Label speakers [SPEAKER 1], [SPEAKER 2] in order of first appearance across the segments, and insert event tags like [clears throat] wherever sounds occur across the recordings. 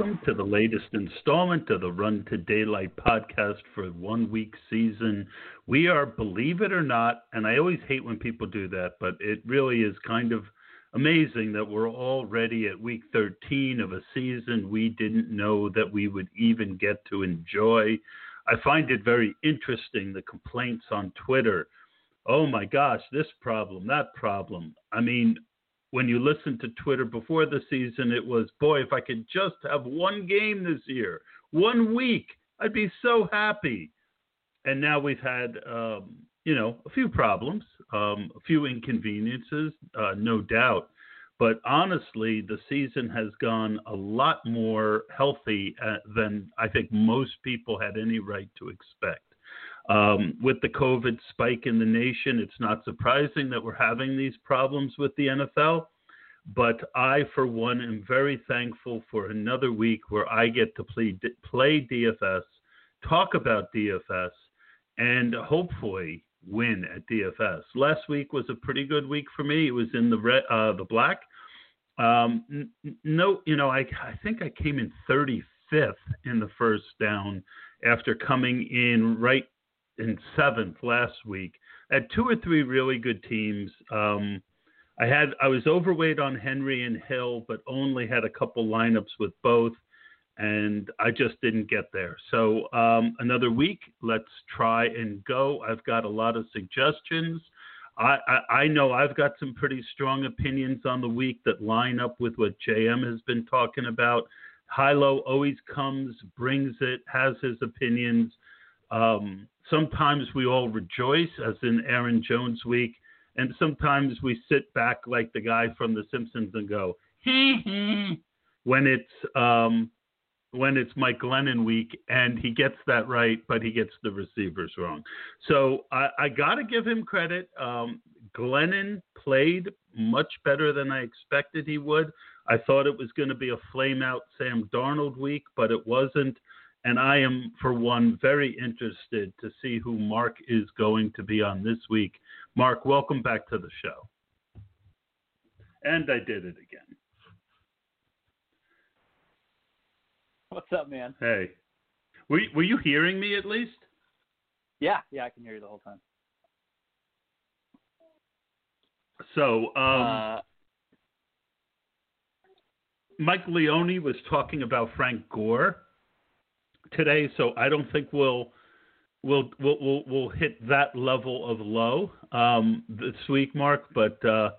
[SPEAKER 1] Welcome to the latest installment of the Run to Daylight podcast for one week season. We are, believe it or not, and I always hate when people do that, but it really is kind of amazing that we're already at week 13 of a season we didn't know that we would even get to enjoy. I find it very interesting the complaints on Twitter. Oh my gosh, this problem, that problem. I mean, when you listen to Twitter before the season, it was, boy, if I could just have one game this year, one week, I'd be so happy. And now we've had, um, you know, a few problems, um, a few inconveniences, uh, no doubt. But honestly, the season has gone a lot more healthy uh, than I think most people had any right to expect. Um, with the COVID spike in the nation, it's not surprising that we're having these problems with the NFL. But I, for one, am very thankful for another week where I get to play, play DFS, talk about DFS, and hopefully win at DFS. Last week was a pretty good week for me. It was in the red, uh, the black. Um, n- no, you know, I, I think I came in 35th in the first down after coming in right in seventh last week. Had two or three really good teams. Um, I had I was overweight on Henry and Hill, but only had a couple lineups with both, and I just didn't get there. So um, another week, let's try and go. I've got a lot of suggestions. I, I, I know I've got some pretty strong opinions on the week that line up with what JM has been talking about. Hilo always comes, brings it, has his opinions. Um, sometimes we all rejoice, as in Aaron Jones week, and sometimes we sit back like the guy from The Simpsons and go, when it's um, when it's Mike Glennon week, and he gets that right, but he gets the receivers wrong. So I, I got to give him credit. Um, Glennon played much better than I expected he would. I thought it was going to be a flame out Sam Darnold week, but it wasn't. And I am, for one, very interested to see who Mark is going to be on this week. Mark, welcome back to the show. And I did it again.
[SPEAKER 2] What's up, man?
[SPEAKER 1] Hey. Were, were you hearing me at least?
[SPEAKER 2] Yeah, yeah, I can hear you the whole time.
[SPEAKER 1] So, um, uh, Mike Leone was talking about Frank Gore today, so I don't think we'll we'll we'll we'll, we'll hit that level of low um, this week, Mark. But uh,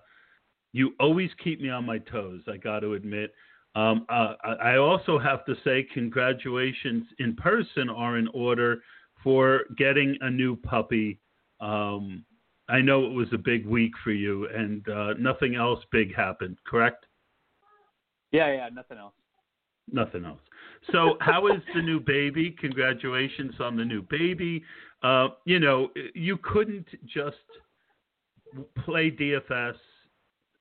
[SPEAKER 1] you always keep me on my toes. I got to admit. Um, uh, I also have to say congratulations in person are in order for getting a new puppy. Um, I know it was a big week for you, and uh, nothing else big happened. Correct?
[SPEAKER 2] Yeah, yeah, nothing else.
[SPEAKER 1] Nothing else. So, how is the new baby? Congratulations on the new baby. Uh, you know, you couldn't just play DFS,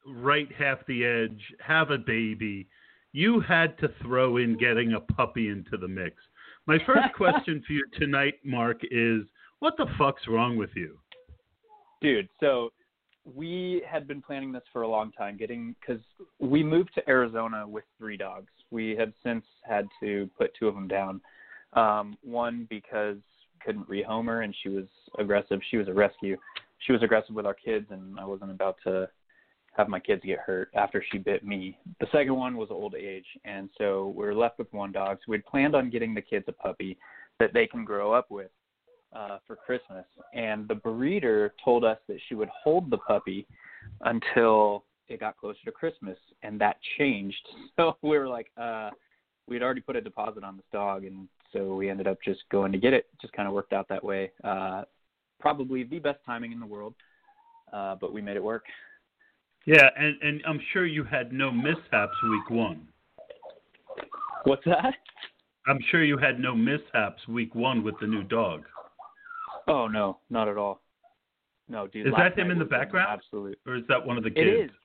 [SPEAKER 1] right half the edge, have a baby. You had to throw in getting a puppy into the mix. My first [laughs] question for you tonight, Mark, is what the fuck's wrong with you?
[SPEAKER 2] Dude, so we had been planning this for a long time, getting because we moved to Arizona with three dogs. We have since had to put two of them down. Um, one because couldn't rehome her and she was aggressive. She was a rescue. She was aggressive with our kids, and I wasn't about to have my kids get hurt after she bit me. The second one was old age, and so we were left with one dog. So we'd planned on getting the kids a puppy that they can grow up with uh, for Christmas. And the breeder told us that she would hold the puppy until it got closer to Christmas, and that changed. [laughs] So we were like, uh, we'd already put a deposit on this dog, and so we ended up just going to get it. Just kind of worked out that way. Uh, probably the best timing in the world, uh, but we made it work.
[SPEAKER 1] Yeah, and and I'm sure you had no mishaps week one.
[SPEAKER 2] What's that?
[SPEAKER 1] I'm sure you had no mishaps week one with the new dog.
[SPEAKER 2] Oh no, not at all. No, dude.
[SPEAKER 1] Is that him in the background?
[SPEAKER 2] Absolutely.
[SPEAKER 1] Or is that one of the kids?
[SPEAKER 2] is.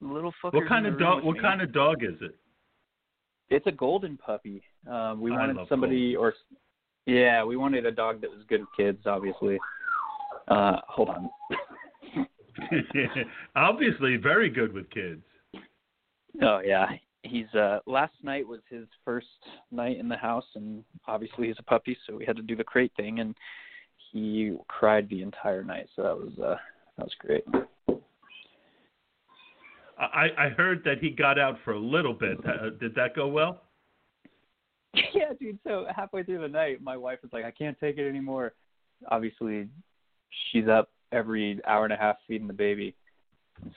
[SPEAKER 2] Little fucker.
[SPEAKER 1] What kind of dog? What kind of dog is it?
[SPEAKER 2] It's a golden puppy. Um, we
[SPEAKER 1] I
[SPEAKER 2] wanted somebody, or yeah, we wanted a dog that was good with kids. Obviously. Uh, hold on. [laughs]
[SPEAKER 1] Obviously, very good with kids.
[SPEAKER 2] Oh yeah, he's uh last night was his first night in the house and obviously he's a puppy so we had to do the crate thing and he cried the entire night so that was uh that was great
[SPEAKER 1] I, I heard that he got out for a little bit. Uh, did that go well? [laughs]
[SPEAKER 2] yeah dude so halfway through the night my wife was like i can't take it anymore. Obviously she's up every hour and a half feeding the baby.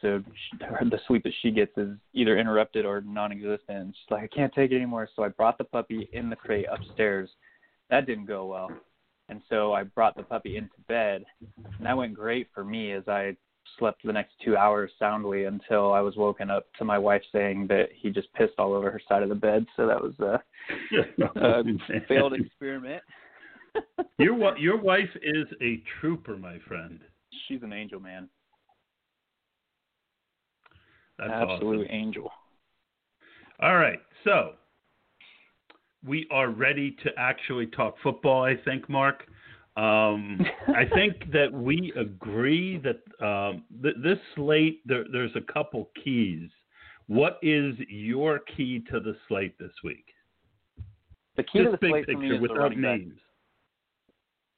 [SPEAKER 2] So she, the sleep that she gets is either interrupted or non-existent. And she's like i can't take it anymore. So i brought the puppy in the crate upstairs. That didn't go well. And so i brought the puppy into bed. And that went great for me as i slept the next two hours soundly until i was woken up to my wife saying that he just pissed all over her side of the bed so that was uh [laughs] [laughs] a failed experiment. [laughs]
[SPEAKER 1] your your wife is a trooper, my friend.
[SPEAKER 2] She's an angel, man.
[SPEAKER 1] That's
[SPEAKER 2] Absolute
[SPEAKER 1] awesome.
[SPEAKER 2] angel.
[SPEAKER 1] All right, so we are ready to actually talk football. I think, Mark. Um, I [laughs] think that we agree that um, th- this slate there, there's a couple keys. What is your key to the slate this week?
[SPEAKER 2] The key
[SPEAKER 1] Just
[SPEAKER 2] to the
[SPEAKER 1] big
[SPEAKER 2] slate for me
[SPEAKER 1] picture
[SPEAKER 2] is the
[SPEAKER 1] without
[SPEAKER 2] running back.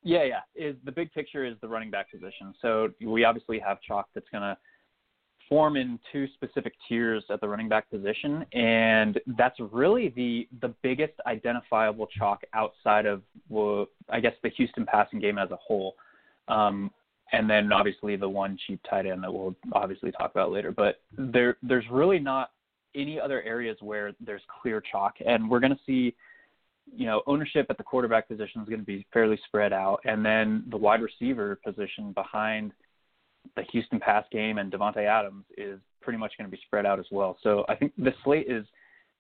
[SPEAKER 2] Yeah, yeah. Is the big picture is the running back position. So we obviously have chalk that's going to form in two specific tiers at the running back position, and that's really the the biggest identifiable chalk outside of well, I guess the Houston passing game as a whole. Um, and then obviously the one cheap tight end that we'll obviously talk about later. But there there's really not any other areas where there's clear chalk, and we're going to see you know, ownership at the quarterback position is going to be fairly spread out, and then the wide receiver position behind the Houston pass game and Davante Adams is pretty much going to be spread out as well. So I think the slate is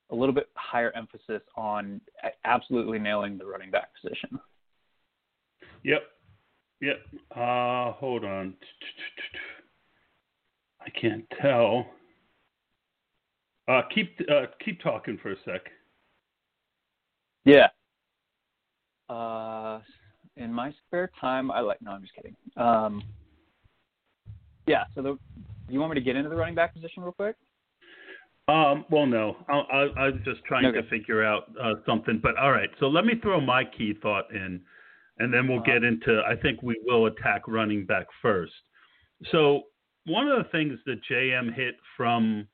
[SPEAKER 2] a little bit higher emphasis on absolutely nailing the running back position.
[SPEAKER 1] Yep. Yep. Uh, hold on. I can't tell. Uh, keep uh, keep talking for a sec.
[SPEAKER 2] Yeah. Uh, in my spare time, I like. No, I'm just kidding. Um, yeah. So the, you want me to get into the running back position real quick?
[SPEAKER 1] Um, well, no, I, I, I was just trying
[SPEAKER 2] Okay.
[SPEAKER 1] to figure out uh, something. But all right, so let me throw my key thought in, and then we'll
[SPEAKER 2] Uh-huh.
[SPEAKER 1] get into. I think we will attack running back first. So one of the things that JM hit from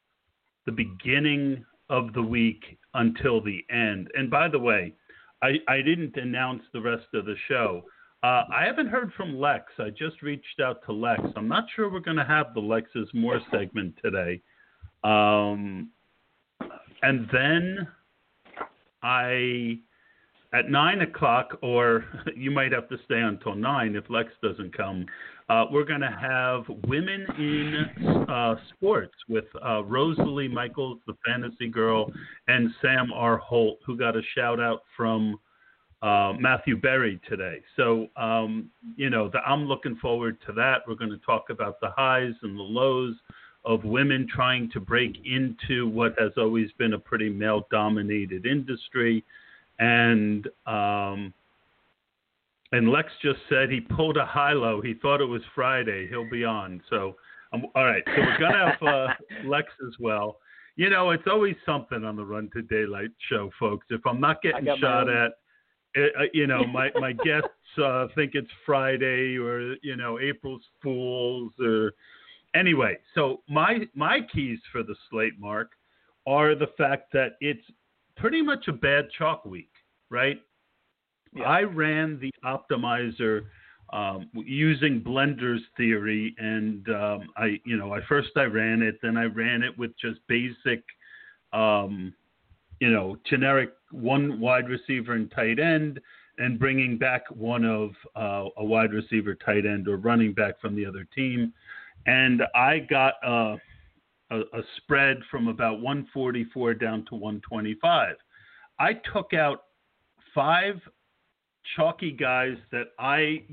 [SPEAKER 1] the beginning of the week until the end, and by the way, I, I didn't announce the rest of the show. Uh, I haven't heard from Lex. I just reached out to Lex. I'm not sure we're going to have the Lex's More segment today. Um, and then I, at nine o'clock, or [laughs] you might have to stay until nine if Lex doesn't come. Uh, we're going to have women in uh, sports with uh, Rosalie Michaels, the fantasy girl, and Sam R. Holt, who got a shout out from uh, Matthew Berry today. So, um, you know, the, I'm looking forward to that. We're going to talk about the highs and the lows of women trying to break into what has always been a pretty male dominated industry. And, um, and Lex just said he pulled a high low. He thought it was Friday. He'll be on. So Um, all right, so we're gonna have uh, [laughs] Lex as well. You know, it's always something on the Run to Daylight show, folks. If I'm not getting shot at, uh, you know, my my guests uh, think it's Friday or you know April's Fools or anyway. So my my keys for the slate mark are the fact that it's pretty much a bad chalk week, right? Yeah. I ran the optimizer um, using Blender's theory, and um, I, you know, I first I ran it, then I ran it with just basic, um, you know, generic one wide receiver and tight end, and bringing back one of uh, a wide receiver, tight end, or running back from the other team, and I got uh, a, a spread from about 144 down to 125. I took out five chalky guys that I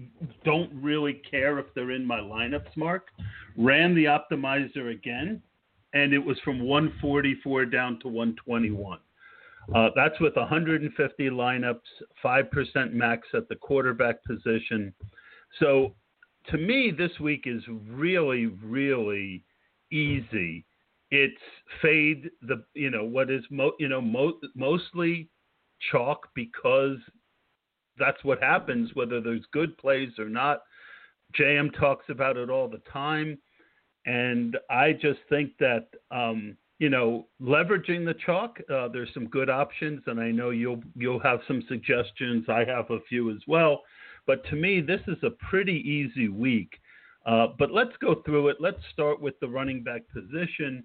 [SPEAKER 1] don't really care if they're in my lineups, Mark. Ran the optimizer again, and it was from 144 down to 121. Uh, that's with 150 lineups, 5% max at the quarterback position. So to me, this week is really, really easy. It's fade the you know what is mo- you know mo- mostly chalk because that's what happens whether there's good plays or not. JM talks about it all the time, and I just think that um, you know leveraging the chalk. Uh, there's some good options, and I know you'll you'll have some suggestions. I have a few as well, but to me this is a pretty easy week. Uh, but let's go through it. Let's start with the running back position.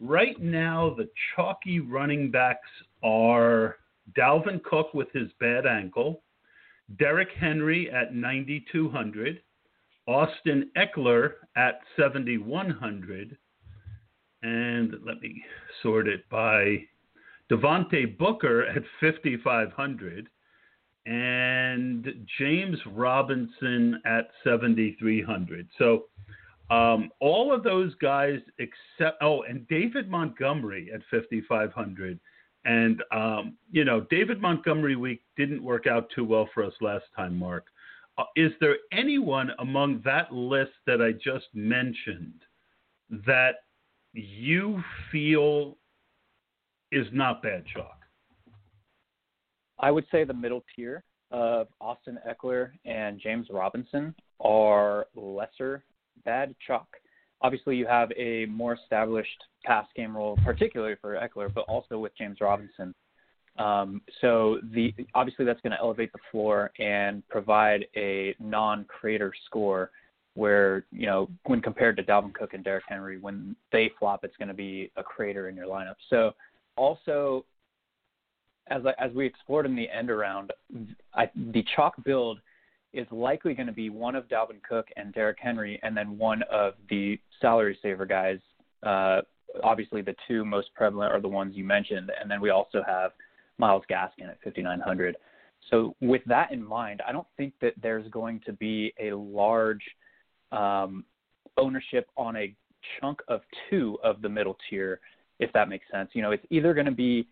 [SPEAKER 1] Right now, the chalky running backs are Dalvin Cook with his bad ankle, Derrick Henry at 9,200, Austin Ekeler at 7,100, and let me sort it by Devontae Booker at 5,500, and James Robinson at 7,300. So um, all of those guys except oh, and David Montgomery at 5,500. And um, you know, David Montgomery week didn't work out too well for us last time, Mark. Uh, is there anyone among that list that I just mentioned that you feel is not bad chalk?
[SPEAKER 2] I would say the middle tier of Austin Ekeler and James Robinson are lesser bad chalk. Obviously, you have a more established pass game role, particularly for Ekeler, but also with James Robinson. Um, so the obviously that's going to elevate the floor and provide a non-crater score where you know when compared to Dalvin Cook and Derrick Henry, when they flop, it's going to be a crater in your lineup. So also, as as we explored in the end around, I, the chalk build is likely going to be one of Dalvin Cook and Derrick Henry, and then one of the salary saver guys. Uh, obviously, the two most prevalent are the ones you mentioned, and then we also have Myles Gaskin at 5,900. So, with that in mind, I don't think that there's going to be a large um, ownership on a chunk of two of the middle tier, if that makes sense. You know, it's either going to be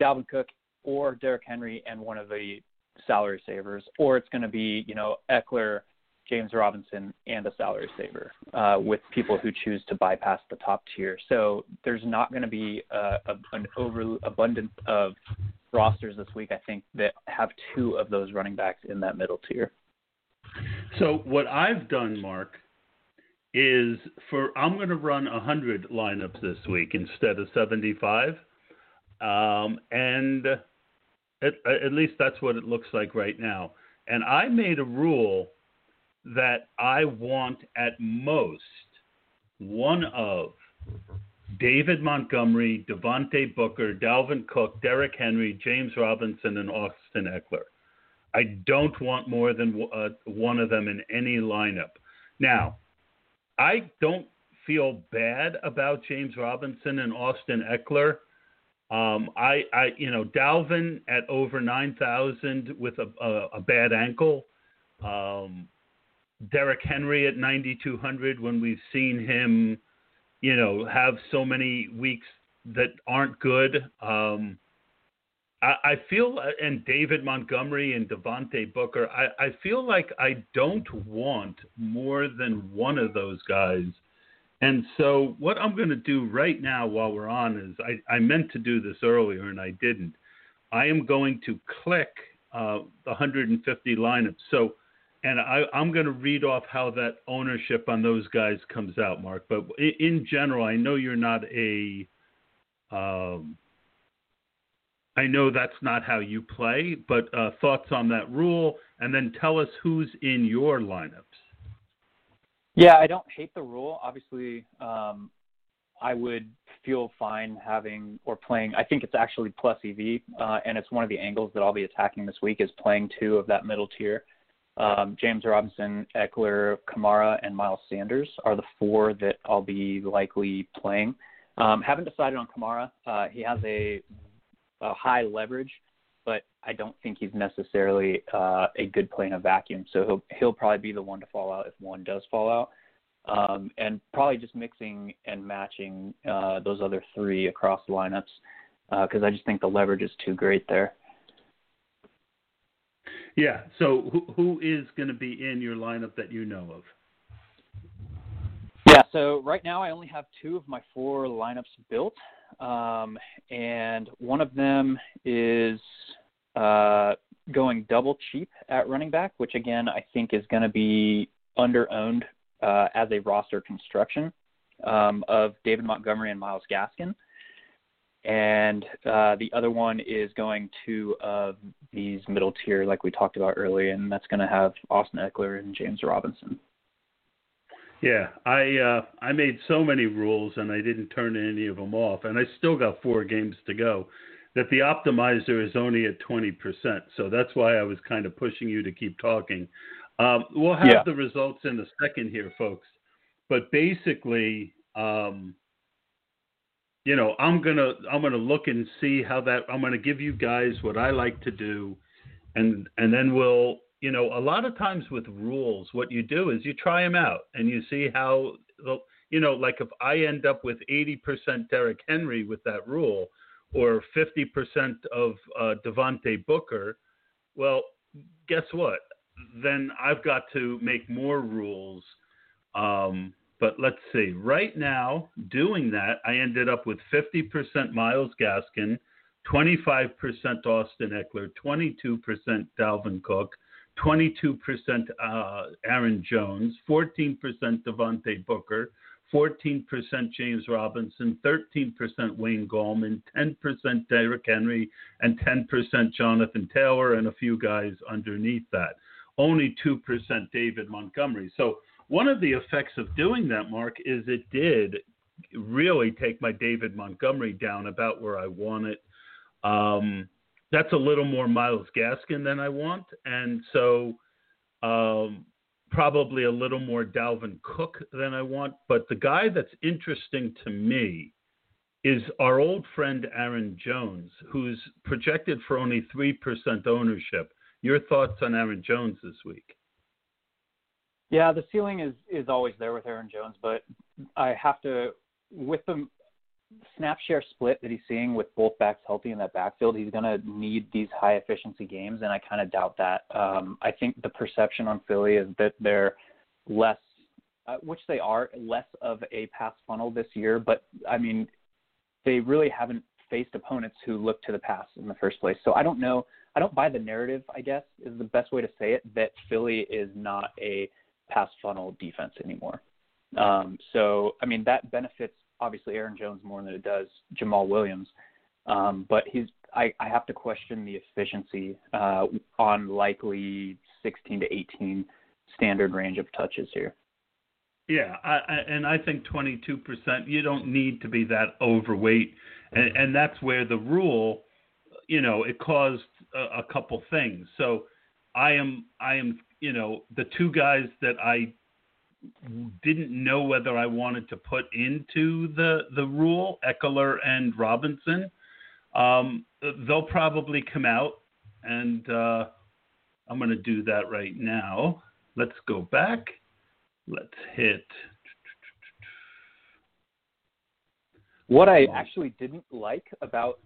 [SPEAKER 2] Dalvin Cook or Derrick Henry and one of the salary savers, or it's going to be you know Ekeler, James Robinson, and a salary saver uh, with people who choose to bypass the top tier. So there's not going to be uh, a, an overabundance of rosters this week. I think that have two of those running backs in that middle tier.
[SPEAKER 1] So what I've done, Mark, is for I'm going to run 100 lineups this week instead of 75. Um, and at, least that's what it looks like right now. And I made a rule that I want at most one of David Montgomery, Devontae Booker, Dalvin Cook, Derrick Henry, James Robinson, and Austin Ekeler. I don't want more than uh, one of them in any lineup. Now, I don't feel bad about James Robinson and Austin Ekeler. um, I, I, you know, Dalvin at over 9,000 with a, a, a, bad ankle. Um, Derrick Henry at 9,200 when we've seen him, you know, have so many weeks that aren't good. Um, I, feel, and David Montgomery and Devontae Booker, I, I feel like I don't want more than one of those guys And so, what I'm going to do right now while we're on is I, I meant to do this earlier and I didn't. I am going to click uh, the 150 lineups. So, and I, am going to read off how that ownership on those guys comes out, Mark. But in, in general, I know you're not a. Um, I know that's not how you play, but uh, thoughts on that rule, and then tell us who's in your lineups.
[SPEAKER 2] Yeah, I don't hate the rule. Obviously, um, I would feel fine having or playing. I think it's actually plus EV, uh, and it's one of the angles that I'll be attacking this week is playing two of that middle tier. Um, James Robinson, Ekeler, Kamara, and Miles Sanders are the four that I'll be likely playing. Um, haven't decided on Kamara. Uh, he has a, a high leverage, but I don't think he's necessarily uh, a good play in a vacuum. So he'll he'll probably be the one to fall out if one does fall out, um, and probably just mixing and matching uh, those other three across the lineups because uh, I just think the leverage is too great there.
[SPEAKER 1] Yeah. So who who is going to be in your lineup that you know of?
[SPEAKER 2] Yeah. So right now I only have two of my four lineups built, um, and one of them is uh, going double cheap at running back, which again I think is going to be underowned uh, as a roster construction um, of David Montgomery and Myles Gaskin. And uh, the other one is going to uh, these middle tier, like we talked about earlier, and that's going to have Austin Ekeler and James Robinson.
[SPEAKER 1] Yeah, I uh, I made so many rules and I didn't turn any of them off, and I still got four games to go that the optimizer is only at 20%. So that's why I was kind of pushing you to keep talking. Um, we'll have yeah. the results in a second here, folks. But basically, um, you know, I'm gonna I'm gonna look and see how that I'm gonna give you guys what I like to do, and and then we'll you know a lot of times with rules, what you do is you try them out and you see how you know like if I end up with 80% Derrick Henry with that rule, or 50% of uh, Devontae Booker, well, guess what? Then I've got to make more rules. Um, but let's see. Right now, doing that, I ended up with 50% Myles Gaskin, 25% Austin Ekeler, 22% Dalvin Cook, 22% uh, Aaron Jones, 14% Devontae Booker, 14% James Robinson, 13% Wayne Gallman, 10% Derrick Henry, and 10% Jonathan Taylor, and a few guys underneath that. Only 2% David Montgomery. So, one of the effects of doing that, Mark, is it did really take my David Montgomery down about where I want it. Um, that's a little more Myles Gaskin than I want. And so, um, probably a little more Dalvin Cook than I want. But the guy that's interesting to me is our old friend Aaron Jones, who's projected for only 3% ownership. Your thoughts on Aaron Jones this week?
[SPEAKER 2] Yeah, the ceiling is is always there with Aaron Jones, but I have to with the snap share split that he's seeing with both backs healthy in that backfield, he's going to need these high efficiency games, and I kind of doubt that. Um, I think the perception on Philly is that they're less, uh, which they are, less of a pass funnel this year. But I mean, they really haven't faced opponents who look to the pass in the first place. So I don't know. I don't buy the narrative. I guess is the best way to say it that Philly is not a pass funnel defense anymore. Um, so I mean that benefits obviously Aaron Jones more than it does Jamaal Williams. Um, but he's I, I have to question the efficiency uh, on likely 16 to 18 standard range of touches here.
[SPEAKER 1] Yeah, I, I, and I think 22%. You don't need to be that overweight, and, and that's where the rule, you know, it caused a, a couple things. So I am I am you know the two guys that I didn't know whether I wanted to put into the the rule Ekeler and Robinson. Um, they'll probably come out, and uh, I'm going to do that right now. Let's go back. Let's hit.
[SPEAKER 2] What I actually didn't like about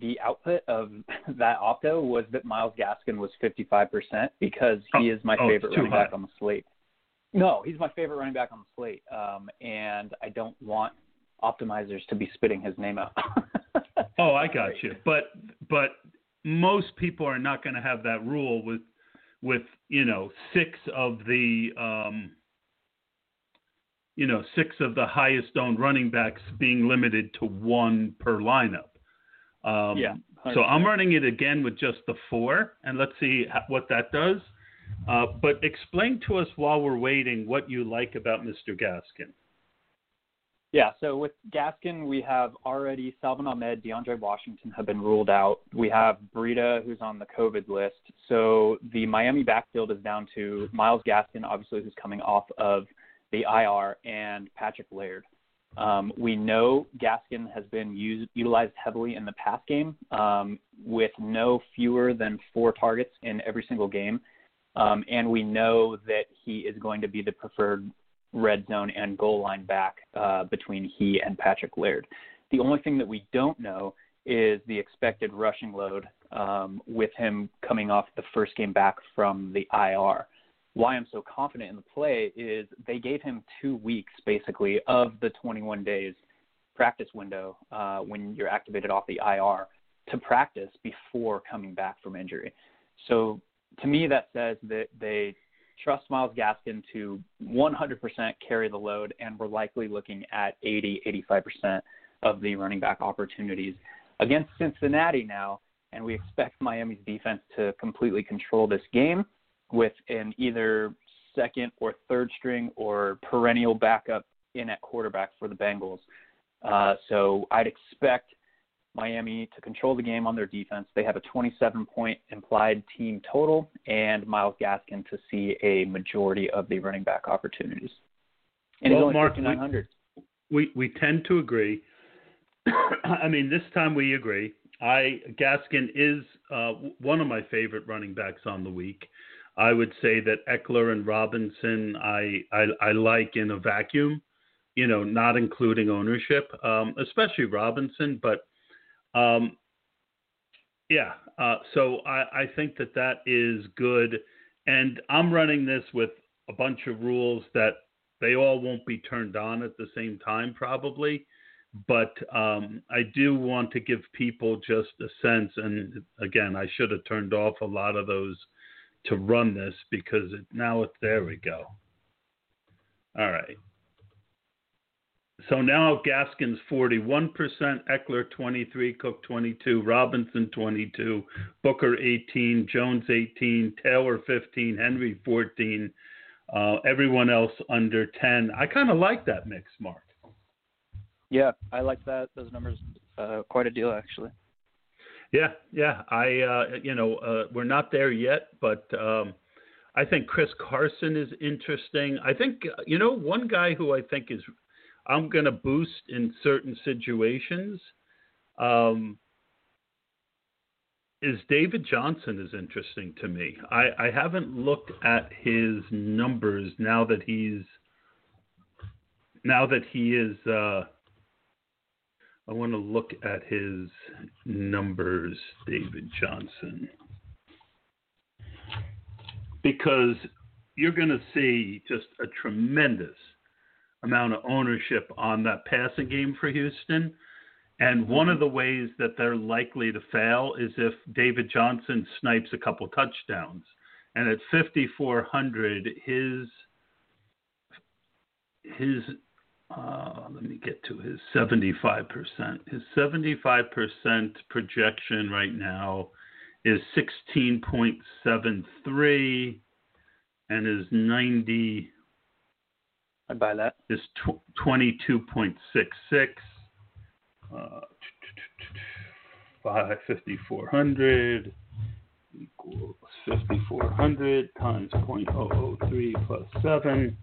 [SPEAKER 2] the output of [laughs] that opto was that Myles Gaskin was 55% because he oh, is my
[SPEAKER 1] oh,
[SPEAKER 2] favorite running back on the slate. No, he's my favorite running back on the slate, um, and I don't want optimizers to be spitting his name out. [laughs]
[SPEAKER 1] oh, I got you. But but most people are not going to have that rule with with you know six of the um, you know six of the highest owned running backs being limited to one per lineup.
[SPEAKER 2] Um, yeah.
[SPEAKER 1] 100%. So I'm running it again with just the four, and let's see what that does. Uh, but explain to us while we're waiting what you like about Mr. Gaskin.
[SPEAKER 2] Yeah, so with Gaskin, we have already Salvon Ahmed, DeAndre Washington have been ruled out. We have Breida, who's on the COVID list. So the Miami backfield is down to Myles Gaskin, obviously, who's coming off of the IR, and Patrick Laird. Um, we know Gaskin has been used, utilized heavily in the pass game um, with no fewer than four targets in every single game. Um, and we know that he is going to be the preferred red zone and goal line back uh, between he and Patrick Laird. The only thing that we don't know is the expected rushing load um, with him coming off the first game back from the IR. Why I'm so confident in the play is they gave him two weeks basically of the 21 days practice window uh, when you're activated off the IR to practice before coming back from injury. So to me, that says that they trust Myles Gaskin to 100% carry the load, and we're likely looking at 80, 85% of the running back opportunities against Cincinnati now. And we expect Miami's defense to completely control this game with an either second or third string or perennial backup in at quarterback for the Bengals. Uh, so I'd expect Miami to control the game on their defense. They have a 27 point implied team total, and Myles Gaskin to see a majority of the running back opportunities. And
[SPEAKER 1] well, Mark,
[SPEAKER 2] 5,900.
[SPEAKER 1] We, we tend to agree. [clears throat] I mean, this time we agree. I Gaskin is uh, one of my favorite running backs on the week. I would say that Ekeler and Robinson I, I, I like in a vacuum, you know, not including ownership, um, especially Robinson. But um, yeah, uh, so I, I think that that is good. And I'm running this with a bunch of rules that they all won't be turned on at the same time, probably. But um, I do want to give people just a sense. And again, I should have turned off a lot of those to run this because it, now it, there we go. All right. So now Gaskin's 41%, Ekeler 23, Cook 22, Robinson 22, Booker 18, Jones 18, Taylor 15, Henry 14, uh, everyone else under 10. I kind of like that mix, Mark.
[SPEAKER 2] Yeah, I like that those numbers uh, quite a deal actually.
[SPEAKER 1] Yeah, yeah. I uh, you know uh, we're not there yet, but um, I think Chris Carson is interesting. I think you know one guy who I think is I'm going to boost in certain situations. Um, is David Johnson is interesting to me. I, I haven't looked at his numbers now that he's now that he is. Uh, I want to look at his numbers, David Johnson, because you're going to see just a tremendous amount of ownership on that passing game for Houston. And one of mm-hmm. the ways that they're likely to fail is if David Johnson snipes a couple touchdowns. And at 5400, his his uh, let me get to his 75%. His 75% projection right now is 16.73 and his 90
[SPEAKER 2] I'd buy that.
[SPEAKER 1] Is tw- 22.66. Uh, 5400 equals 5400 times 0.003 plus 7.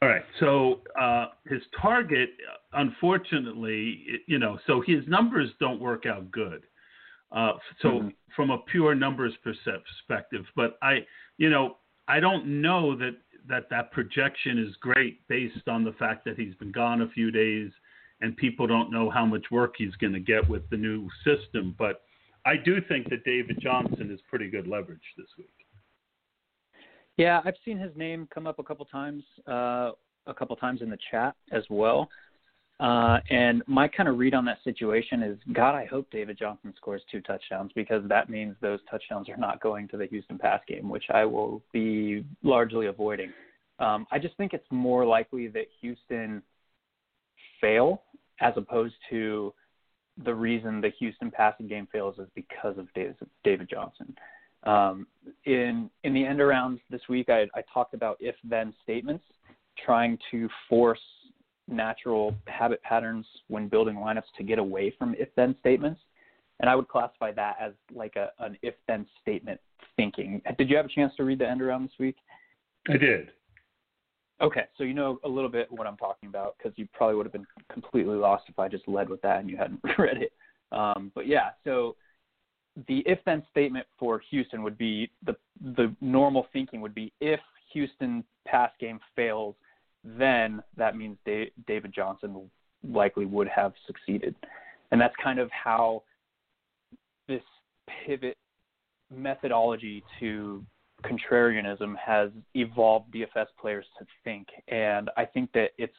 [SPEAKER 1] All right, so uh, his target, unfortunately, you know, so his numbers don't work out good. Uh, so mm-hmm. from a pure numbers perspective, but I, you know, I don't know that that that projection is great based on the fact that he's been gone a few days and people don't know how much work he's going to get with the new system. But I do think that David Johnson is pretty good leverage this week.
[SPEAKER 2] Yeah, I've seen his name come up a couple times, uh, a couple times in the chat as well. Uh, and my kind of read on that situation is, God, I hope David Johnson scores two touchdowns because that means those touchdowns are not going to the Houston pass game, which I will be largely avoiding. Um, I just think it's more likely that Houston fail as opposed to the reason the Houston passing game fails is because of David, David Johnson. Um, in in the end arounds this week, I, I talked about if then statements, trying to force natural habit patterns when building lineups to get away from if then statements. And I would classify that as like a, an if then statement thinking. Did you have a chance to read the end around this week?
[SPEAKER 1] I did.
[SPEAKER 2] Okay, so you know a little bit what I'm talking about because you probably would have been completely lost if I just led with that and you hadn't [laughs] read it. Um, but yeah, so the if then statement for Houston would be the the normal thinking would be if Houston pass game fails, then that means David Johnson likely would have succeeded. And that's kind of how this pivot methodology to contrarianism has evolved DFS players to think. And I think that it's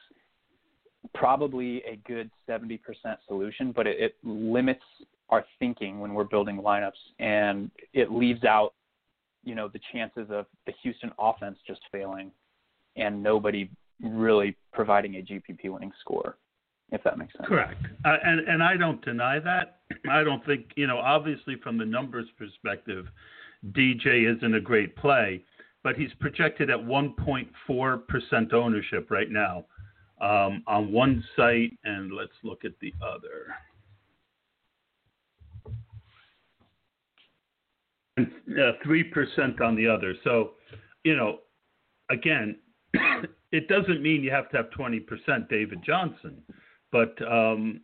[SPEAKER 2] probably a good 70% solution, but it, it limits our thinking when we're building lineups and it leaves out, you know, the chances of the Houston offense just failing and nobody really providing a GPP winning score, if that makes sense.
[SPEAKER 1] Correct. Uh, and, and I don't deny that. I don't think, you know, obviously from the numbers perspective, DJ isn't a great play, but he's projected at 1.4% ownership right now um, on one site, and let's look at the other. And uh, 3% on the other. So, you know, again, [coughs] it doesn't mean you have to have 20% David Johnson, but um,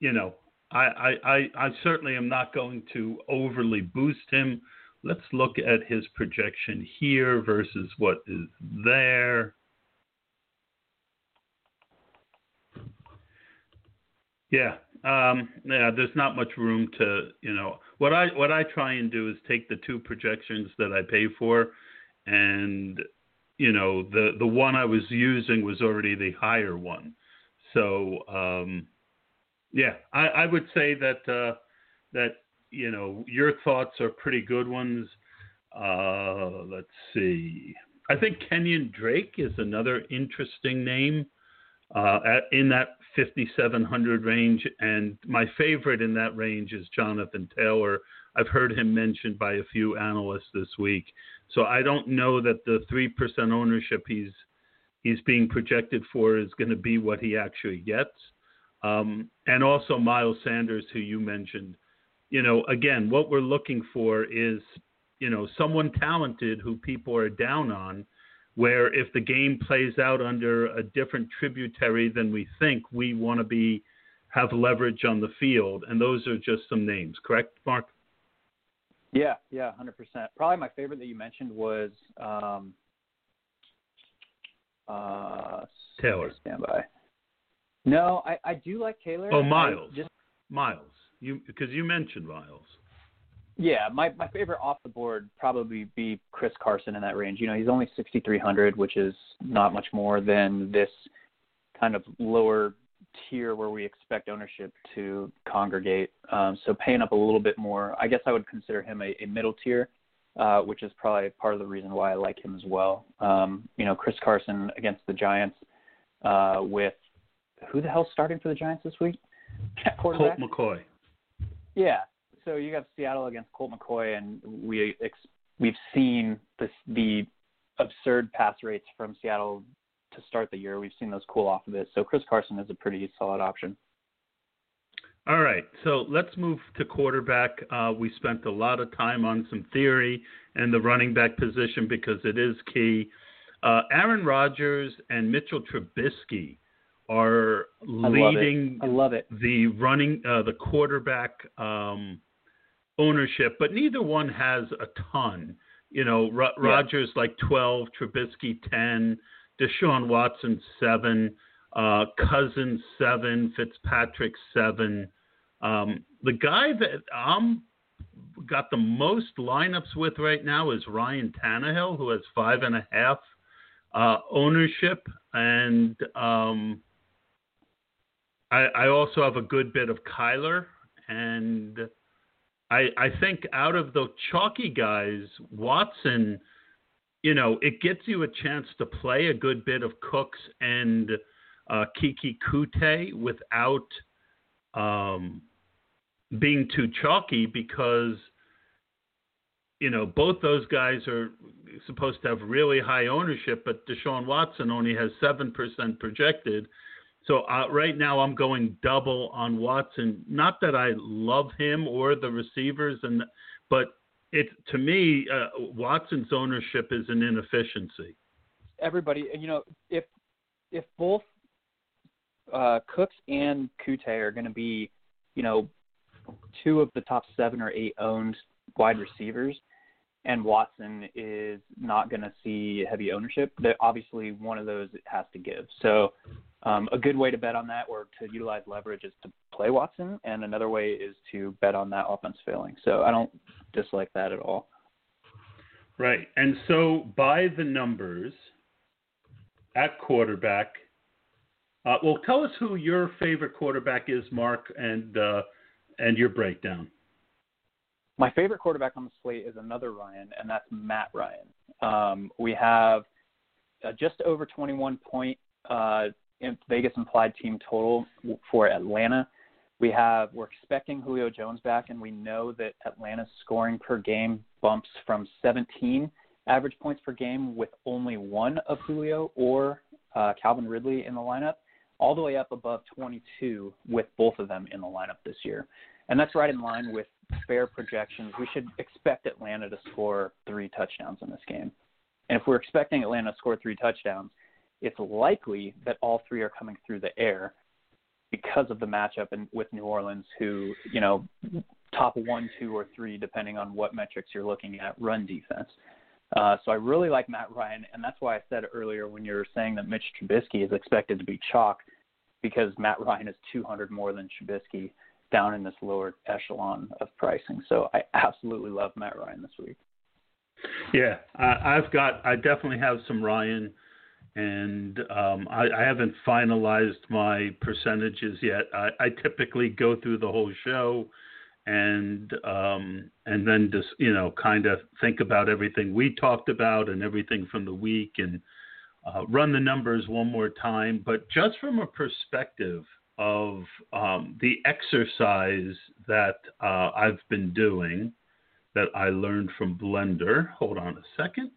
[SPEAKER 1] you know, I, I, I certainly am not going to overly boost him. Let's look at his projection here versus what is there. Yeah, um, yeah. There's not much room to, you know, what I what I try and do is take the two projections that I pay for, and you know the the one I was using was already the higher one. So um, yeah, I, I, would say that uh, that you know your thoughts are pretty good ones. Uh, let's see. I think Kenyan Drake is another interesting name uh, at, in that 5700 range, and my favorite in that range is Jonathan Taylor. I've heard him mentioned by a few analysts this week. So I don't know that the three percent ownership he's he's being projected for is going to be what he actually gets. Um, and also Miles Sanders, who you mentioned. You know, again, what we're looking for is you know someone talented who people are down on. Where if the game plays out under a different tributary than we think, we want to be have leverage on the field, and those are just some names. Correct, Mark?
[SPEAKER 2] Yeah, yeah, hundred percent. Probably my favorite that you mentioned was um, uh,
[SPEAKER 1] Taylor.
[SPEAKER 2] Standby. No, I, I do like Taylor.
[SPEAKER 1] Oh, Miles. Just, Miles. You because you mentioned Miles.
[SPEAKER 2] Yeah, my my favorite off the board probably be Chris Carson in that range. You know, he's only 6300, which is not much more than this kind of lower tier where we expect ownership to congregate. Um, so paying up a little bit more, I guess I would consider him a, a middle tier, uh, which is probably part of the reason why I like him as well. Um, you know, Chris Carson against the Giants uh, with who the hell's starting for the Giants this week? [laughs]
[SPEAKER 1] Colt McCoy.
[SPEAKER 2] Yeah. So you got Seattle against Colt McCoy, and we ex- we've seen this the absurd pass rates from Seattle to start the year. We've seen those cool off of it. So Chris Carson is a pretty solid option.
[SPEAKER 1] All right, so let's move to quarterback. Uh, we spent a lot of time on some theory and the running back position because it is key. Uh, Aaron Rodgers and Mitchell Trubisky are leading
[SPEAKER 2] I love it.
[SPEAKER 1] the running uh, the quarterback um, ownership, but neither one has a ton. You know, Ro- yeah. Rodgers like 12, Trubisky 10. Deshaun Watson seven, uh, Cousins seven, Fitzpatrick seven. Um, the guy that I'm got the most lineups with right now is Ryan Tannehill, who has five and a half uh, ownership, and um, I, I, also have a good bit of Kyler, and I, I think out of the chalky guys, Watson, you know, it gets you a chance to play a good bit of Cooks and uh, Keke Coutee without um, being too chalky because you know both those guys are supposed to have really high ownership, but Deshaun Watson only has seven percent projected. So uh, right now I'm going double on Watson. Not that I love him or the receivers, and but it to me uh, Watson's ownership is an inefficiency.
[SPEAKER 2] Everybody, you know, if if both uh, Cooks and Coutee are going to be, you know, two of the top seven or eight owned wide receivers, and Watson is not going to see heavy ownership, that obviously one of those has to give. So um, a good way to bet on that or to utilize leverage is to play Watson, and another way is to bet on that offense failing. So I don't dislike that at all.
[SPEAKER 1] Right. And so by the numbers at quarterback, uh, well, tell us who your favorite quarterback is, Mark, and uh, and your breakdown.
[SPEAKER 2] My favorite quarterback on the slate is another Ryan, and that's Matt Ryan. Um, we have uh, just over 21 point uh, Vegas implied team total for Atlanta. We have we're expecting Julio Jones back, and we know that Atlanta's scoring per game bumps from 17 average points per game with only one of Julio or uh, Calvin Ridley in the lineup all the way up above 22 with both of them in the lineup this year. And that's right in line with fair projections. We should expect Atlanta to score three touchdowns in this game. And if we're expecting Atlanta to score three touchdowns, it's likely that all three are coming through the air because of the matchup in, with New Orleans, who, you know, top one, two, or three, depending on what metrics you're looking at, run defense. Uh, so I really like Matt Ryan, and that's why I said earlier when you were saying that Mitch Trubisky is expected to be chalk because Matt Ryan is 200 more than Trubisky down in this lower echelon of pricing. So I absolutely love Matt Ryan this week.
[SPEAKER 1] Yeah, I, I've got I definitely have some Ryan, and um, I, I haven't finalized my percentages yet. I, I typically go through the whole show and um, and then just you know kind of think about everything we talked about and everything from the week and uh, run the numbers one more time. But just from a perspective of um, the exercise that uh, I've been doing that I learned from Blender. Hold on a second.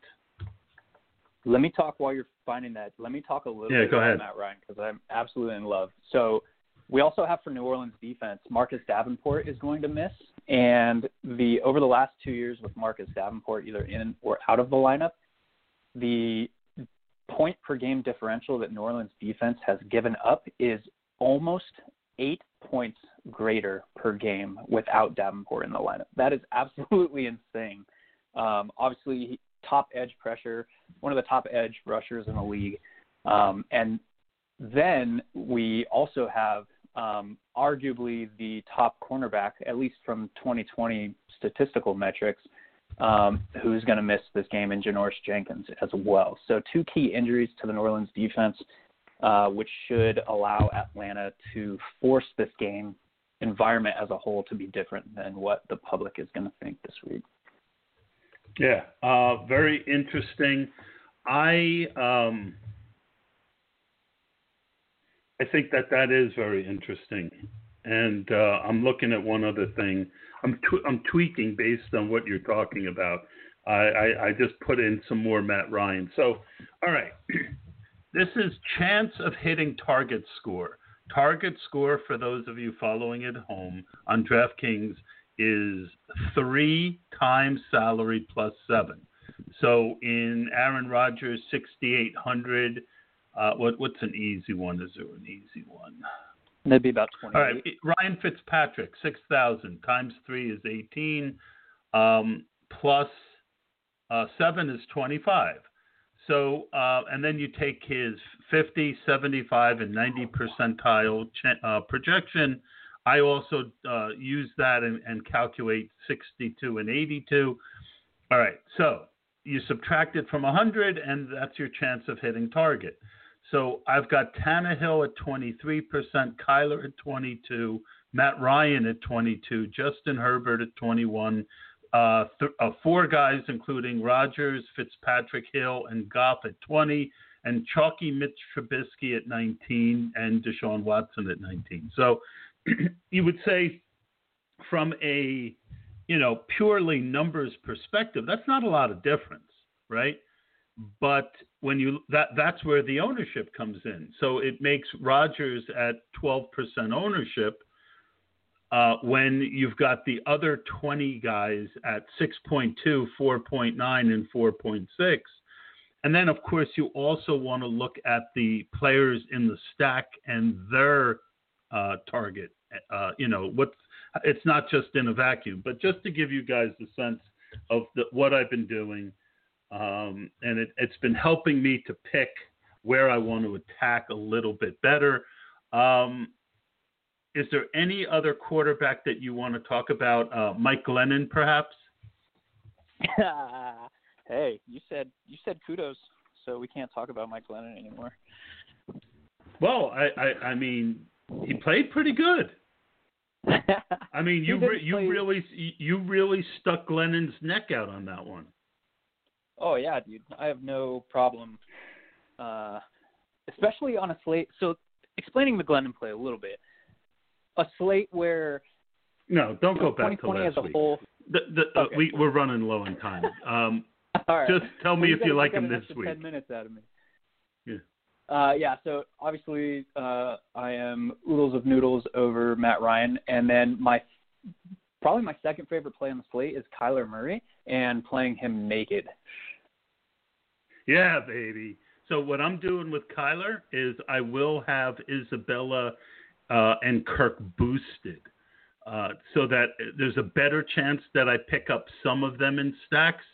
[SPEAKER 2] Let me talk while you're finding that. Let me talk a little
[SPEAKER 1] yeah,
[SPEAKER 2] bit
[SPEAKER 1] go
[SPEAKER 2] about
[SPEAKER 1] ahead.
[SPEAKER 2] Matt Ryan because I'm absolutely in love. So we also have for New Orleans defense, Marcus Davenport is going to miss, and the over the last two years with Marcus Davenport either in or out of the lineup, the point per game differential that New Orleans defense has given up is almost eight points greater per game without Davenport in the lineup. That is absolutely [laughs] insane. Um, obviously, top edge pressure, one of the top edge rushers in the league. Um, and then we also have um, arguably the top cornerback, at least from 2020 statistical metrics, um, who's going to miss this game in Janoris Jenkins as well. So two key injuries to the New Orleans defense, uh, which should allow Atlanta to force this game environment as a whole to be different than what the public is going to think this week.
[SPEAKER 1] Yeah, uh, very interesting. I um, I think that that is very interesting, and uh, I'm looking at one other thing. I'm I'm tweaking based on what you're talking about. I, I, I just put in some more Matt Ryan. So, all right, [clears throat] this is chance of hitting target score. Target score for those of you following at home on DraftKings is three times salary plus seven. So in Aaron Rodgers 6,800 uh, what, what's an easy one? Is there an easy one?
[SPEAKER 2] That'd about 20.
[SPEAKER 1] All right. Ryan Fitzpatrick, 6,000 times 3 is 18, um, plus, uh, 7 is 25. So, uh, and then you take his 50, 75, and 90 percentile ch- uh, projection. I also uh, use that and, and calculate 62 and 82. All right, so you subtract it from 100, and that's your chance of hitting target. So I've got Tannehill at 23%, Kyler at 22, Matt Ryan at 22, Justin Herbert at 21, uh, th- uh, four guys including Rodgers, Fitzpatrick, Hill, and Goff at 20, and chalky Mitch Trubisky at 19, and Deshaun Watson at 19. So [clears throat] you would say from a you know purely numbers perspective, that's not a lot of difference, right? But when you that that's where the ownership comes in. So it makes Rodgers at 12% ownership uh, when you've got the other 20 guys at 6.2, 4.9, and 4.6. And then, of course, you also want to look at the players in the stack and their uh, target. Uh, you know, what it's not just in a vacuum, but just to give you guys the sense of the, what I've been doing, um, and it, has been helping me to pick where I want to attack a little bit better. Um, is there any other quarterback that you want to talk about? Uh, Mike Glennon, perhaps. [laughs]
[SPEAKER 2] hey, you said you said kudos, so we can't talk about Mike Glennon anymore.
[SPEAKER 1] Well, I, I, I mean, he played pretty good. [laughs] I mean, you re- you play... really you really stuck Glennon's neck out on that one.
[SPEAKER 2] Oh yeah, dude. I have no problem, uh, especially on a slate. So, explaining the Glennon play a little bit, a slate where
[SPEAKER 1] no, don't go back to last week.
[SPEAKER 2] Whole...
[SPEAKER 1] The, the, uh, okay. uh, we we're running low on time. Um, [laughs] Just tell me well, if you like him this week.
[SPEAKER 2] Ten minutes out of me.
[SPEAKER 1] Yeah.
[SPEAKER 2] Uh, yeah, so obviously uh, I am oodles of noodles over Matt Ryan, and then my probably my second favorite play on the slate is Kyler Murray and playing him naked.
[SPEAKER 1] Yeah, baby. So what I'm doing with Kyler is I will have Isabella uh, and Kirk boosted, uh, so that there's a better chance that I pick up some of them in stacks,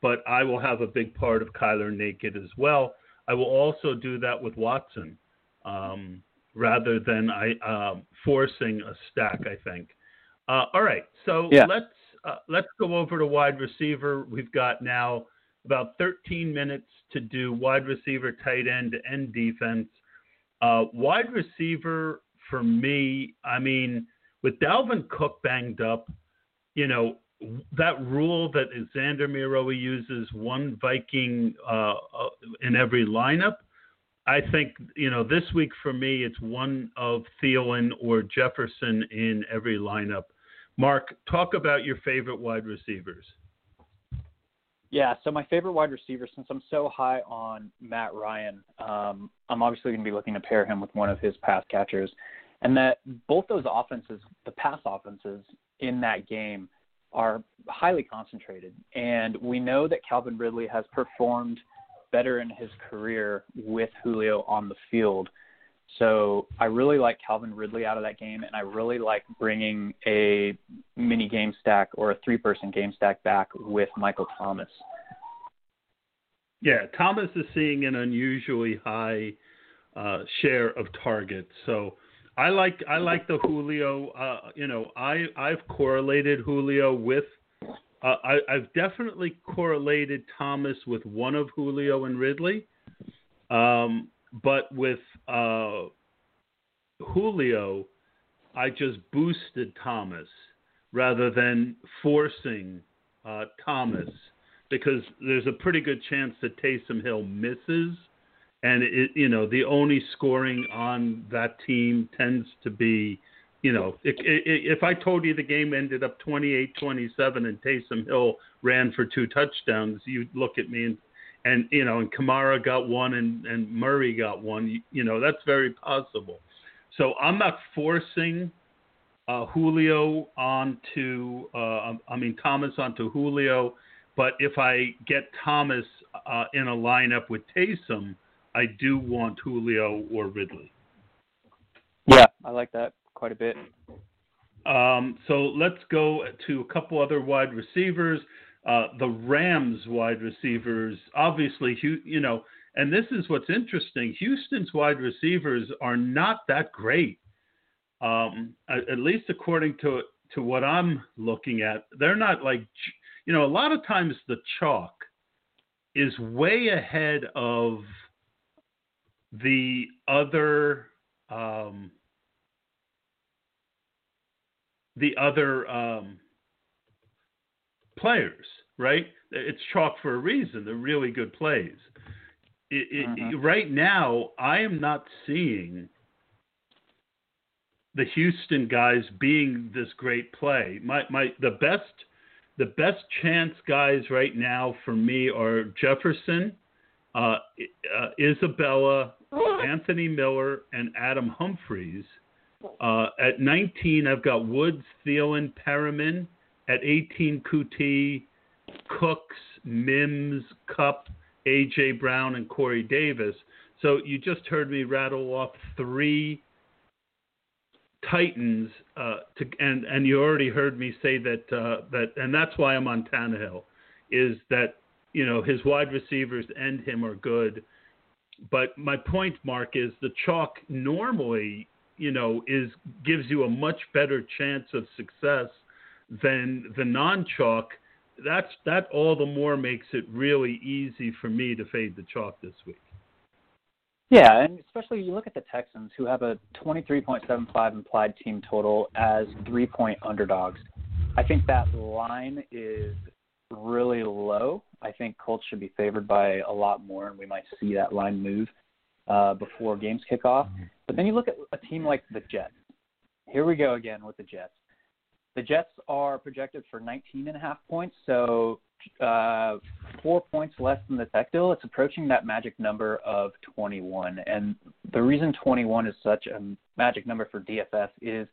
[SPEAKER 1] but I will have a big part of Kyler naked as well I will also do that with Watson um, rather than I uh, forcing a stack. I think. Uh, all right, so yeah. let's uh, let's go over to wide receiver. We've got now about 13 minutes to do wide receiver, tight end, and defense. Uh, wide receiver for me, I mean, with Dalvin Cook banged up, you know, that rule that Xander Miro uses one Viking uh, uh, in every lineup. I think you know this week for me it's one of Thielen or Jefferson in every lineup. Mark, talk about your favorite wide receivers.
[SPEAKER 2] Yeah, so my favorite wide receiver, since I'm so high on Matt Ryan, um, I'm obviously going to be looking to pair him with one of his pass catchers, and that both those offenses, the pass offenses in that game, are highly concentrated. And we know that Calvin Ridley has performed better in his career with Julio on the field. So I really like Calvin Ridley out of that game, and I really like bringing a mini game stack or a three person game stack back with Michael Thomas.
[SPEAKER 1] Yeah, Thomas is seeing an unusually high uh, share of targets. So I like I like the Julio. Uh, you know, I I've correlated Julio with. Uh, I, I've definitely correlated Thomas with one of Julio and Ridley, um, but with uh, Julio, I just boosted Thomas rather than forcing uh, Thomas because there's a pretty good chance that Taysom Hill misses and it, you know the only scoring on that team tends to be you know it, it, if i told you the game ended up 28-27 and Taysom Hill ran for two touchdowns you'd look at me and and you know and Kamara got one and and Murray got one you, you know that's very possible. So i'm not forcing uh, Julio onto uh, I mean Thomas onto Julio but if I get Thomas uh, in a lineup with Taysom I do want Julio or Ridley.
[SPEAKER 2] Yeah, I like that quite a bit.
[SPEAKER 1] Um, so let's go to a couple other wide receivers. Uh, the Rams wide receivers, obviously, you know, and this is what's interesting. Houston's wide receivers are not that great. um, at, at least according to to what I'm looking at, they're not like you know. A lot of times the chalk is way ahead of the other um, the other um, players, right? It's chalk for a reason. They're really good plays. It, it, mm-hmm. Right now, I am not seeing the Houston guys being this great play. My my the best the best chance guys right now for me are Jefferson, uh, uh, Isabella, [laughs] Anthony Miller, and Adam Humphries. Uh, at 19, I've got Woods, Thielen, Perriman. At 18, Coutee, Cooks, Mims, Kupp, A.J. Brown, and Corey Davis. So you just heard me rattle off three Titans, uh, to, and and you already heard me say that uh, that, and that's why I'm on Tannehill, is that you know his wide receivers and him are good, but my point, Mark, is the chalk normally you know is gives you a much better chance of success than the non-chalk. That's that all the more makes it really easy for me to fade the chalk this week.
[SPEAKER 2] Yeah, and especially you look at the Texans, who have a 23.75 implied team total as three point underdogs. I think that line is really low. I think Colts should be favored by a lot more, and we might see that line move uh, before games kick off. But then you look at a team like the Jets. Here we go again with the Jets. The Jets are projected for 19 and a half points, so uh, four points less than the tech deal. It's approaching that magic number of 21. And the reason 21 is such a magic number for DFS is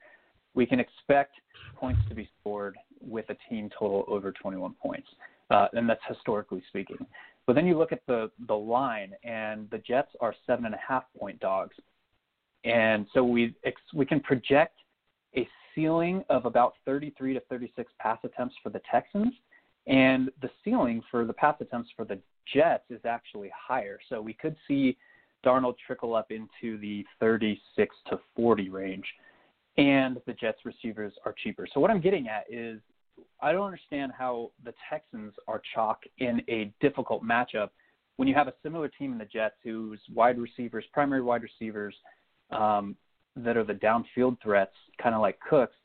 [SPEAKER 2] we can expect points to be scored with a team total over 21 points. Uh, and that's historically speaking. But then you look at the, the line, and the Jets are seven and a half point dogs. And so we, we can project a ceiling of about 33 to 36 pass attempts for the Texans and the ceiling for the pass attempts for the Jets is actually higher. So we could see Darnold trickle up into the 36 to 40 range. And the Jets receivers are cheaper. So what I'm getting at is I don't understand how the Texans are chalk in a difficult matchup when you have a similar team in the Jets whose wide receivers, primary wide receivers, um, that are the downfield threats, kind of like Cooks,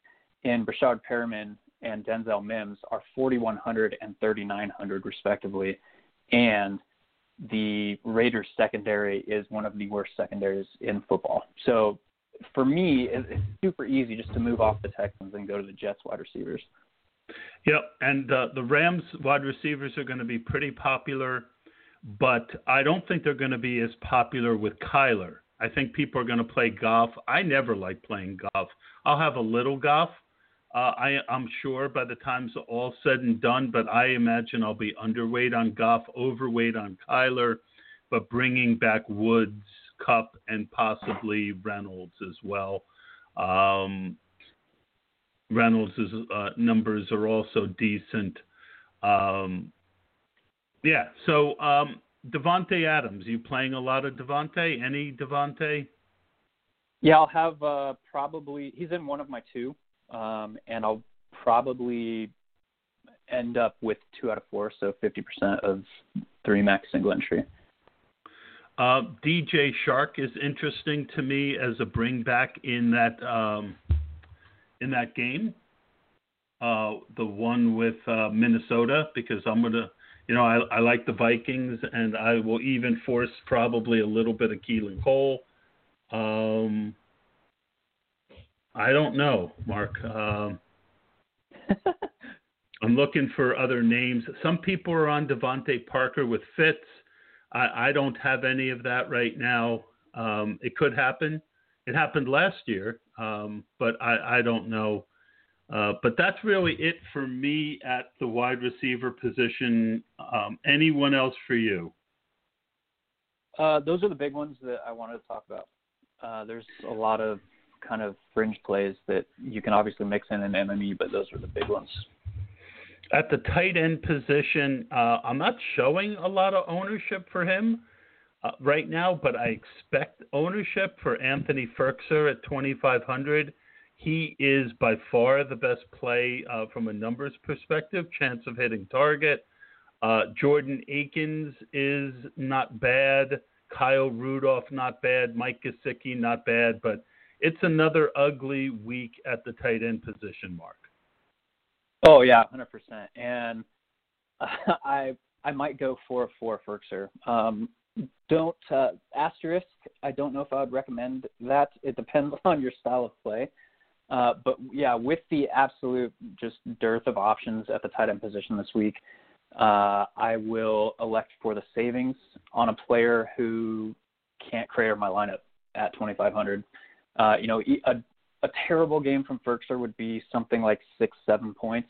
[SPEAKER 2] and Breshad Perriman and Denzel Mims are 4,100 and 3,900 respectively, and the Raiders secondary is one of the worst secondaries in football. So for me, it's super easy just to move off the Texans and go to the Jets wide receivers.
[SPEAKER 1] Yep, and uh, the Rams wide receivers are going to be pretty popular, but I don't think they're going to be as popular with Kyler. I think people are going to play Goff. I never like playing Goff. I'll have a little Goff, uh, I, I'm sure by the time it's all said and done, but I imagine I'll be underweight on Goff, overweight on Kyler, but bringing back Woods, Kupp, and possibly Reynolds as well. Um, Reynolds' uh, numbers are also decent. Um, yeah, so um, Davante Adams, you playing a lot of Davante? Any Davante?
[SPEAKER 2] Yeah, I'll have uh, probably. He's in one of my two um, and I'll probably end up with two out of four, so 50% of three max single entry.
[SPEAKER 1] Uh, DJ Chark is interesting to me as a bring back in that um, in that game, uh, the one with uh, Minnesota, because I'm gonna, you know, I, I like the Vikings, and I will even force probably a little bit of Keelan Cole. Um, I don't know, Mark. Um, [laughs] I'm looking for other names. Some people are on DeVante Parker with Fitz. I, I don't have any of that right now. Um, it could happen. It happened last year, um, but I, I don't know. Uh, but that's really it for me at the wide receiver position. Um, anyone else for you?
[SPEAKER 2] Uh, those are the big ones that I wanted to talk about. Uh, there's a lot of kind of fringe plays that you can obviously mix in an MME, but those are the big ones.
[SPEAKER 1] At the tight end position, uh, I'm not showing a lot of ownership for him uh, right now, but I expect ownership for Anthony Firkser at 2,500. he is by far the best play uh, from a numbers perspective, chance of hitting target. Uh, Jordan Akins is not bad. Kyle Rudolph, not bad. Mike Gesicki, not bad. But it's another ugly week at the tight end position, Mark.
[SPEAKER 2] Oh yeah, hundred percent. And [laughs] I I might go for for Firkser. Um, don't uh, asterisk. I don't know if I would recommend that. It depends [laughs] on your style of play. Uh, but yeah, with the absolute just dearth of options at the tight end position this week, uh, I will elect for the savings on a player who can't clear my lineup at 2,500. Uh, you know, a, a terrible game from Firkser would be something like six, seven points.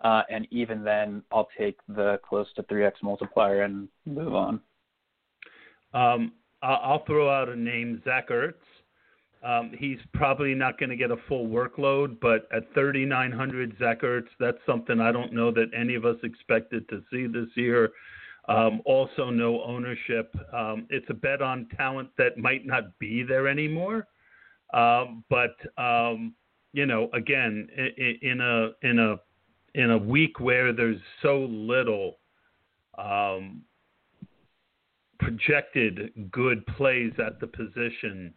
[SPEAKER 2] Uh, and even then, I'll take the close to 3x multiplier and move on.
[SPEAKER 1] Um, I'll throw out a name, Zach Ertz. Um, he's probably not going to get a full workload, but at 3,900 Zach Ertz, that's something I don't know that any of us expected to see this year. Um, also, no ownership. Um, it's a bet on talent that might not be there anymore. Um, but um, you know, again, in, in, a in a in a week where there's so little um, projected good plays at the position,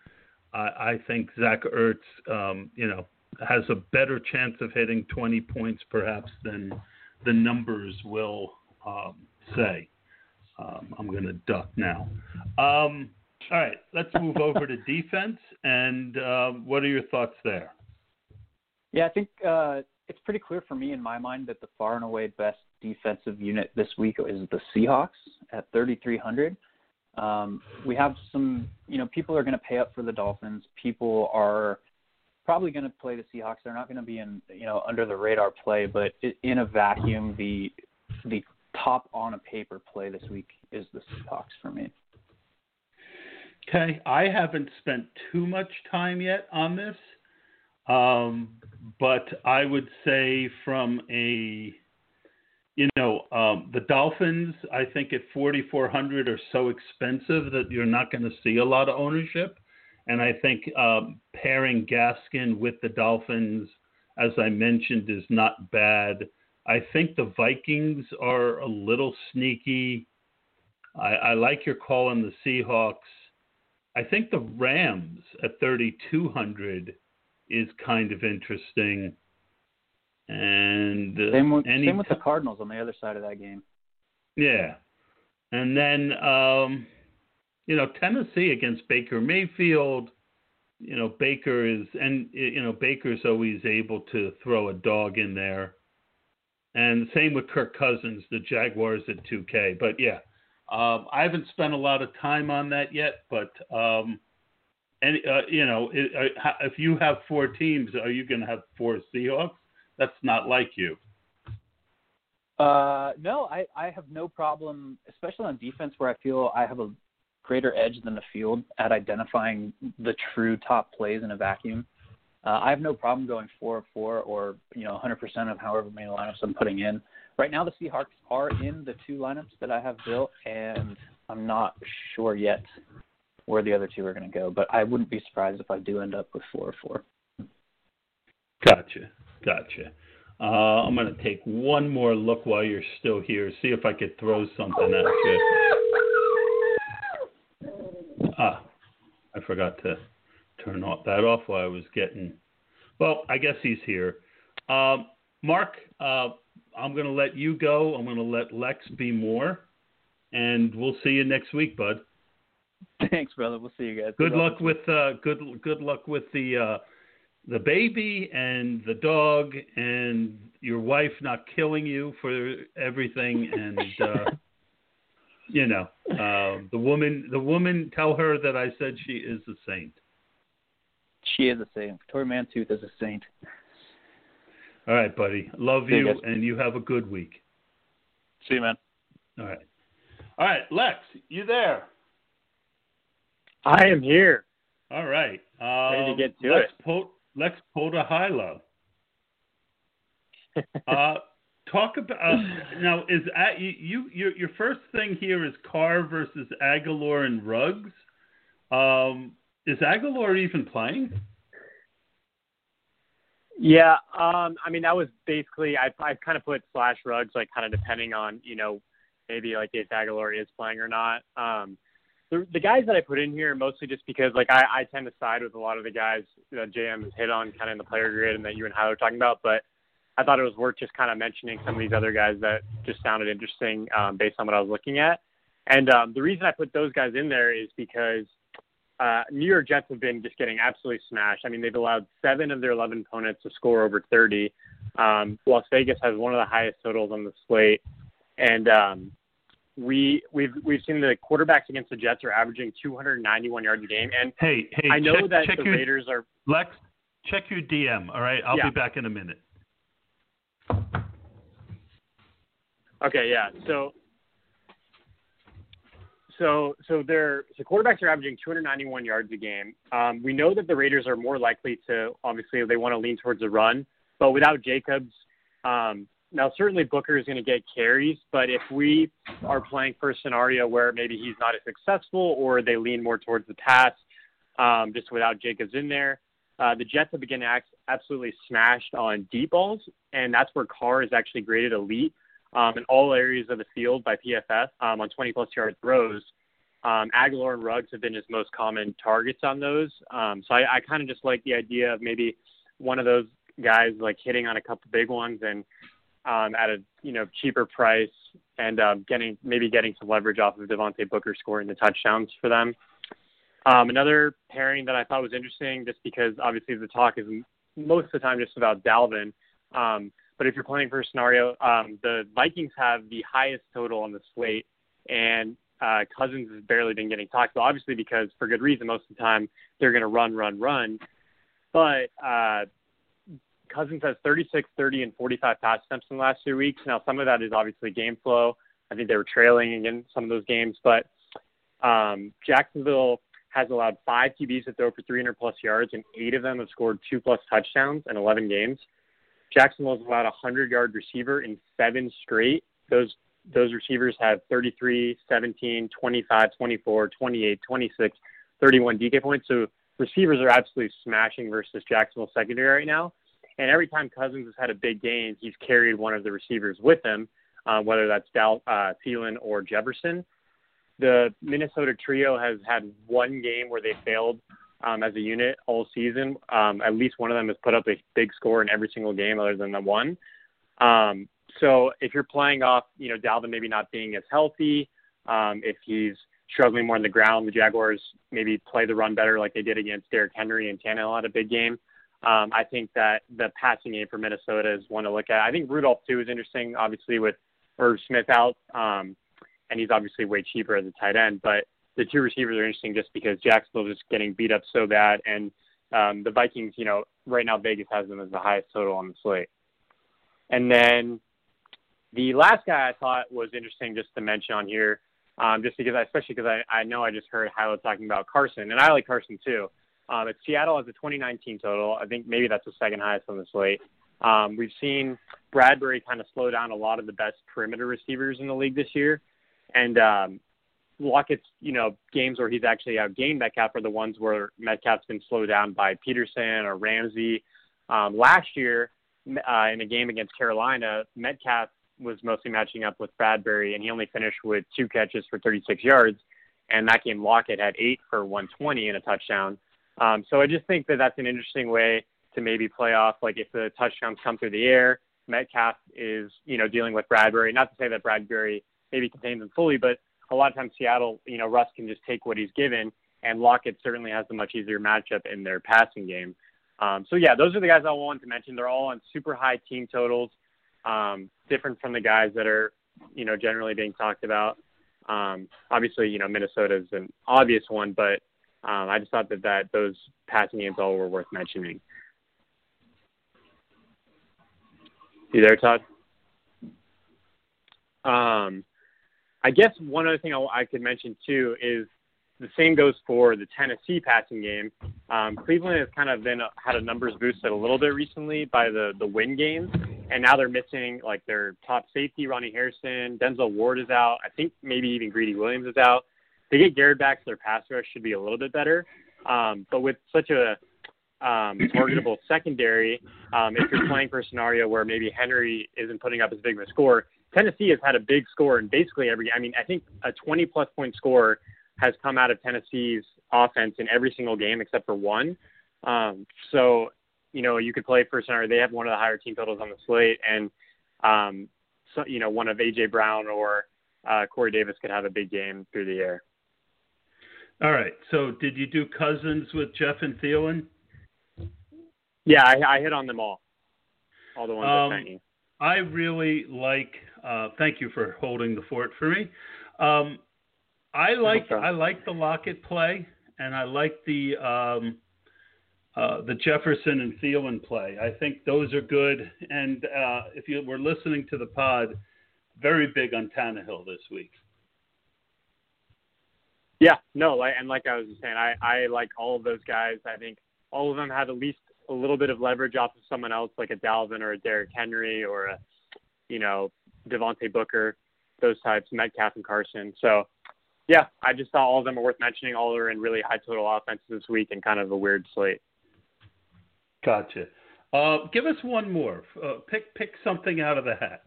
[SPEAKER 1] I, I think Zach Ertz, um, you know, has a better chance of hitting 20 points perhaps than the numbers will um, say. Um, I'm going to duck now. Um, all right, let's move over to defense. And uh, what are your thoughts there?
[SPEAKER 2] Yeah, I think uh, it's pretty clear for me in my mind that the far and away best defensive unit this week is the Seahawks at 3,300. Um, we have some, you know, people are going to pay up for the Dolphins. People are probably going to play the Seahawks. They're not going to be in, you know, under the radar play, but in a vacuum, the the top on a paper play this week is the Seahawks for me.
[SPEAKER 1] Okay, I haven't spent too much time yet on this, um, but I would say from a you know, um, the Dolphins, I think at 4,400 are so expensive that you're not going to see a lot of ownership. And I think um, pairing Gaskin with the Dolphins, as I mentioned, is not bad. I think the Vikings are a little sneaky. I, I like your call on the Seahawks. I think the Rams at 3,200 is kind of interesting. And uh,
[SPEAKER 2] same with, same with the Cardinals on the other side of that game.
[SPEAKER 1] Yeah, and then um, you know Tennessee against Baker Mayfield. You know Baker is, and you know Baker's always able to throw a dog in there. And same with Kirk Cousins, the Jaguars at 2K. But yeah, um, I haven't spent a lot of time on that yet. But um, and uh, you know, it, uh, if you have four teams, are you going to have four Seahawks? That's not like you.
[SPEAKER 2] Uh, no, I, I have no problem, especially on defense, where I feel I have a greater edge than the field at identifying the true top plays in a vacuum. Uh, I have no problem going four of four or you know 100% of however many lineups I'm putting in. Right now, the Seahawks are in the two lineups that I have built, and I'm not sure yet where the other two are going to go. But I wouldn't be surprised if I do end up with four of four.
[SPEAKER 1] Gotcha. Gotcha. Uh, I'm going to take one more look while you're still here, see if I could throw something at you. Ah, I forgot to turn off that off while I was getting. Well, I guess he's here. Um, Mark, uh, I'm going to let you go. I'm going to let Lex be more, and we'll see you next week, bud.
[SPEAKER 2] Thanks, brother. We'll see you guys.
[SPEAKER 1] Good, good luck with uh, good good luck with the uh, the baby and the dog and your wife not killing you for everything and uh [laughs] you know uh, the woman the woman tell her that i said she is a saint.
[SPEAKER 2] She is a saint. Victoria mantooth is a saint.
[SPEAKER 1] All right buddy. Love See you, you and you have a good week.
[SPEAKER 2] See you man.
[SPEAKER 1] All right. All right lex you there?
[SPEAKER 3] I am here.
[SPEAKER 1] All right.
[SPEAKER 3] Um, ready to get to
[SPEAKER 1] let's
[SPEAKER 3] it.
[SPEAKER 1] po- let's pull the high low. [laughs] uh, talk about uh, now. Is at, you, you your your first thing here is Carr versus Agholor and Ruggs. Um, is Agholor even playing?
[SPEAKER 3] Yeah, um, I mean that was basically I I kind of put slash Ruggs like kind of depending on you know maybe like if Agholor is playing or not. Um, the the guys that I put in here mostly just because like I I tend to side with a lot of the guys that JM has hit on kind of in the player grid and that you and Howard are talking about, but I thought it was worth just kind of mentioning some of these other guys that just sounded interesting um, based on what I was looking at. And um, the reason I put those guys in there is because uh, New York Jets have been just getting absolutely smashed. I mean, they've allowed seven of their 11 opponents to score over 30. Um, Las Vegas has one of the highest totals on the slate, and um, we we've we've seen the quarterbacks against the Jets are averaging 291 yards a game. And
[SPEAKER 1] hey, hey,
[SPEAKER 3] I know
[SPEAKER 1] check,
[SPEAKER 3] that
[SPEAKER 1] check
[SPEAKER 3] the
[SPEAKER 1] your,
[SPEAKER 3] Raiders are
[SPEAKER 1] Lex. Check your DM. All right, I'll
[SPEAKER 3] Yeah.
[SPEAKER 1] be back in a minute.
[SPEAKER 3] Okay, yeah. So so so they're so quarterbacks are averaging 291 yards a game. Um, we know that the Raiders are more likely to obviously they want to lean towards the run, but without Jacobs, um, now certainly Booker is going to get carries. But if we are playing for a scenario where maybe he's not as successful or they lean more towards the pass, um, just without Jacobs in there, uh, the Jets have been absolutely smashed on deep balls, and that's where Carr is actually graded elite um, in all areas of the field by PFF um, on 20 plus yard throws. Um, Agholor and Ruggs have been his most common targets on those. Um, so I, I kind of just like the idea of maybe one of those guys like hitting on a couple big ones and um, at a you know cheaper price and um, getting maybe getting some leverage off of Devontae Booker scoring the touchdowns for them. Um, another pairing that I thought was interesting, just because obviously the talk is most of the time just about Dalvin. Um, but if you're playing for a scenario, um, the Vikings have the highest total on the slate, and uh, Cousins has barely been getting talked about, obviously because for good reason. Most of the time they're going to run, run, run. But uh, Cousins has 36, 30, and 45 pass attempts in the last two weeks. Now some of that is obviously game flow. I think they were trailing in some of those games, but um, Jacksonville has allowed five QBs to throw for 300 plus yards, and eight of them have scored two plus touchdowns in 11 games. Jacksonville has allowed a 100 yard receiver in seven straight. Those those receivers have 33, 17, 25, 24, 28, 26, 31 DK points. So receivers are absolutely smashing versus Jacksonville secondary right now. And every time Cousins has had a big game, he's carried one of the receivers with him, uh, whether that's Dal, uh, Thielen or Jefferson. The Minnesota trio has had one game where they failed um, as a unit all season. Um, at least one of them has put up a big score in every single game, other than the one. Um, so if you're playing off, you know, Dalvin maybe not being as healthy, um, if he's struggling more on the ground, the Jaguars maybe play the run better like they did against Derrick Henry and Tannehill had a big game. Um, I think that the passing game for Minnesota is one to look at. I think Rudolph too is interesting, obviously with Irv Smith out, um, and he's obviously way cheaper as a tight end. But the two receivers are interesting just because Jacksonville is getting beat up so bad, and um, the Vikings, you know, right now Vegas has them as the highest total on the slate. And then the last guy I thought was interesting just to mention on here, um, just because, I, especially because I, I know I just heard Hilo talking about Carson, and I like Carson too. Um, Seattle has a 2019 total. I think maybe that's the second highest on the slate. Um, we've seen Bradberry kind of slow down a lot of the best perimeter receivers in the league this year, and um, Lockett's you know games where he's actually outgained Metcalf are the ones where Metcalf's been slowed down by Peterson or Ramsey. Um, last year, uh, in a game against Carolina, Metcalf was mostly matching up with Bradberry, and he only finished with two catches for 36 yards. And that game, Lockett had eight for 120 and a touchdown. Um, so I just think that that's an interesting way to maybe play off. Like if the touchdowns come through the air, Metcalf is you know dealing with Bradberry. Not to say that Bradberry maybe contains him fully, but a lot of times Seattle, you know, Russ can just take what he's given, and Lockett certainly has a much easier matchup in their passing game. Um, so yeah, those are the guys I wanted to mention. They're all on super high team totals, um, different from the guys that are, you know, generally being talked about. Um, obviously, you know, Minnesota is an obvious one, but um, I just thought that, that those passing games all were worth mentioning. You there, Todd? Um, I guess one other thing I, I could mention too is the same goes for the Tennessee passing game. Um, Cleveland has kind of been had a numbers boosted a little bit recently by the the win games, and now they're missing like their top safety, Ronnie Harrison, Denzel Ward is out. I think maybe even Greedy Williams is out. They get Garrett back, so their pass rush should be a little bit better. Um, but with such a um, [clears throat] targetable secondary. Um, if you're playing for a scenario where maybe Henry isn't putting up as big of a score, Tennessee has had a big score in basically every. I mean, I think a 20 plus point score has come out of Tennessee's offense in every single game except for one. Um, so, you know, you could play for a scenario. They have one of the higher team totals on the slate, and um, so you know, one of AJ Brown or uh, Corey Davis could have a big game through the air.
[SPEAKER 1] All right. So, did you do Cousins with Jeff and Thielen?
[SPEAKER 3] Yeah, I, I hit on them all. All the ones um, I sent you.
[SPEAKER 1] I really like. Uh, thank you for holding the fort for me. Um, I like I like the Lockett play, and I like the um, uh, the Jefferson and Thielen play. I think those are good. And uh, if you were listening to the pod, very big on Tannehill this week.
[SPEAKER 3] Yeah, no, like, and like I was just saying, I, I like all of those guys. I think all of them have at least a little bit of leverage off of someone else, like a Dalvin or a Derrick Henry or a, you know, Devontae Booker, those types, Metcalf and Carson. So, yeah, I just thought all of them are worth mentioning. All are in really high total offenses this week and kind of a weird slate.
[SPEAKER 1] Gotcha. Uh, give us one more. Uh, pick pick something out of the hat.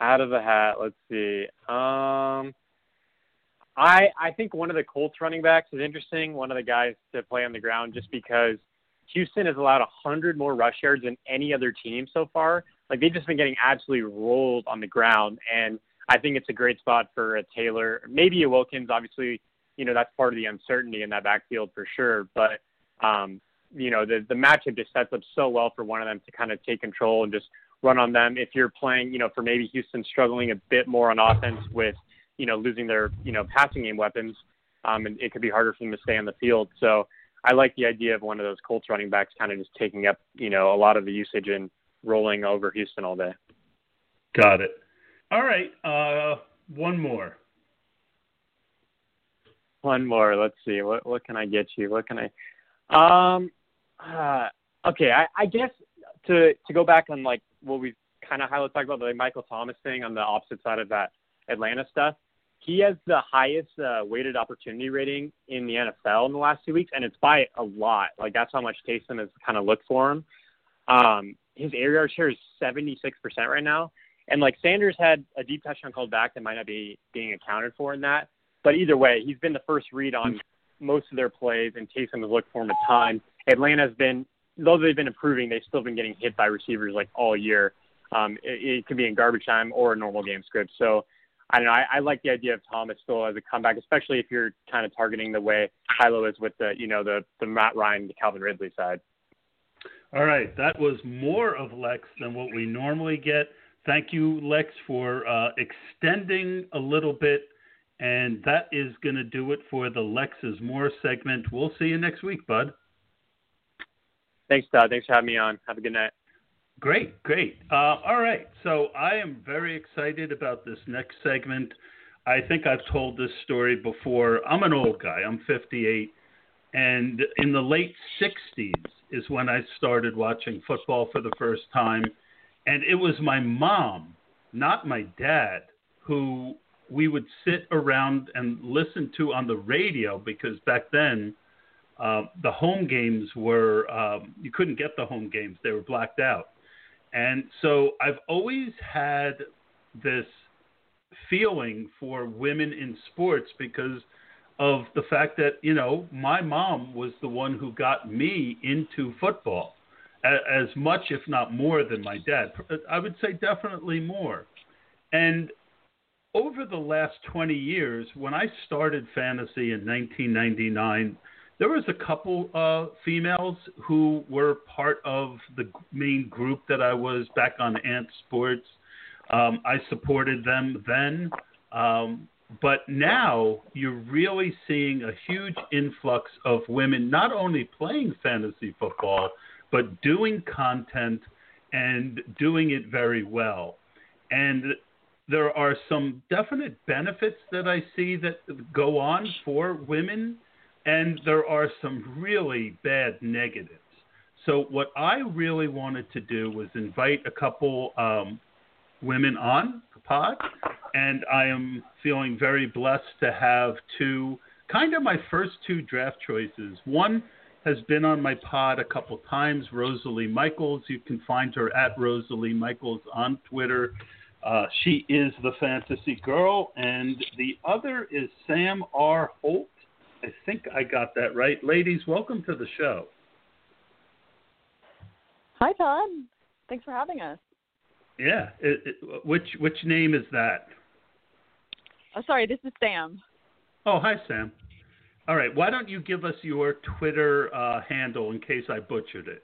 [SPEAKER 3] Out of the hat. Let's see. Um, I I think one of the Colts running backs is interesting. One of the guys to play on the ground, just because Houston has allowed a hundred more rush yards than any other team so far. Like they've just been getting absolutely rolled on the ground, and I think it's a great spot for a Taylor, maybe a Wilkins. Obviously, you know that's part of the uncertainty in that backfield for sure. But um, you know the the matchup just sets up so well for one of them to kind of take control and just run on them. If you're playing, you know, for maybe Houston struggling a bit more on offense with you know, losing their, you know, passing game weapons, um, and it could be harder for them to stay on the field. So I like the idea of one of those Colts running backs kind of just taking up, you know, a lot of the usage and rolling over Houston all day.
[SPEAKER 1] Got it. All right. Uh, one more.
[SPEAKER 3] One more. Let's see. What what can I get you? What can I? Um. Uh, okay. I, I guess to to go back on like what we kind of highlight talk about the Michael Thomas thing on the opposite side of that Atlanta stuff he has the highest uh, weighted opportunity rating in the NFL in the last two weeks, and it's by a lot. Like that's how much Taysom has kind of looked for him. Um, his air yard share is 76% right now, and like Sanders had a deep touchdown called back that might not be being accounted for in that. But either way, he's been the first read on most of their plays, and Taysom has looked for him a ton. Atlanta's been, though they've been improving, they've still been getting hit by receivers like all year. Um, it, it could be in garbage time or a normal game script. So I don't know. I, I like the idea of Thomas still as a comeback, especially if you're kind of targeting the way Kylo is with the, you know, the the Matt Ryan, the Calvin Ridley side.
[SPEAKER 1] All right, that was more of Lex than what we normally get. Thank you, Lex, for uh, extending a little bit, and that is going to do it for the Lex is More segment. We'll see you next week, bud.
[SPEAKER 3] Thanks, Todd. Thanks for having me on. Have a good night.
[SPEAKER 1] Great, great. Uh, all right, so I am very excited about this next segment. I think I've told this story before. I'm an old guy, I'm 58, and in the late 60s is when I started watching football for the first time. And it was my mom, not my dad, who we would sit around and listen to on the radio because back then uh, the home games were, um, you couldn't get the home games, they were blacked out. And so I've always had this feeling for women in sports because of the fact that, you know, my mom was the one who got me into football as much, if not more, than my dad. Uh, I would say definitely more. And over the last 20 years, when I started fantasy in 1999, there was a couple uh, females who were part of the main group that I was back on Ant Sports. Um, I supported them then, um, but now you're really seeing a huge influx of women not only playing fantasy football but doing content and doing it very well. And there are some definite benefits that I see that go on for women and there are some really bad negatives. So, what I really wanted to do was invite a couple um, women on the pod, and I am feeling very blessed to have two, kind of my first two draft choices. One has been on my pod a couple times. Rosalie Michaels. You can find her at Rosalie Michaels on Twitter. Uh, she is the fantasy girl, and the other is Sam R. Holt. I think I got that right. Ladies, welcome to the show.
[SPEAKER 4] Hi, Todd. Thanks for having us.
[SPEAKER 1] Yeah. It, it, which which name is that?
[SPEAKER 4] Oh, sorry. This is Sam.
[SPEAKER 1] Oh, hi, Sam. All right. Why don't you give us your Twitter uh, handle in case I butchered it?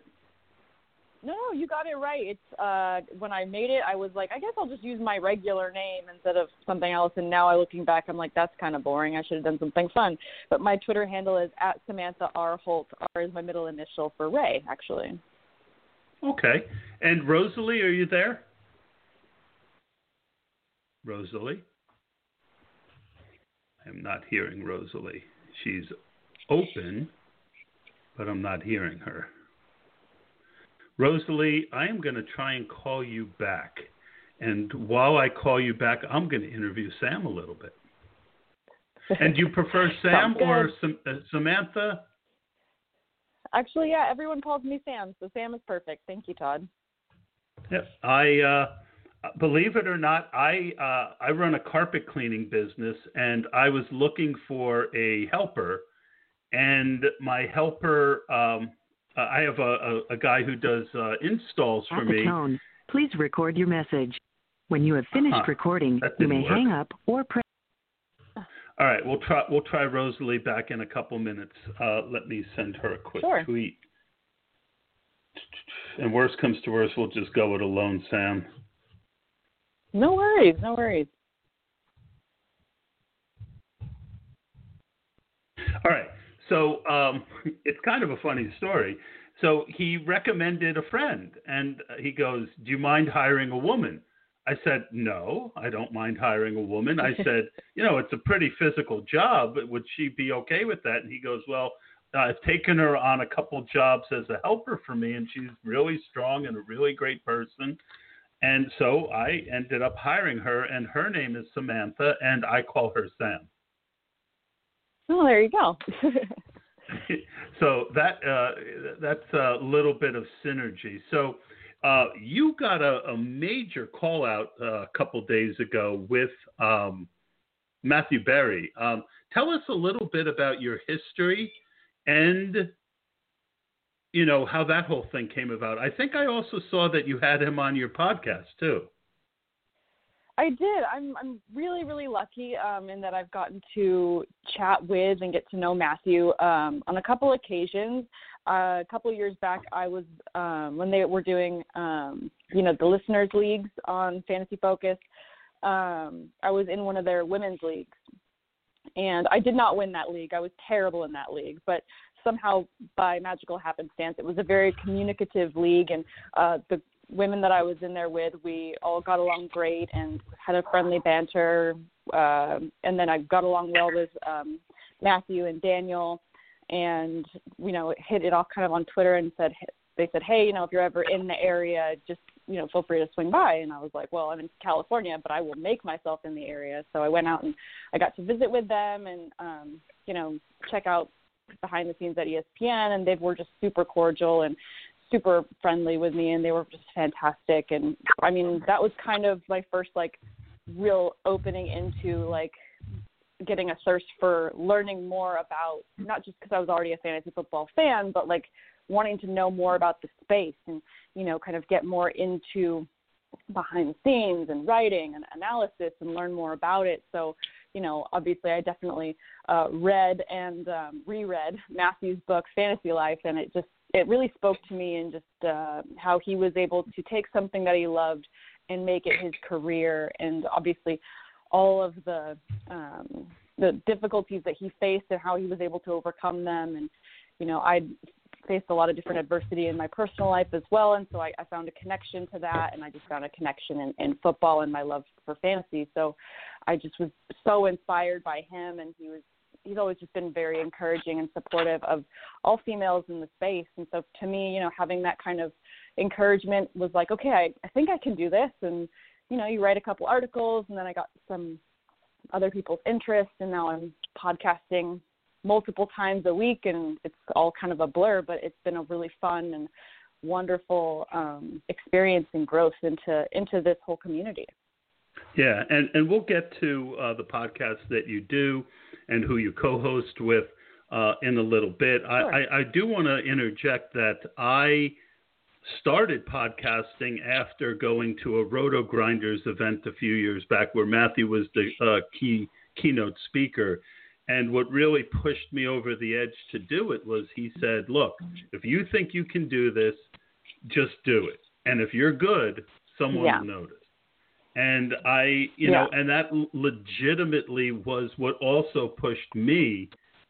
[SPEAKER 4] No, no, you got it right. It's uh when I made it, I was like, I guess I'll just use my regular name instead of something else. And now, I looking back, I'm like, that's kind of boring. I should have done something fun. But my Twitter handle is at Samantha R Holt. R is my middle initial for Ray, actually.
[SPEAKER 1] Okay. And Rosalie, are you there? Rosalie? I'm not hearing Rosalie. She's open, but I'm not hearing her. Rosalie, I am going to try and call you back. And while I call you back, I'm going to interview Sam a little bit. And do you prefer [laughs] Sam or Sam- uh, Samantha?
[SPEAKER 4] Actually, yeah, everyone calls me Sam, so Sam is perfect. Thank you, Todd.
[SPEAKER 1] Yep. I uh, believe it or not, I uh, I run a carpet cleaning business, and I was looking for a helper, and my helper. Um, uh, I have a, a, a, guy who does uh, installs for
[SPEAKER 5] At
[SPEAKER 1] me.
[SPEAKER 5] the tone, please record your message. When you have finished
[SPEAKER 1] Uh-huh.
[SPEAKER 5] recording, you may
[SPEAKER 1] work.
[SPEAKER 5] hang up or press.
[SPEAKER 1] All right, we'll try we'll try Rosalie back in a couple minutes. Uh, let me send her a quick
[SPEAKER 4] Sure.
[SPEAKER 1] tweet. And worst comes to worst, we'll just go it alone, Sam.
[SPEAKER 4] No worries, no worries.
[SPEAKER 1] All right. So um, [laughs] it's kind of a funny story. So he recommended a friend, and he goes, "Do you mind hiring a woman?" I said, "No, I don't mind hiring a woman." I [laughs] said, "You know, it's a pretty physical job. Would she be okay with that?" And he goes, "Well." I've taken her on a couple jobs as a helper for me, and she's really strong and a really great person. And so I ended up hiring her, and her name is Samantha, and I call her Sam.
[SPEAKER 4] Oh, there you go. [laughs]
[SPEAKER 1] so that uh, that's a little bit of synergy. So uh, you got a, a major call out uh, a couple days ago with um, Matthew Berry. Um, tell us a little bit about your history and you know how that whole thing came about. I think I also saw that you had him on your podcast too.
[SPEAKER 4] I did. I'm I'm really really lucky um, in that I've gotten to chat with and get to know Matthew um, on a couple occasions. Uh, a couple years back, I was um, when they were doing um, you know the listeners leagues on Fantasy Focus. Um, I was in one of their women's leagues, and I did not win that league. I was terrible in that league, but somehow by magical happenstance, it was a very communicative league, and uh, the women that I was in there with, we all got along great and had a friendly banter. Uh, and then I got along well with um, Matthew and Daniel, and you know hit it off kind of on Twitter and said they said, hey, you know, if you're ever in the area, just you know feel free to swing by. And I was like, well, I'm in California, but I will make myself in the area. So I went out and I got to visit with them and um, you know check out behind the scenes at ESPN, and they were just super cordial and super friendly with me and they were just fantastic. And i mean that was kind of my first like real opening into like getting a thirst for learning more about not just because i was already a fantasy football fan but like wanting to know more about the space and you know kind of get more into behind the scenes and writing and analysis and learn more about it. So you know obviously i definitely uh read and um reread matthew's book fantasy life and it just it really spoke to me and just uh, how he was able to take something that he loved and make it his career. And obviously all of the um, the difficulties that he faced and how he was able to overcome them. And you know I faced a lot of different adversity in my personal life as well. And so I, I found a connection to that. And I just found a connection in, in football and my love for fantasy. So I just was so inspired by him. And he was he's always just been very encouraging and supportive of all females in the space. And so to me, you know, having that kind of encouragement was like, okay, I, I think I can do this. And, you know, you write a couple articles and then I got some other people's interest and now I'm podcasting multiple times a week, and it's all kind of a blur. But it's been a really fun and wonderful um, experience and growth into into this whole community.
[SPEAKER 1] Yeah, and and we'll get to uh, the podcast that you do and who you co-host with uh, in a little bit. Sure. I, I, I do want to interject that I started podcasting after going to a RotoGrinders event a few years back, where Matthew was the uh, key keynote speaker. And what really pushed me over the edge to do it was he said, "Look, if you think you can do this, just do it. And if you're good, someone yeah. will notice." And I, you yeah. know, and that legitimately was what also pushed me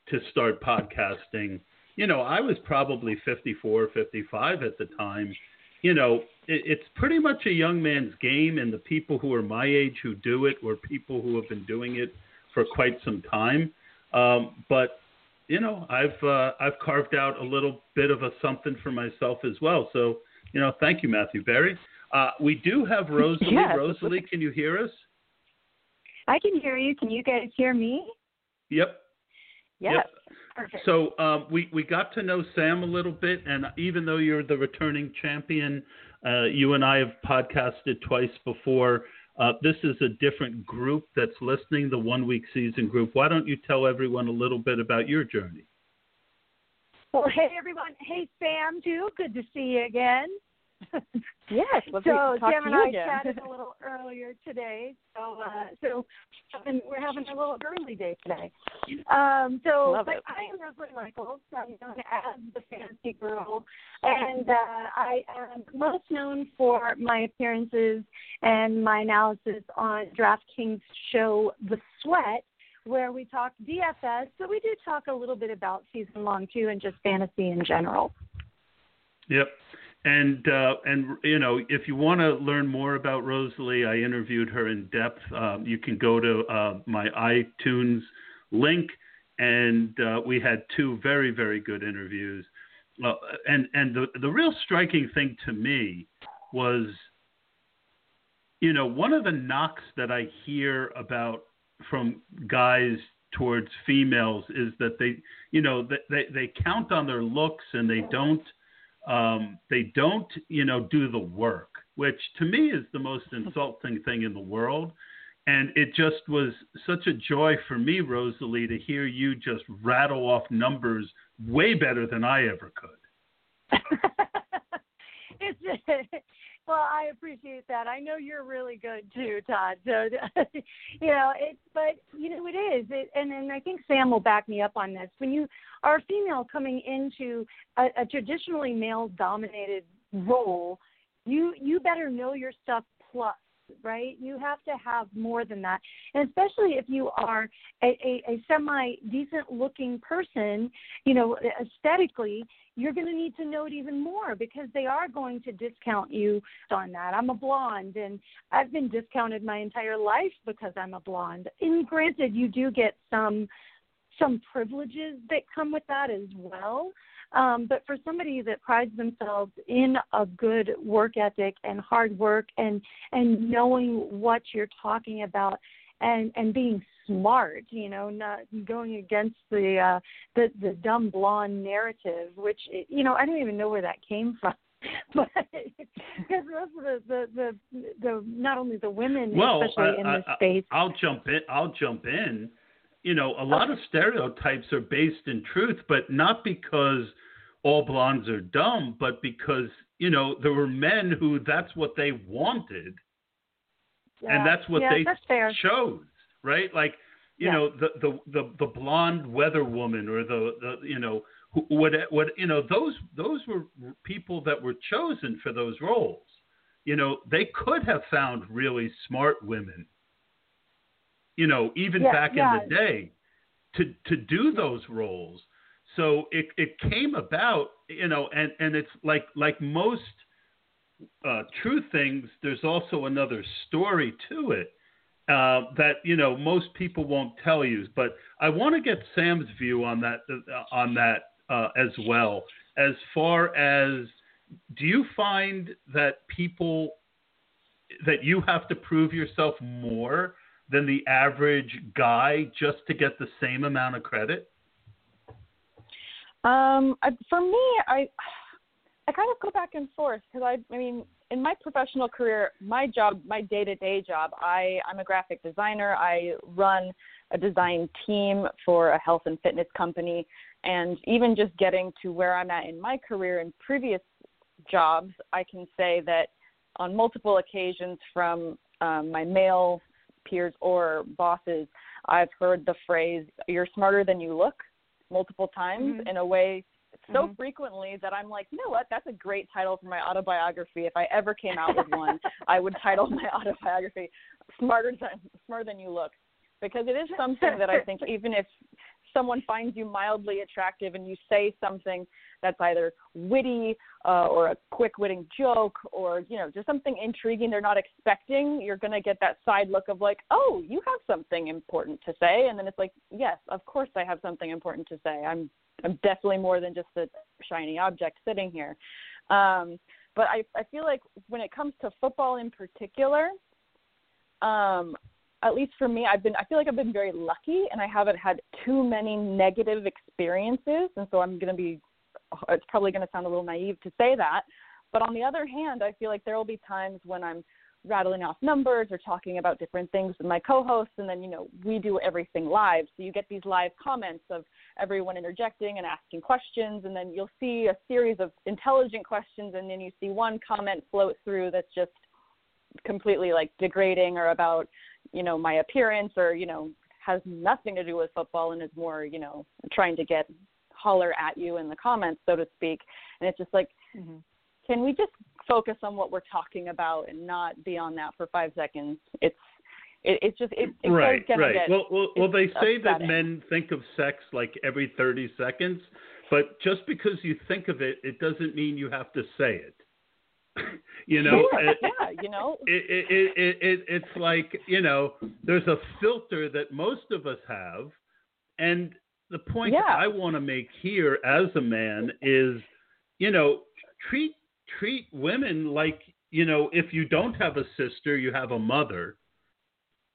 [SPEAKER 1] to start podcasting. You know, I was probably 54, 55 at the time. You know, it, it's pretty much a young man's game, and the people who are my age who do it were people who have been doing it for quite some time. Um, but you know, I've uh, I've carved out a little bit of a something for myself as well. So, you know, thank you, Matthew Berry. Uh, we do have Rosalie. Yes. Rosalie, can you hear us?
[SPEAKER 6] I can hear you. Can you guys hear me?
[SPEAKER 1] Yep.
[SPEAKER 6] Yes.
[SPEAKER 1] Yep. Perfect. So um, we we got to know Sam a little bit, and even though you're the returning champion, uh, you and I have podcasted twice before. Uh, this is a different group that's listening, the one week season group. Why don't you tell everyone a little bit about your journey?
[SPEAKER 6] Well, hey everyone. Hey Sam, too. Good to see you again. [laughs]
[SPEAKER 4] yes.
[SPEAKER 6] so Sam and I again. chatted a little earlier today. So uh, so we're having a little early day today. Um, so but I am Rosalie Michaels. I'm known as the Fancy Girl, and uh, I am most known for my appearances and my analysis on DraftKings show The Sweat where we talk DFS, but we do talk a little bit about season long too and just fantasy in general.
[SPEAKER 1] Yep. And uh, and you know, if you want to learn more about Rosalie, I interviewed her in depth. Um, you can go to uh, my iTunes link, and uh, we had two very very good interviews. and and the the real striking thing to me was, you know, one of the knocks that I hear about from guys towards females is that they, you know, they they count on their looks and they don't um, they don't, you know, do the work, which to me is the most [laughs] insulting thing in the world. And it just was such a joy for me, Rosalie, to hear you just rattle off numbers way better than I ever could. [laughs]
[SPEAKER 6] it's, [laughs] well, I appreciate that. I know you're really good too, Todd. So, [laughs] you know, it, but you know, it is. It, and and I think Sam will back me up on this. When you are a female coming into a, a traditionally male-dominated role, you you better know your stuff plus right? You have to have more than that. And especially if you are a, a, a semi decent looking person, you know, aesthetically, you're going to need to know it even more because they are going to discount you on that. I'm a blonde and I've been discounted my entire life because I'm a blonde. And granted, you do get some some privileges that come with that as well. Um, but for somebody that prides themselves in a good work ethic and hard work and and knowing what you're talking about and and being smart, you know, not going against the uh, the the dumb blonde narrative, which you know I don't even know where that came [laughs] from. but because most of the, the the the not only the women,
[SPEAKER 1] well,
[SPEAKER 6] especially
[SPEAKER 1] I,
[SPEAKER 6] in this
[SPEAKER 1] I,
[SPEAKER 6] space.
[SPEAKER 1] I'll jump in. I'll jump in. You know, a lot of stereotypes are based in truth, but not because all blondes are dumb, but because you know there were men who that's what they wanted,
[SPEAKER 6] yeah.
[SPEAKER 1] and that's what
[SPEAKER 6] yeah,
[SPEAKER 1] they
[SPEAKER 6] that's
[SPEAKER 1] chose, right? Like you
[SPEAKER 6] yeah.
[SPEAKER 1] know the, the the the blonde weather woman or the the you know what what you know those those were people that were chosen for those roles. You know they could have found really smart women. You know even back in the day to to do those roles so it it came about, you know, and and it's like like most uh, true things. There's also another story to it uh, that you know most people won't tell you. But I want to get Sam's view on that uh, on that uh, as well. As far as do you find that people that you have to prove yourself more than the average guy just to get the same amount of credit?
[SPEAKER 4] Um, I, for me, I I kind of go back and forth because I I mean in my professional career, my job, my day-to-day job, I I'm a graphic designer. I run a design team for a health and fitness company, and even just getting to where I'm at in my career in previous jobs, I can say that on multiple occasions from um, my male peers or bosses, I've heard the phrase "you're smarter than you look" multiple times
[SPEAKER 6] Mhm.
[SPEAKER 4] in a way so
[SPEAKER 6] Mhm.
[SPEAKER 4] frequently that I'm like, you know what? That's a great title for my autobiography. If I ever came out with one, [laughs] I would title my autobiography "Smarter Than Smarter Than You Look," because it is something that I think even if someone finds you mildly attractive and you say something that's either witty uh, or a quick witting joke or you know just something intriguing they're not expecting you're going to get that side look of like oh you have something important to say. And then it's like yes of course i have something important to say. I'm i'm definitely more than just a shiny object sitting here. Um but i i feel like when it comes to football in particular um at least for me, I've been I feel like I've been very lucky and I haven't had too many negative experiences. And so I'm going to be it's probably going to sound a little naive to say that, but on the other hand, I feel like there will be times when I'm rattling off numbers or talking about different things with my co-hosts and then you know we do everything live. So you get these live comments of everyone interjecting and asking questions and then you'll see a series of intelligent questions and then you see one comment float through that's just completely like degrading or about you know my appearance or you know has nothing to do with football and is more you know trying to get holler at you in the comments so to speak and it's just like
[SPEAKER 6] Mm-hmm.
[SPEAKER 4] can we just focus on what we're talking about and not be on that for five seconds it's it, it's just it, it
[SPEAKER 1] right, right.
[SPEAKER 4] Get,
[SPEAKER 1] well, well, well, they
[SPEAKER 4] it's
[SPEAKER 1] say that men think of sex like every 30 seconds, but just because you think of it, it doesn't mean you have to say it. [coughs] you know,
[SPEAKER 4] Sure,
[SPEAKER 1] it,
[SPEAKER 4] yeah you know
[SPEAKER 1] it, it, it, it, it, it's like, you know, there's a filter that most of us have. And the point
[SPEAKER 4] Yeah.
[SPEAKER 1] I want to make here as a man is, you know, treat treat women like, you know, if you don't have a sister, you have a mother.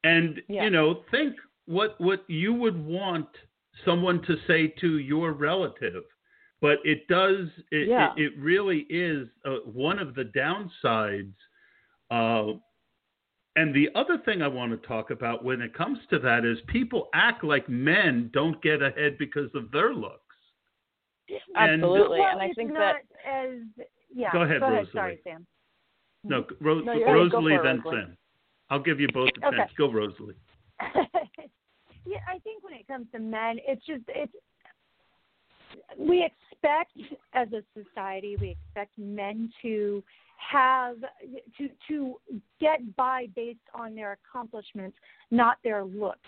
[SPEAKER 1] And,
[SPEAKER 4] Yeah.
[SPEAKER 1] you know, think what what you would want someone to say to your relative. But it does it
[SPEAKER 4] Yeah.
[SPEAKER 1] it, it really is uh, one of the downsides uh, and the other thing I want to talk about when it comes to that is people act like men don't get ahead because of their looks. And-
[SPEAKER 4] absolutely
[SPEAKER 6] well,
[SPEAKER 4] and i
[SPEAKER 6] it's
[SPEAKER 4] think
[SPEAKER 6] not
[SPEAKER 4] that
[SPEAKER 6] as yeah.
[SPEAKER 1] Go ahead, Rosalie.
[SPEAKER 6] Sorry, Sam.
[SPEAKER 1] No, Ro-
[SPEAKER 4] No, you're right.
[SPEAKER 1] Rosalie, then
[SPEAKER 4] Rosalie.
[SPEAKER 1] Sam. I'll give you both a
[SPEAKER 6] Okay.
[SPEAKER 1] chance. Go, Rosalie. [laughs]
[SPEAKER 6] yeah, I think when it comes to men, it's just it's we expect as a society we expect men to have to to get by based on their accomplishments, not their looks.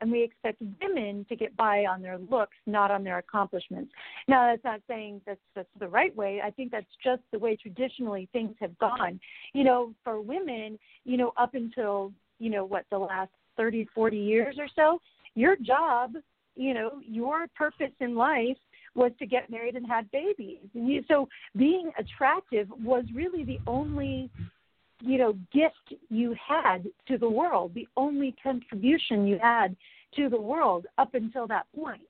[SPEAKER 6] And we expect women to get by on their looks, not on their accomplishments. Now, that's not saying that's that's the right way. I think that's just the way traditionally things have gone. You know, for women, you know, up until you know what the last thirty, forty years or so, your job, you know, your purpose in life was to get married and have babies. And so being attractive was really the only, you know, gift you had to the world, the only contribution you had to the world up until that point.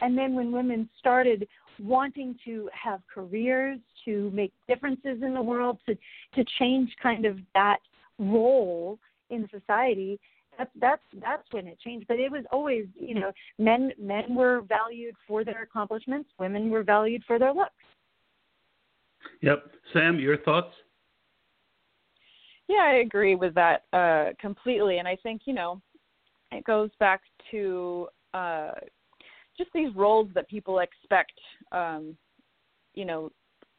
[SPEAKER 6] And then when women started wanting to have careers, to make differences in the world, to to change kind of that role in society, that's that's that's when it changed. But it was always, you know, men men were valued for their accomplishments, women were valued for their looks.
[SPEAKER 1] Yep. Sam, your thoughts?
[SPEAKER 4] Yeah, I agree with that uh, completely, and I think you know it goes back to uh, just these roles that people expect, um, you know,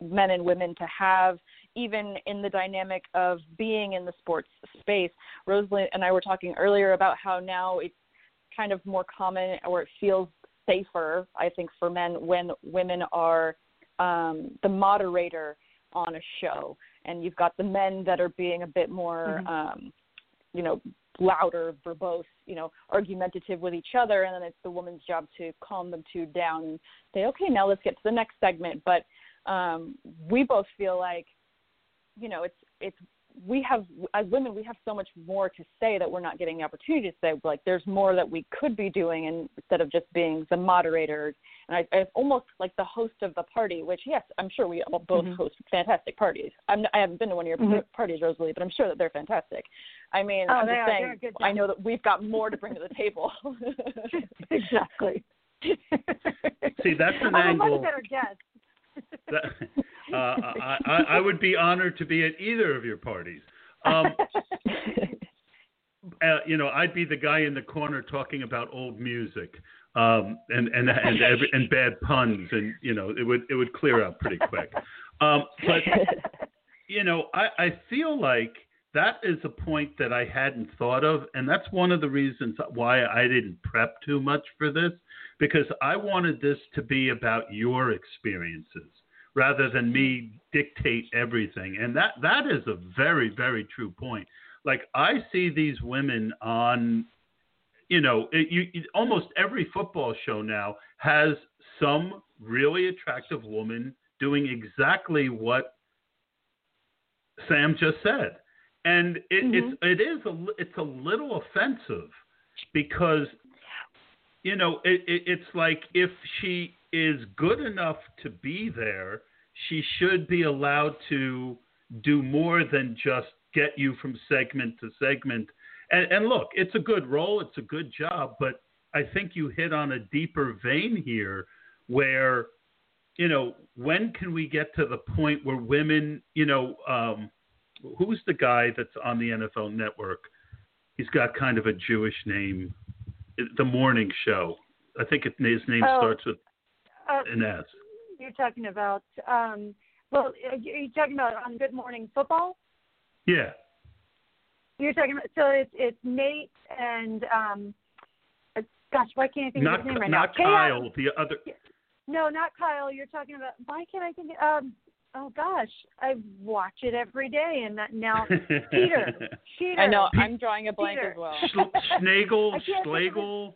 [SPEAKER 4] men and women to have, even in the dynamic of being in the sports space. Rosalie and I were talking earlier about how now it's kind of more common, or it feels safer, I think, for men when women are um, the moderator on a show and you've got the men that are being a bit more
[SPEAKER 6] Mhm.
[SPEAKER 4] um you know louder verbose you know argumentative with each other and then it's the woman's job to calm them two down and say okay now let's get to the next segment but um we both feel like you know it's it's we have as women we have so much more to say that we're not getting the opportunity to say like there's more that we could be doing and instead of just being the moderators and I, I almost like the host of the party which yes i'm sure we all both
[SPEAKER 6] Mhm.
[SPEAKER 4] host fantastic parties I'm, i haven't been to one of your
[SPEAKER 6] Mhm.
[SPEAKER 4] parties rosalie but i'm sure that they're fantastic i mean
[SPEAKER 6] Oh,
[SPEAKER 4] i'm just
[SPEAKER 6] are.
[SPEAKER 4] saying
[SPEAKER 6] They're a good
[SPEAKER 4] i know that we've got more to bring to the table [laughs]
[SPEAKER 6] exactly. [laughs]
[SPEAKER 1] See, that's an
[SPEAKER 6] I'm a much better guest.
[SPEAKER 1] That, uh, I, I, I would be honored to be at either of your parties. Um, [laughs] uh, you know, I'd be the guy in the corner talking about old music um, and and and every, and bad puns, and you know, it would it would clear up pretty quick. Um, but you know, I, I feel like that is a point that I hadn't thought of, and that's one of the reasons why I didn't prep too much for this, because I wanted this to be about your experiences rather than me dictate everything. And that that is a very very true point. Like I see these women on, you know, it, you, it, almost every football show now has some really attractive woman doing exactly what Sam just said, and it, it's mm-hmm. it is a it's a little offensive because you know it, it, it's like if she is good enough to be there, she should be allowed to do more than just get you from segment to segment. And, and look, it's a good role, it's a good job, but I think you hit on a deeper vein here where you know, when can we get to the point where women, you know, um, who's the guy that's on the NFL network? He's got kind of a Jewish name. The morning show. I think it, his name
[SPEAKER 6] Oh.
[SPEAKER 1] starts with
[SPEAKER 6] Uh,
[SPEAKER 1] an S.
[SPEAKER 6] you're talking about. Um, well, are you talking about on Good Morning Football?
[SPEAKER 1] Yeah.
[SPEAKER 6] You're talking about. So it's it's Nate and um, uh, gosh, why can't I think
[SPEAKER 1] Not
[SPEAKER 6] of his name right
[SPEAKER 1] not
[SPEAKER 6] now?
[SPEAKER 1] Kyle, the other.
[SPEAKER 6] No, not Kyle. You're talking about. Why can't I think? Um, oh gosh, I watch it every day, and that now [laughs] Peter. Peter.
[SPEAKER 4] i know i'm drawing a blank
[SPEAKER 6] Peter.
[SPEAKER 4] as well
[SPEAKER 1] Schl- Snagel,
[SPEAKER 6] I can't think of his-
[SPEAKER 1] Schlegel.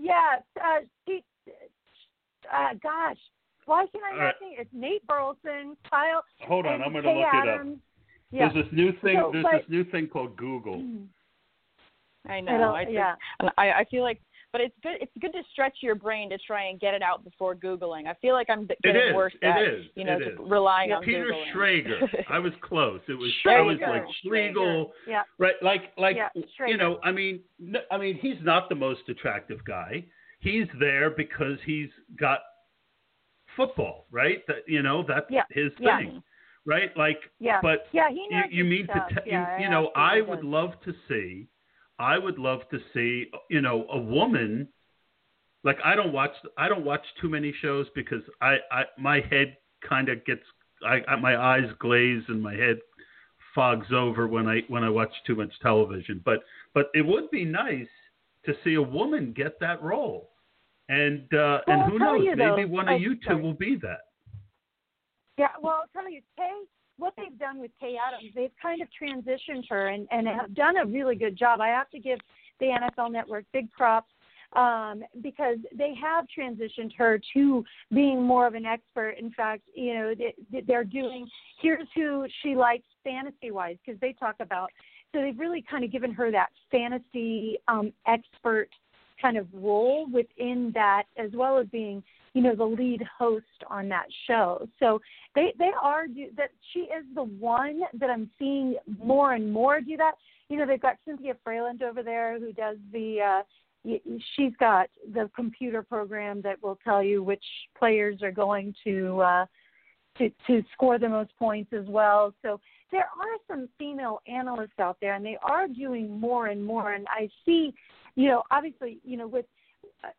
[SPEAKER 6] Yeah. Uh, Pete, uh, gosh, why can I
[SPEAKER 1] All
[SPEAKER 6] not
[SPEAKER 1] right.
[SPEAKER 6] think? It's Nate Burleson, Kyle.
[SPEAKER 1] Hold on,
[SPEAKER 6] and
[SPEAKER 1] I'm going to
[SPEAKER 6] Kay
[SPEAKER 1] look it up.
[SPEAKER 6] Adams. Yeah.
[SPEAKER 1] There's this new thing.
[SPEAKER 6] So,
[SPEAKER 1] there's
[SPEAKER 6] but-
[SPEAKER 1] this new thing called Google.
[SPEAKER 4] I know. I just,
[SPEAKER 6] yeah.
[SPEAKER 4] I, I feel like, but it's good. It's good to stretch your brain to try and get it out before googling. I feel like I'm getting
[SPEAKER 1] is.
[SPEAKER 4] worse
[SPEAKER 1] It
[SPEAKER 4] at
[SPEAKER 1] is.
[SPEAKER 4] you know
[SPEAKER 1] It
[SPEAKER 4] just
[SPEAKER 1] is.
[SPEAKER 4] relying on
[SPEAKER 1] Peter
[SPEAKER 4] googling.
[SPEAKER 1] Schrager. I was close. It was.
[SPEAKER 4] There
[SPEAKER 1] I was like Schlegel.
[SPEAKER 6] Yeah.
[SPEAKER 1] Right, like like
[SPEAKER 6] Yeah,
[SPEAKER 1] you know, I mean, I mean, he's not the most attractive guy. He's there because he's got football, right? That you know, that's
[SPEAKER 6] Yeah,
[SPEAKER 1] his
[SPEAKER 6] yeah.
[SPEAKER 1] thing, right? Like,
[SPEAKER 6] Yeah.
[SPEAKER 1] but
[SPEAKER 6] Yeah, he
[SPEAKER 1] you,
[SPEAKER 6] knows
[SPEAKER 1] you
[SPEAKER 6] his
[SPEAKER 1] mean
[SPEAKER 6] stuff.
[SPEAKER 1] to, te-
[SPEAKER 6] Yeah,
[SPEAKER 1] you, you know, I would love to see, I would love to see, you know, a woman. Like I don't watch, I don't watch too many shows because I, I my head kind of gets, I, I my eyes glaze and my head fogs over when I when I watch too much television. But but it would be nice to see a woman get that role, and uh,
[SPEAKER 6] Well,
[SPEAKER 1] and who knows, maybe
[SPEAKER 6] though-
[SPEAKER 1] one
[SPEAKER 6] oh,
[SPEAKER 1] of you two
[SPEAKER 6] sorry.
[SPEAKER 1] will be that.
[SPEAKER 6] Yeah, well, I'll tell you, Kay, what they've done with Kay Adams, they've kind of transitioned her and, and have done a really good job. I have to give the NFL Network big props um, because they have transitioned her to being more of an expert. In fact, you know, they, they're doing here's who she likes fantasy wise because they talk about. So they've really kind of given her that fantasy um, expert kind of role within that, as well as being you know the lead host on that show. So they they are do, that she is the one that I'm seeing more and more do that. You know they've got Cynthia Frelund over there who does the. uh She's got the computer program that will tell you which players are going to uh, to to score the most points as well. So there are some female analysts out there, and they are doing more and more. And I see, you know, obviously, you know, with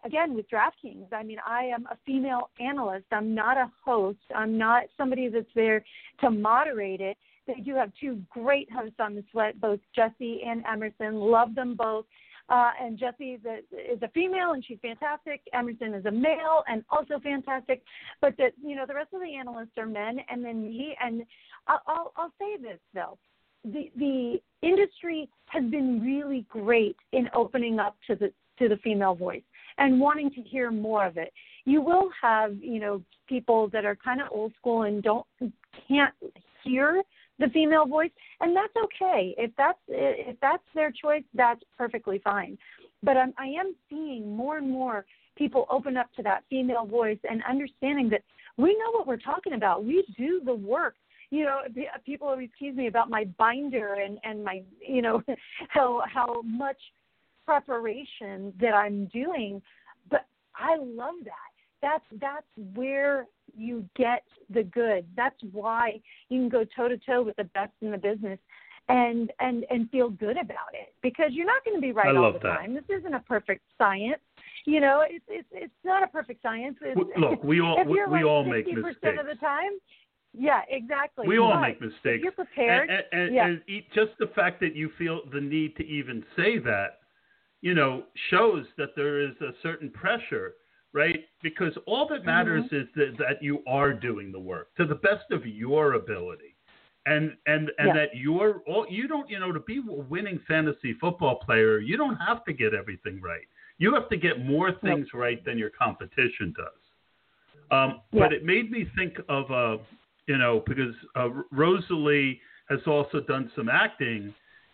[SPEAKER 6] again with DraftKings, I mean, I am a female analyst. I'm not a host. I'm not somebody that's there to moderate it. They do have two great hosts on the sweat, both Jesse and Emerson. Love them both. Uh, and Jesse is a, is a female and she's fantastic. Emerson is a male and also fantastic. But you know the rest of the analysts are men, and then me. And I'll, I'll say this though, the the industry has been really great in opening up to the to the female voice and wanting to hear more of it. You will have, you know, people that are kind of old school and don't can't hear the female voice, and that's okay. If that's if that's their choice, that's perfectly fine. But I'm, I am seeing more and more people open up to that female voice and understanding that we know what we're talking about. We do the work. You know, people always tease me about my binder and and my you know [laughs] how how much preparation that I'm doing, but I love that. That's that's where you get the good. That's why you can go toe to toe with the best in the business and and and feel good about it because you're not going to be right all the
[SPEAKER 1] that.
[SPEAKER 6] time. This isn't a perfect science. You know, it's it's it's not a perfect science. It's,
[SPEAKER 1] Look, we all [laughs]
[SPEAKER 6] if you're
[SPEAKER 1] we all make
[SPEAKER 6] 60%
[SPEAKER 1] mistakes.
[SPEAKER 6] of the time. Yeah, exactly.
[SPEAKER 1] We all
[SPEAKER 6] But
[SPEAKER 1] make mistakes.
[SPEAKER 6] You're prepared.
[SPEAKER 1] And, and,
[SPEAKER 6] yeah.
[SPEAKER 1] and just the fact that you feel the need to even say that, you know, shows that there is a certain pressure, right? Because all that matters
[SPEAKER 6] Mm-hmm.
[SPEAKER 1] is that, that you are doing the work to the best of your ability. And and and
[SPEAKER 6] Yeah.
[SPEAKER 1] that you're all you don't you know to be a winning fantasy football player you don't have to get everything right you have to get more things right than your competition does um, But it made me think of, uh, you know, because uh, Rosalie has also done some acting,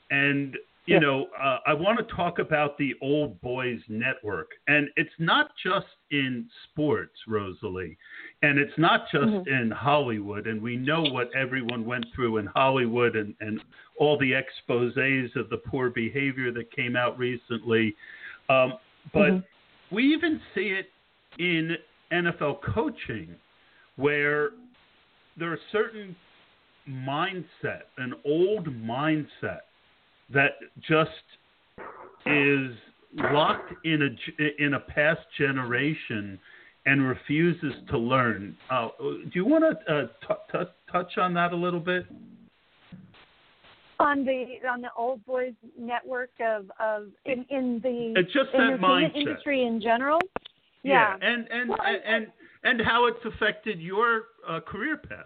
[SPEAKER 1] and you
[SPEAKER 6] Yeah.
[SPEAKER 1] know, uh, I want to talk about the Old Boys Network, and it's not just in sports, Rosalie, and it's not just
[SPEAKER 6] Mhm.
[SPEAKER 1] in Hollywood, and we know what everyone went through in Hollywood, and and all the exposés of the poor behavior that came out recently, um, but
[SPEAKER 6] Mhm.
[SPEAKER 1] we even see it in NFL coaching where there are certain mindset, an old mindset that just is locked in a in a past generation and refuses to learn. Uh, do you want to uh, t- t- touch on that a little bit?
[SPEAKER 6] on the on the old boys network of of in in the
[SPEAKER 1] It's just that mindset.
[SPEAKER 6] industry in general.
[SPEAKER 1] Yeah, and and
[SPEAKER 6] Well, I-
[SPEAKER 1] and and how it's affected your uh, career path.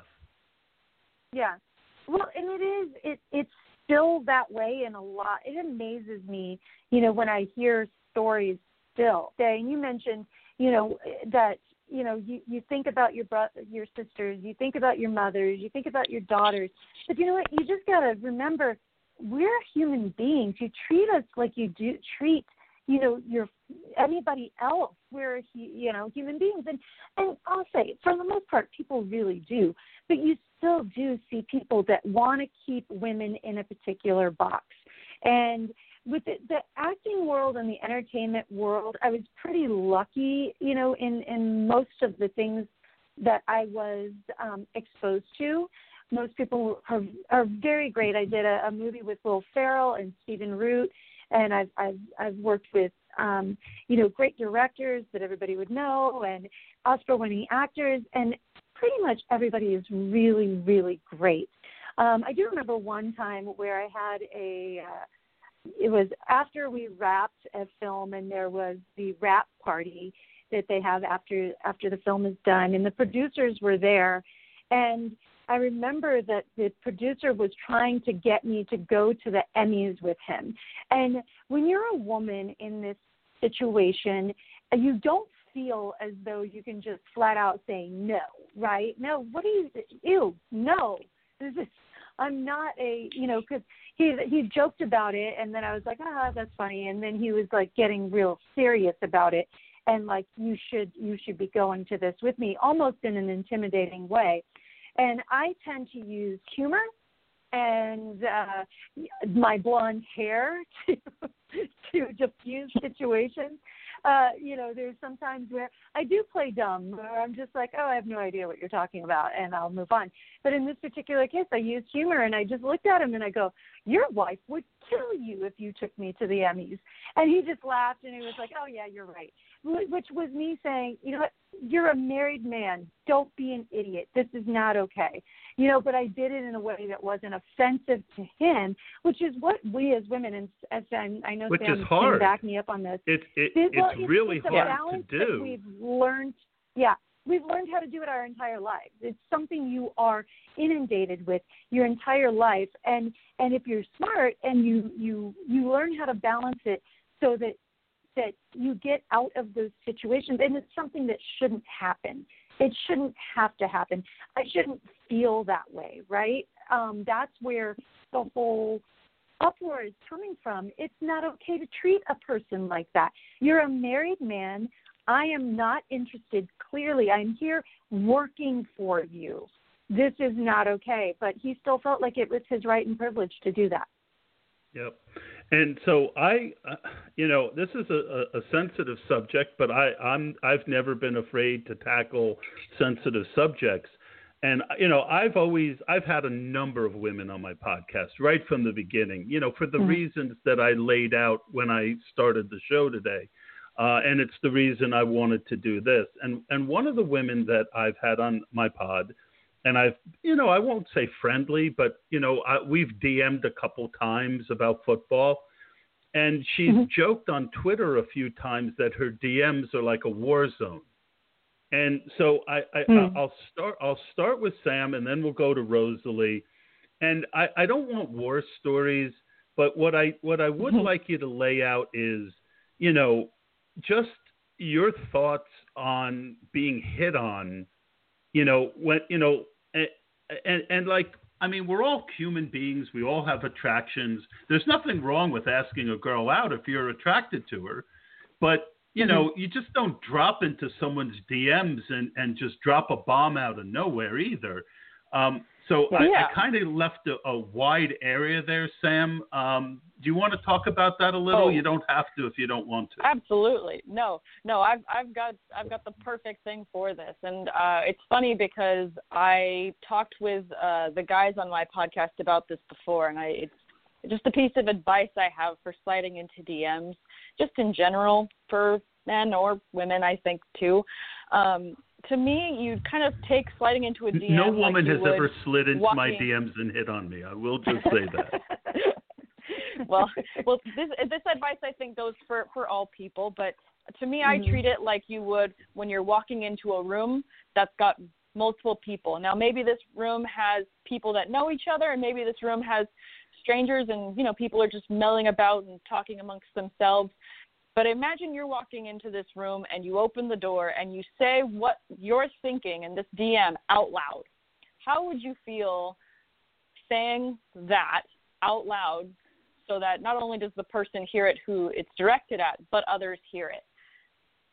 [SPEAKER 6] Yeah. Well, and it is it it's still that way in a lot. It amazes me, you know, when I hear stories still. And you mentioned, you know, that you know you you think about your bro- your sisters, you think about your mothers, you think about your daughters. But you know what? You just got to remember we're human beings. You treat us like you do treat you know your anybody else. We're hu- you know human beings. And and i'll say for the most part people really do. But you still do see people that want to keep women in a particular box. And with the, the acting world and the entertainment world i was pretty lucky you know in in most of the things that i was um exposed to. Most people are, are very great. I did a, a movie with will ferrell and stephen root and I've I've I've worked with um, you know great directors that everybody would know and Oscar-winning actors, and pretty much everybody is really really great. Um, I do remember one time where I had a uh, it was after we wrapped a film and there was the wrap party that they have after after the film is done and the producers were there and I remember that the producer was trying to get me to go to the Emmys with him. And when you're a woman in this situation, you don't feel as though you can just flat out say no, right? No, what do you? Ew, no. This is. I'm not a, you know, because he he joked about it, and then I was like, ah, that's funny, and then he was like getting real serious about it, and like you should you should be going to this with me, almost in an intimidating way, and I tend to use humor and uh, my blonde hair [laughs] to to diffuse situations. Uh, you know, there's sometimes where I do play dumb, or I'm just like, oh, I have no idea what you're talking about, and I'll move on. But in this particular case, I used humor, and I just looked at him and I go, your wife would kill you if you took me to the Emmys. And he just laughed and he was like, oh, yeah, you're right. Which was me saying, you know what, you're a married man. Don't be an idiot. This is not okay. You know, but I did it in a way that wasn't offensive to him, which is what we as women, and as I, I know
[SPEAKER 1] Which
[SPEAKER 6] Sam can back me up on this.
[SPEAKER 1] It, it
[SPEAKER 6] well,
[SPEAKER 1] it's really
[SPEAKER 6] it's
[SPEAKER 1] hard to
[SPEAKER 6] balance
[SPEAKER 1] do.
[SPEAKER 6] we've learned. Yeah, we've learned how to do it our entire lives. It's something you are inundated with your entire life, and and if you're smart and you you you learn how to balance it so that that you get out of those situations, and it's something that shouldn't happen. It shouldn't have to happen. I shouldn't feel that way, right? um, that's where the whole uproar is coming from. It's not okay to treat a person like that. You're a married man. I am not interested. Clearly, I'm here working for you. This is not okay. But he still felt like it was his right and privilege to do that.
[SPEAKER 1] Yep. And so I, uh, you know, this is a, a sensitive subject, but I, I'm I've never been afraid to tackle sensitive subjects. And you know, I've always I've had a number of women on my podcast right from the beginning. You know, for the mm-hmm. reasons that I laid out when I started the show today. Uh, and it's the reason I wanted to do this. And and one of the women that I've had on my pod, and I've you know I won't say friendly, but you know I, we've DM'd a couple times about football, and she's mm-hmm. joked on Twitter a few times that her DMs are like a war zone. And so I, I mm. I'll start I'll start with Sam, and then we'll go to Rosalie. And I, I don't want war stories, but what I what I would [laughs] like you to lay out is, you know, just your thoughts on being hit on, you know, when you know, and, and, and like I mean, we're all human beings. We all have attractions. There's nothing wrong with asking a girl out if you're attracted to her, but you know, mm-hmm. you just don't drop into someone's DMs and and just drop a bomb out of nowhere either. Um, so I, yeah. I kind of left a, a, wide area there, Sam. Um, do you want to talk about that a little? Oh, you don't have to if you don't want to.
[SPEAKER 4] Absolutely, no, no. I've I've got I've got the perfect thing for this, and uh, it's funny because I talked with uh, the guys on my podcast about this before, and I it's just a piece of advice I have for sliding into DMs, just in general for men or women, I think too. Um, to me, you kind of take sliding into a DM.
[SPEAKER 1] No woman
[SPEAKER 4] like
[SPEAKER 1] has ever slid into walking... my DMs and hit on me. I will just say that. [laughs]
[SPEAKER 4] well, well, this this advice I think goes for for all people, but to me, mm-hmm. I treat it like you would when you're walking into a room that's got multiple people. Now, maybe this room has people that know each other, and maybe this room has strangers, and you know, people are just milling about and talking amongst themselves. But imagine you're walking into this room and you open the door and you say what you're thinking in this DM out loud. How would you feel saying that out loud so that not only does the person hear it who it's directed at, but others hear it?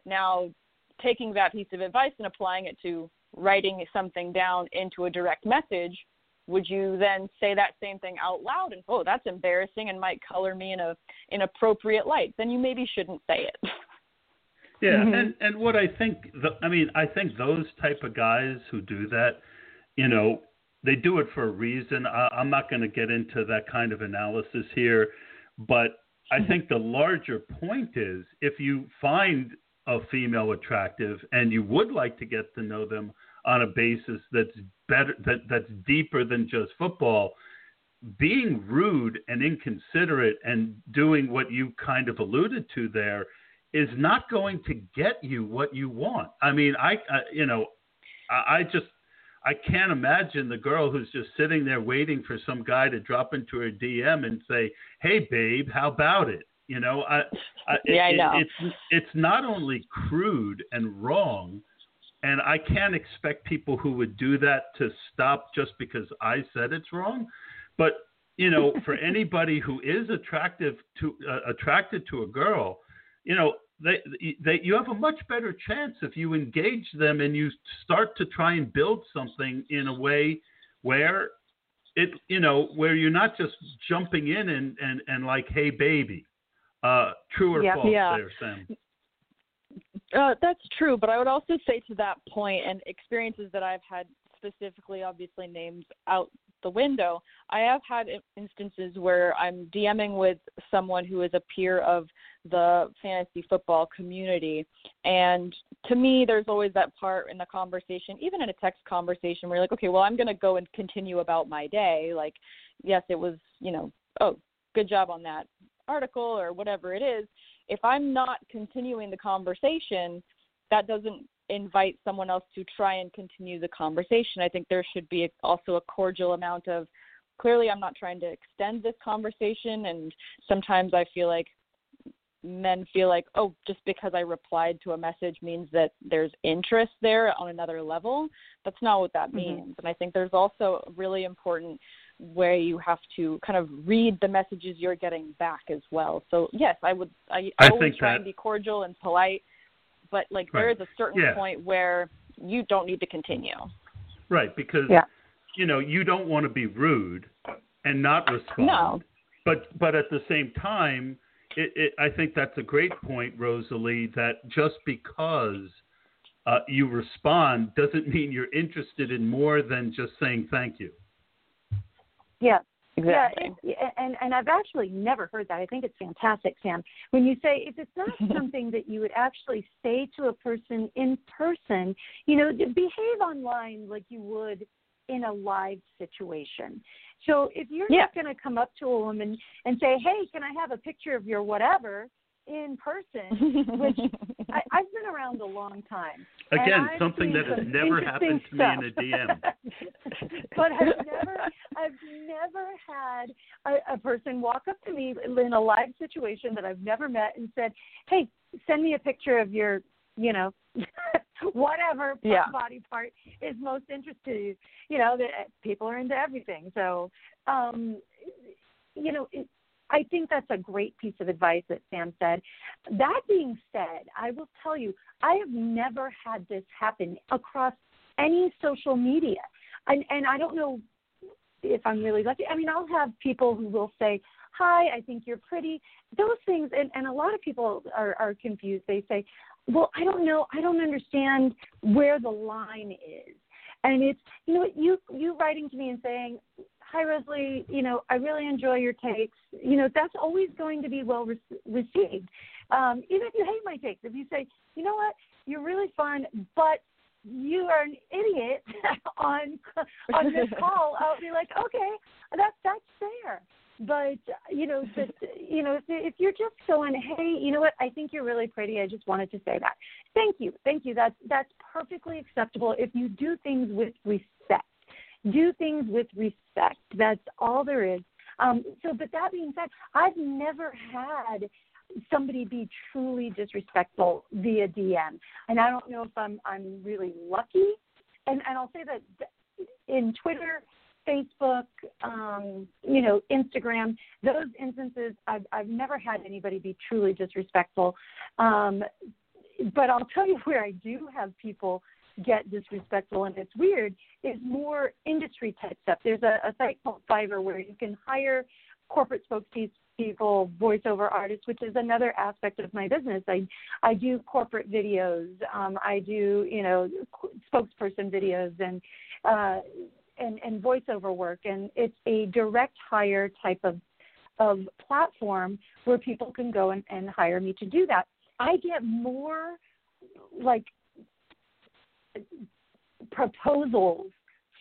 [SPEAKER 4] Now, taking that piece of advice and applying it to writing something down into a direct message, would you then say that same thing out loud and oh that's embarrassing and might color me in a inappropriate light then you maybe shouldn't say it
[SPEAKER 1] yeah mm-hmm. and and what i think the, i mean i think those type of guys who do that you know they do it for a reason I, i'm not going to get into that kind of analysis here but i mm-hmm. think the larger point is if you find a female attractive and you would like to get to know them on a basis that's better that that's deeper than just football being rude and inconsiderate and doing what you kind of alluded to there is not going to get you what you want. I mean, I, I you know, I, I just I can't imagine the girl who's just sitting there waiting for some guy to drop into her DM and say, "Hey, babe, how about it?" You know, I,
[SPEAKER 4] I yeah,
[SPEAKER 1] it,
[SPEAKER 4] I know.
[SPEAKER 1] It's it's not only crude and wrong, and I can't expect people who would do that to stop just because I said it's wrong. But you know, [laughs] for anybody who is attractive to uh, attracted to a girl, you know, they, they you have a much better chance if you engage them and you start to try and build something in a way where it you know where you're not just jumping in and and and like hey baby uh true or
[SPEAKER 4] yeah,
[SPEAKER 1] false
[SPEAKER 4] yeah.
[SPEAKER 1] there sam
[SPEAKER 4] uh, that's true, but I would also say to that point, and experiences that I've had specifically, obviously names out the window. I have had instances where I'm DMing with someone who is a peer of the fantasy football community, and to me, there's always that part in the conversation, even in a text conversation, where you're like, okay, well, I'm going to go and continue about my day. Like, yes, it was, you know, oh, good job on that article or whatever it is if I'm not continuing the conversation, that doesn't invite someone else to try and continue the conversation. I think there should be also a cordial amount of clearly I'm not trying to extend this conversation and sometimes I feel like men feel like, oh, just because I replied to a message means that there's interest there on another level. That's not what that
[SPEAKER 6] Mhm.
[SPEAKER 4] means. And I think there's also a really important way you have to kind of read the messages you're getting back as well. So yes, I would I,
[SPEAKER 1] I
[SPEAKER 4] always try
[SPEAKER 1] that-
[SPEAKER 4] and be cordial and polite, but like there
[SPEAKER 1] Right.
[SPEAKER 4] is a certain
[SPEAKER 1] Yeah.
[SPEAKER 4] point where you don't need to continue.
[SPEAKER 1] Right, because
[SPEAKER 6] Yeah.
[SPEAKER 1] you know you don't want to be rude and not respond.
[SPEAKER 4] No.
[SPEAKER 1] But but at the same time, it, it, I think that's a great point, Rosalie. That just because uh, you respond doesn't mean you're interested in more than just saying thank you.
[SPEAKER 6] Yeah.
[SPEAKER 4] Exactly.
[SPEAKER 6] Yeah, and and I've actually never heard that. I think it's fantastic, Sam. When you say if it's not [laughs] something that you would actually say to a person in person, you know, behave online like you would in a live situation. So if you're
[SPEAKER 4] Yeah.
[SPEAKER 6] not going to come up to a woman and say, "Hey, can I have a picture of your whatever?" in person, [laughs] which I, I've been around a long time.
[SPEAKER 1] Again, something that has
[SPEAKER 6] some
[SPEAKER 1] never happened to me in a. DM. [laughs]
[SPEAKER 6] but I've never, I've never had a, a person walk up to me in a live situation that I've never met and said, "Hey, send me a picture of your, you know, [laughs] whatever
[SPEAKER 4] Yeah.
[SPEAKER 6] body part is most interested you." You know, that people are into everything. So, um, you know. I think that's a great piece of advice that Sam said. That being said, I will tell you, I have never had this happen across any social media. And and I don't know if I'm really lucky. I mean, I'll have people who will say, "Hi, I think you're pretty." Those things, and and a lot of people are are confused. They say, "Well, I don't know. I don't understand where the line is." And it's you know you you writing to me and saying, "Hi, Rosalie. You know, I really enjoy your takes." You know, that's always going to be well re- received. Um, even if you hate my takes, if you say, "You know what, you're really fun," but you are an idiot [laughs] on on this [laughs] call, I'll be like, okay, that's that's fair. But you know, that you know, if, if you're just going, hey, you know what? I think you're really pretty. I just wanted to say that. Thank you, thank you. That's that's perfectly acceptable if you do things with respect. Do things with respect. That's all there is. Um, so, but that being said, I've never had somebody be truly disrespectful via DM, and I don't know if I'm I'm really lucky. And and I'll say that in Twitter, Facebook, um, you know, Instagram, those instances, I've I've never had anybody be truly disrespectful. Um, but I'll tell you where I do have people get disrespectful and it's weird is more industry type stuff. There's a, a site called Fiverr where you can hire corporate spokespeople, voiceover artists, which is another aspect of my business. I I do corporate videos. Um, I do you know spokesperson videos and uh, and and voiceover work, and it's a direct hire type of of platform where people can go and, and hire me to do that. I get more like proposals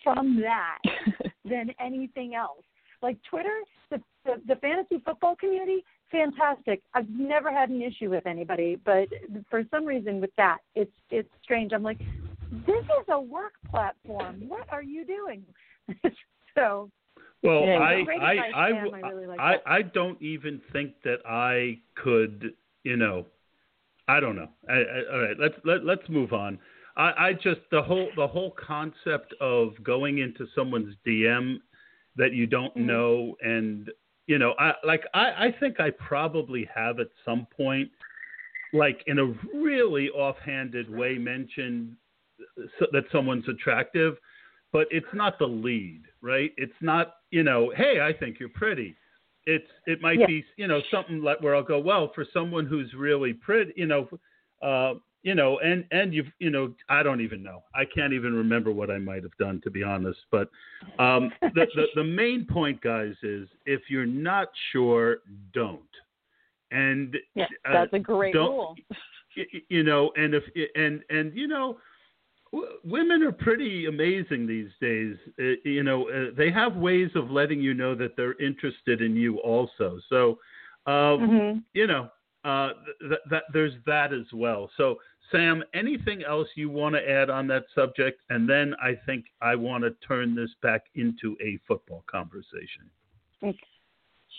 [SPEAKER 6] from that [laughs] than anything else. Like Twitter, the, the the fantasy football community, fantastic. I've never had an issue with anybody, but for some reason with that, it's it's strange. I'm like, this is a work platform. What are you doing? [laughs] so
[SPEAKER 1] Well,
[SPEAKER 6] Yeah,
[SPEAKER 1] I,
[SPEAKER 6] great
[SPEAKER 1] I,
[SPEAKER 6] advice,
[SPEAKER 1] I,
[SPEAKER 6] Sam.
[SPEAKER 1] w-
[SPEAKER 6] I really like
[SPEAKER 1] I. I don't even think that I could, you know, I don't know. I, I, all right, let's let, let's move on. I, I just the whole the whole concept of going into someone's DM that you don't
[SPEAKER 6] Mhm.
[SPEAKER 1] know and you know, I like I, I think I probably have at some point, like in a really offhanded way, mentioned so, that someone's attractive, but it's not the lead, right? It's not, you know, hey, I think you're pretty. It's it might
[SPEAKER 6] Yeah.
[SPEAKER 1] be, you know, something like where I'll go, well, for someone who's really pretty, you know, uh, you know, and and you've, you know, I don't even know. I can't even remember what I might have done, to be honest. But um, the, the the main point, guys, is if you're not sure, don't. And
[SPEAKER 4] Yeah,
[SPEAKER 1] uh,
[SPEAKER 4] that's a great rule.
[SPEAKER 1] you know, and if and and you know, w- women are pretty amazing these days. Uh, you know, uh, they have ways of letting you know that they're interested in you also. So, uh,
[SPEAKER 6] mhm.
[SPEAKER 1] you know, uh, th- th- that there's that as well. So, Sam, anything else you want to add on that subject? And then I think I want to turn this back into a football conversation. Mm.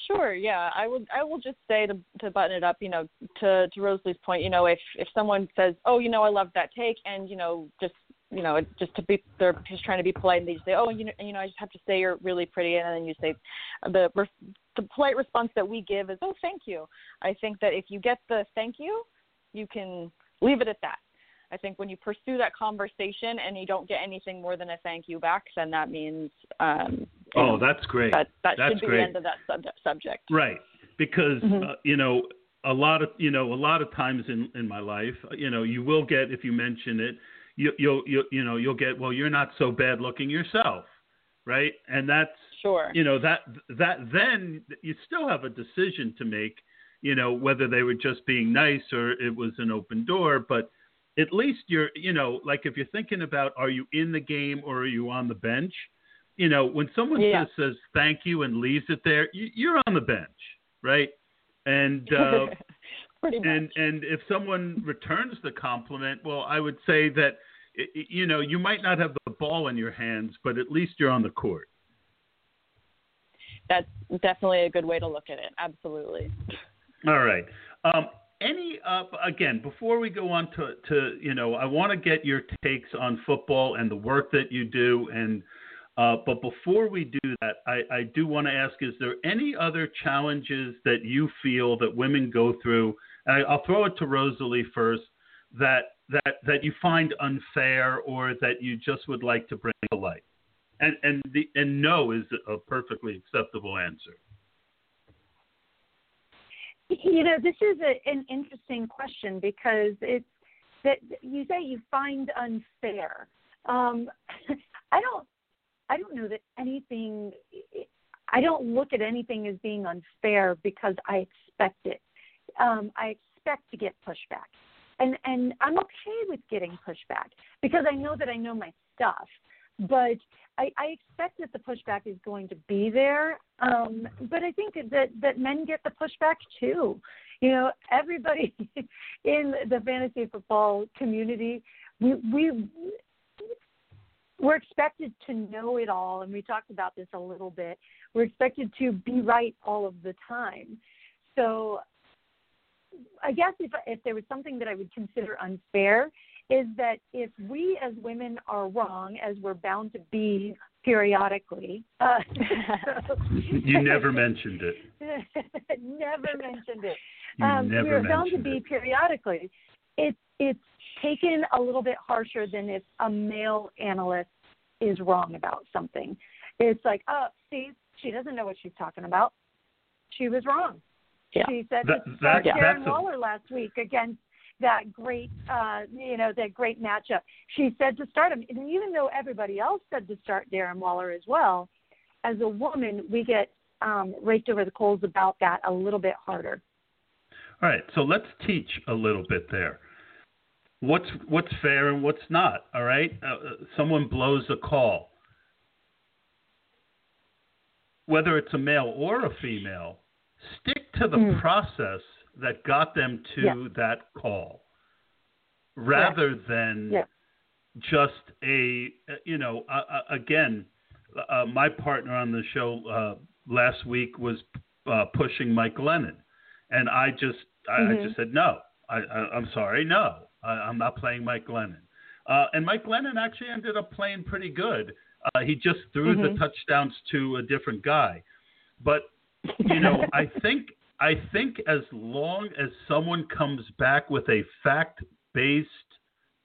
[SPEAKER 4] Sure. Yeah, I would. I will just say to to button it up. You know, to to Rosalie's point. You know, if if someone says, "Oh, you know, I love that take," and you know, just you know, just to be, they're just trying to be polite, and they say, "Oh, you know, you know, I just have to say you're really pretty," and then you say, the the polite response that we give is, "Oh, thank you." I think that if you get the thank you, you can leave it at that. I think when you pursue that conversation and you don't get anything more than a thank you back, then that means. Um,
[SPEAKER 1] oh, that's great.
[SPEAKER 4] That that
[SPEAKER 1] that's
[SPEAKER 4] should be
[SPEAKER 1] great.
[SPEAKER 4] the end of that sub- subject.
[SPEAKER 1] Right, because
[SPEAKER 4] Mhm.
[SPEAKER 1] uh, you know a lot of you know a lot of times in in my life, uh, you know, you will get if you mention it, you you'll you you know you'll get well, you're not so bad looking yourself, right? And that's
[SPEAKER 4] Sure.
[SPEAKER 1] you know that that then you still have a decision to make you know whether they were just being nice or it was an open door but at least you're you know like if you're thinking about are you in the game or are you on the bench you know when someone
[SPEAKER 4] Yeah.
[SPEAKER 1] just says thank you and leaves it there you, you're on the bench right and [laughs] uh, and and if someone returns the compliment well i would say that you know you might not have the ball in your hands but at least you're on the court
[SPEAKER 4] That's definitely a good way to look at it. Absolutely.
[SPEAKER 1] All right. Um, any uh, again before we go on to, to you know I want to get your takes on football and the work that you do and uh, but before we do that I, I do want to ask is there any other challenges that you feel that women go through I, I'll throw it to Rosalie first that that that you find unfair or that you just would like to bring to light and and the and no is a perfectly acceptable answer.
[SPEAKER 6] You know, this is a, an interesting question because it's that you say you find unfair. Um, [laughs] I don't. I don't know that anything. I don't look at anything as being unfair because I expect it. Um, I expect to get pushback, and and I'm okay with getting pushback because I know that I know my stuff. But I, I expect that the pushback is going to be there. Um, but I think that that men get the pushback too. You know, everybody [laughs] in the fantasy football community, we we we're expected to know it all, and we talked about this a little bit. We're expected to be right all of the time. So, I guess if if there was something that I would consider unfair, is that if we as women are wrong, as we're bound to be periodically, uh, [laughs]
[SPEAKER 1] You never mentioned it. [laughs]
[SPEAKER 6] never mentioned it. [laughs] Um,
[SPEAKER 1] never
[SPEAKER 6] we're bound to be
[SPEAKER 1] it.
[SPEAKER 6] periodically. It's it's taken a little bit harsher than if a male analyst is wrong about something. It's like, oh, see, she doesn't know what she's talking about. She was wrong.
[SPEAKER 4] Yeah.
[SPEAKER 6] She said
[SPEAKER 1] That-
[SPEAKER 6] to start
[SPEAKER 1] that-
[SPEAKER 6] Darren
[SPEAKER 1] that's a-
[SPEAKER 6] Waller last week against that great, uh, you know, that great matchup. She said to start him, and even though everybody else said to start Darren Waller as well, as a woman, we get um, raked over the coals about that a little bit harder.
[SPEAKER 1] All right, so let's teach a little bit there. What's what's fair and what's not? All right, uh, uh, someone blows a call, whether it's a male or a female. Stick to the
[SPEAKER 6] Mm.
[SPEAKER 1] process that got them to
[SPEAKER 6] Yeah.
[SPEAKER 1] that call, rather than
[SPEAKER 6] Yeah.
[SPEAKER 1] just a you know uh, again uh, my partner on the show uh, last week was uh, pushing Mike Glennon and I just I, I
[SPEAKER 6] Mhm.
[SPEAKER 1] just said no I, I I'm sorry no I, I'm not playing Mike Glennon uh, and Mike Glennon actually ended up playing pretty good uh, he just threw the
[SPEAKER 6] Mhm.
[SPEAKER 1] touchdowns to a different guy but you know [laughs] I think I think as long as someone comes back with a fact based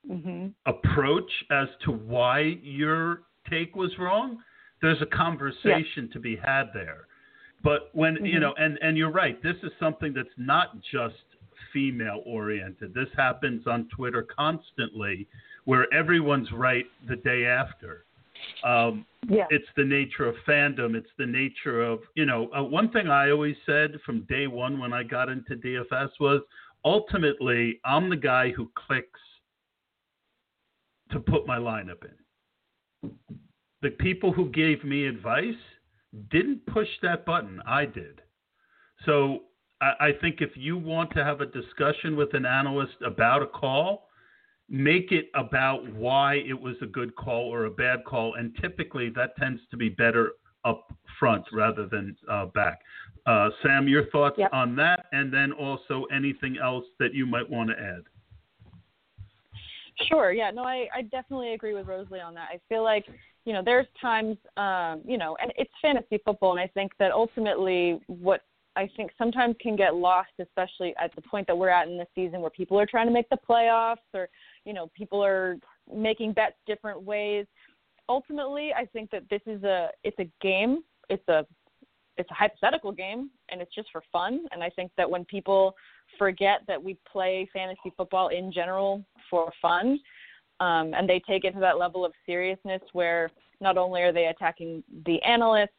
[SPEAKER 6] hmm
[SPEAKER 1] approach as to why your take was wrong, there's a conversation to be had there. But when you
[SPEAKER 6] Mhm.
[SPEAKER 1] know, and and you're right, this is something that's not just female oriented. This happens on Twitter constantly, where everyone's right the day after. Um,
[SPEAKER 6] Yeah.
[SPEAKER 1] it's the nature of fandom. It's the nature of, you know, uh, one thing I always said from day one when I got into DFS was ultimately, I'm the guy who clicks to put my lineup in. The people who gave me advice didn't push that button. I did. So I, I think if you want to have a discussion with an analyst about a call, make it about why it was a good call or a bad call, and typically that tends to be better up front rather than uh, back. Uh, Sam, your thoughts
[SPEAKER 4] Yep.
[SPEAKER 1] on that, and then also anything else that you might want to add.
[SPEAKER 4] Sure. Yeah. No, I, I definitely agree with Rosalie on that. I feel like, you know, there's times, um, you know, and it's fantasy football, and I think that ultimately what I think sometimes can get lost, especially at the point that we're at in the season where people are trying to make the playoffs or, you know, people are making bets different ways. Ultimately, I think that this is a it's a game. It's a it's a hypothetical game and it's just for fun and I think that when people forget that we play fantasy football in general for fun um, and they take it to that level of seriousness where not only are they attacking the analyst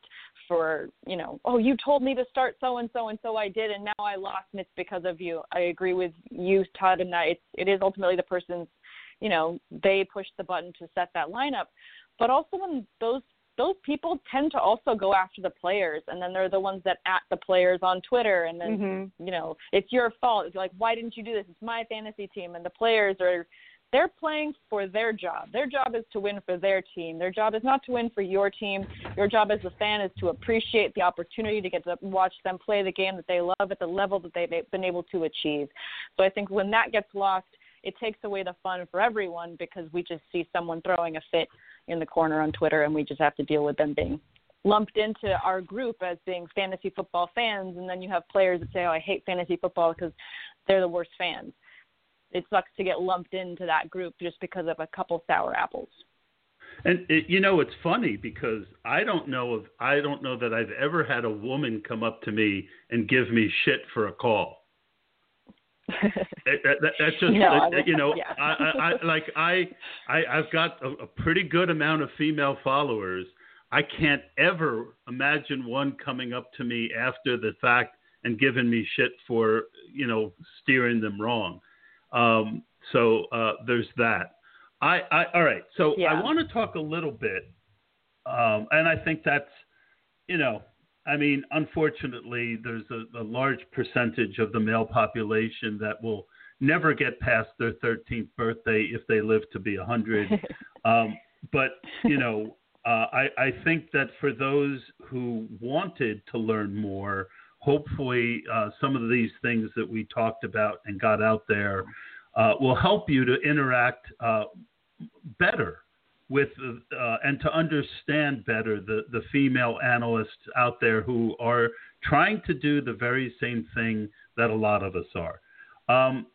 [SPEAKER 4] for you know oh you told me to start so and so and so I did and now I lost and it's because of you I agree with you Todd in that it's it is ultimately the person's you know they pushed the button to set that lineup. But also when those those people tend to also go after the players and then they're the ones that at the players on Twitter and then
[SPEAKER 6] Mhm.
[SPEAKER 4] you know it's your fault. It's like why didn't you do this? It's my fantasy team and the players are they're playing for their job. Their job is to win for their team. Their job is not to win for your team. Your job as a fan is to appreciate the opportunity to get to watch them play the game that they love at the level that they've been able to achieve. So i think when that gets lost it takes away the fun for everyone because we just see someone throwing a fit in the corner on Twitter and we just have to deal with them being lumped into our group as being fantasy football fans and then you have players that say oh I hate fantasy football because they're the worst fans. It sucks to get lumped into that group just because of a couple sour apples.
[SPEAKER 1] And it, you know, it's funny because I don't know of I don't know that I've ever had a woman come up to me and give me shit for a call. It- that, that, that's [laughs] just
[SPEAKER 4] No,
[SPEAKER 1] you know
[SPEAKER 4] yeah.
[SPEAKER 1] I, I, like I, I I've got a, a pretty good amount of female followers. I can't ever imagine one coming up to me after the fact and giving me shit for you know steering them wrong. Um, so uh, there's that. I, I all right. So I want to talk a little bit, um, and I think that's you know I mean, unfortunately, there's a, a large percentage of the male population that will never get past their 13th birthday if they live to be 100. [laughs] um, but, you know, uh, I, I think that for those who wanted to learn more, hopefully uh, some of these things that we talked about and got out there uh, will help you to interact uh, better with uh, and to understand better the, the female analysts out there who are trying to do the very same thing that a lot of us are. Um,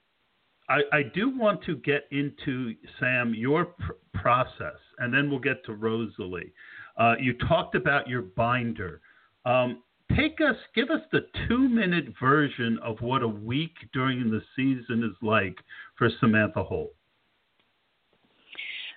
[SPEAKER 1] I, I, do want to get into Sam your pr- process, and then we'll get to Rosalie. Uh, you talked about your binder. Um, take us, give us the two-minute version of what a week during the season is like for Samantha Holt.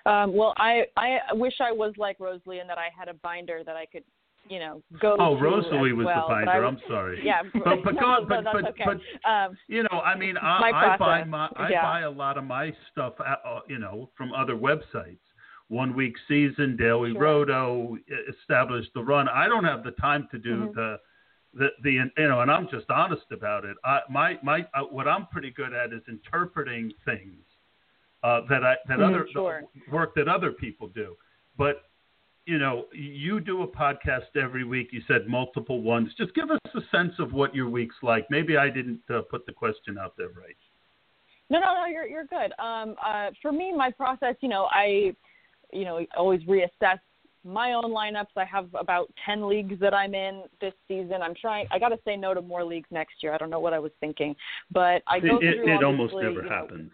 [SPEAKER 4] Um, well, I I wish I was like Rosalie and that I had a binder that I could, you know, go.
[SPEAKER 1] Oh, Rosalie was
[SPEAKER 4] well,
[SPEAKER 1] the binder.
[SPEAKER 4] I,
[SPEAKER 1] I'm sorry. [laughs]
[SPEAKER 4] Yeah,
[SPEAKER 1] but but [laughs]
[SPEAKER 4] no,
[SPEAKER 1] go,
[SPEAKER 4] no,
[SPEAKER 1] but but,
[SPEAKER 4] okay.
[SPEAKER 1] but
[SPEAKER 4] um,
[SPEAKER 1] you know, I mean, I, I buy my I
[SPEAKER 4] yeah.
[SPEAKER 1] buy a lot of my stuff, at, uh, you know, from other websites. One week season, Daily
[SPEAKER 4] Sure.
[SPEAKER 1] Roto established the run. I don't have the time to do
[SPEAKER 4] Mhm.
[SPEAKER 1] the. The, the you know and I'm just honest about it. I my my uh, what I'm pretty good at is interpreting things uh, that I that
[SPEAKER 4] Mhm,
[SPEAKER 1] other
[SPEAKER 4] sure.
[SPEAKER 1] work that other people do. But you know, you do a podcast every week. You said multiple ones. Just give us a sense of what your week's like. Maybe I didn't uh, put the question out there right.
[SPEAKER 4] No, no, no, you're you're good. Um, uh, for me, my process, you know, I, you know, always reassess my own lineups. I have about ten leagues that I'm in this season. I'm trying. I got to say no to more leagues next year. I don't know what I was thinking, but I go
[SPEAKER 1] It, it,
[SPEAKER 4] through.
[SPEAKER 1] it almost never
[SPEAKER 4] you know,
[SPEAKER 1] happens.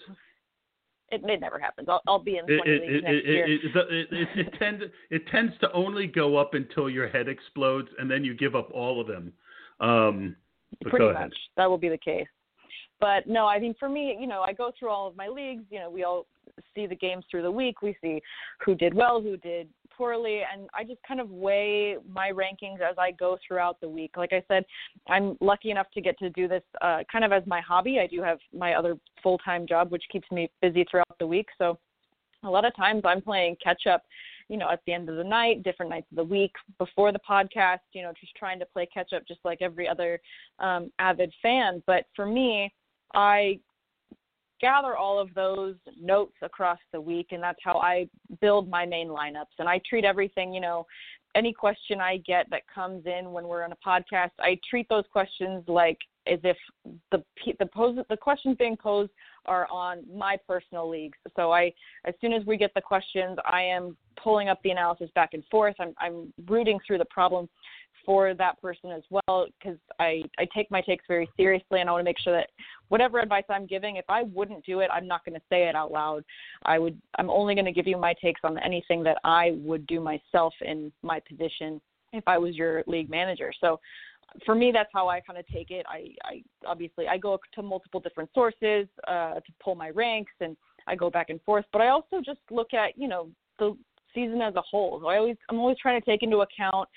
[SPEAKER 4] It, it never happens. I'll, I'll be in
[SPEAKER 1] It,
[SPEAKER 4] 20
[SPEAKER 1] it,
[SPEAKER 4] leagues
[SPEAKER 1] it,
[SPEAKER 4] next
[SPEAKER 1] it,
[SPEAKER 4] year.
[SPEAKER 1] it, it, it, [laughs] tends it tends to only go up until your head explodes, and then you give up all of them. Um,
[SPEAKER 4] Pretty
[SPEAKER 1] go ahead.
[SPEAKER 4] much. That will be the case. But no, I think for me, you know, I go through all of my leagues. You know, we all see the games through the week. We see who did well, who did poorly, and I just kind of weigh my rankings as I go throughout the week. Like I said, I'm lucky enough to get to do this uh, kind of as my hobby. I do have my other full time job, which keeps me busy throughout the week. So a lot of times I'm playing catch up, you know, at the end of the night, different nights of the week, before the podcast, you know, just trying to play catch up just like every other um, avid fan. But for me, I gather all of those notes across the week and that's how I build my main lineups and I treat everything, you know, any question I get that comes in when we're on a podcast, I treat those questions like as if the the pose the questions being posed are on my personal leagues. So I, as soon as we get the questions, I am pulling up the analysis back and forth. I'm I'm rooting through the problem for that person as well because I, I take my takes very seriously and I want to make sure that whatever advice I'm giving, if I wouldn't do it, I'm not going to say it out loud. I would I'm only going to give you my takes on anything that I would do myself in my position if I was your league manager. So for me that's how I kind of take it. I, I obviously I go to multiple different sources uh, to pull my ranks and I go back and forth, but I also just look at, you know, the season as a whole. So I always I'm always trying to take into account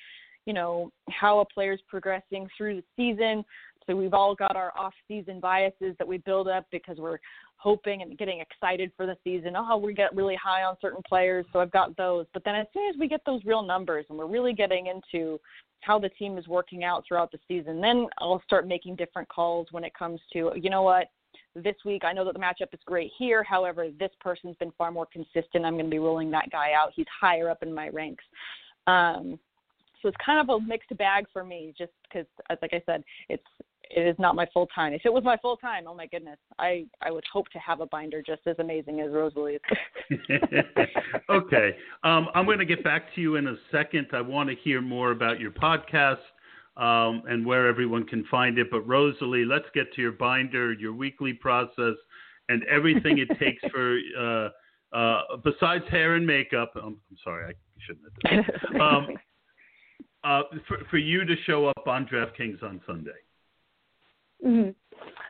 [SPEAKER 4] you know, how a player's progressing through the season. So we've all got our off-season biases that we build up because we're hoping and getting excited for the season. Oh, we get really high on certain players, so I've got those. But then as soon as we get those real numbers and we're really getting into how the team is working out throughout the season, then I'll start making different calls when it comes to, you know what, this week I know that the matchup is great here. However, this person's been far more consistent. I'm going to be rolling that guy out. He's higher up in my ranks. Um, it's kind of a mixed bag for me, just because, like I said, it's it is not my full time. If it was my full time, oh my goodness, I I would hope to have a binder just as amazing as Rosalie's. [laughs] [laughs]
[SPEAKER 1] okay, um, I'm going to get back to you in a second. I want to hear more about your podcast um, and where everyone can find it. But Rosalie, let's get to your binder, your weekly process, and everything it takes [laughs] for. Uh, uh, besides hair and makeup, I'm, I'm sorry, I shouldn't have done that. Um, uh, for, for you to show up on DraftKings on Sunday?
[SPEAKER 6] Mm-hmm.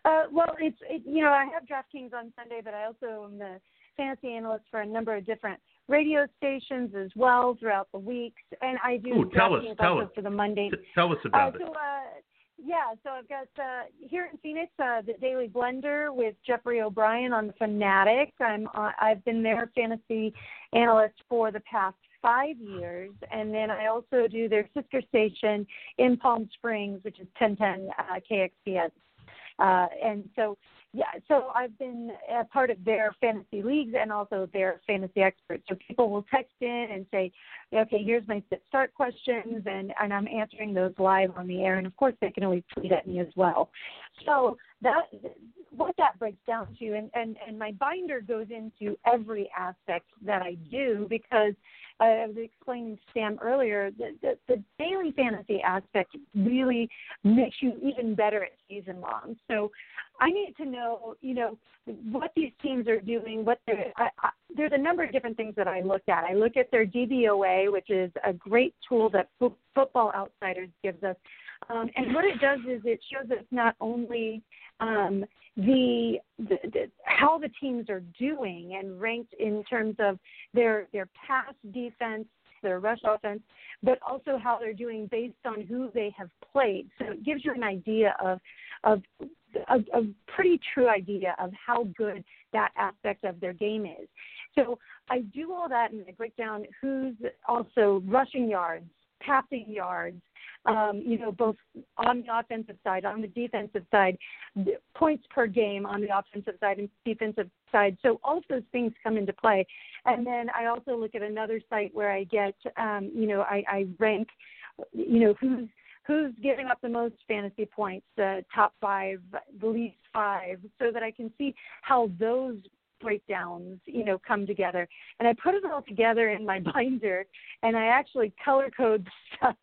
[SPEAKER 6] Uh, well, it's it, you know I have DraftKings on Sunday, but I also am the fantasy analyst for a number of different radio stations as well throughout the weeks, and I do
[SPEAKER 1] Ooh, tell us, tell us.
[SPEAKER 6] for the Monday.
[SPEAKER 1] T- tell us about
[SPEAKER 6] uh, so, it. Uh, yeah, so I've got uh, here in Phoenix uh, the Daily Blender with Jeffrey O'Brien on the Fanatic. I'm uh, I've been their fantasy analyst for the past five years, and then I also do their sister station in Palm Springs, which is 1010 uh, KXPN. Uh, and so, yeah, so I've been a part of their fantasy leagues and also their fantasy experts. So people will text in and say, okay, here's my start questions, and, and I'm answering those live on the air. And of course, they can always tweet at me as well. So that what that breaks down to, and, and, and my binder goes into every aspect that I do because I was explaining to Sam earlier, the, the, the daily fantasy aspect really makes you even better at season long. So I need to know, you know, what these teams are doing. What they're, I, I, there's a number of different things that I look at. I look at their DVOA, which is a great tool that Fo- Football Outsiders gives us. Um, and what it does is it shows us not only um, the, the, the how the teams are doing and ranked in terms of their their pass defense, their rush offense, but also how they're doing based on who they have played. So it gives you an idea of of a, a pretty true idea of how good that aspect of their game is. So I do all that and I break down who's also rushing yards, passing yards, um, you know, both on the offensive side, on the defensive side, points per game on the offensive side and defensive side. So all of those things come into play. And then I also look at another site where I get, um, you know, I, I rank, you know, who's who's giving up the most fantasy points, the top five, the least five, so that I can see how those breakdowns, you know, come together. And I put it all together in my [laughs] binder and I actually color code [laughs] stuff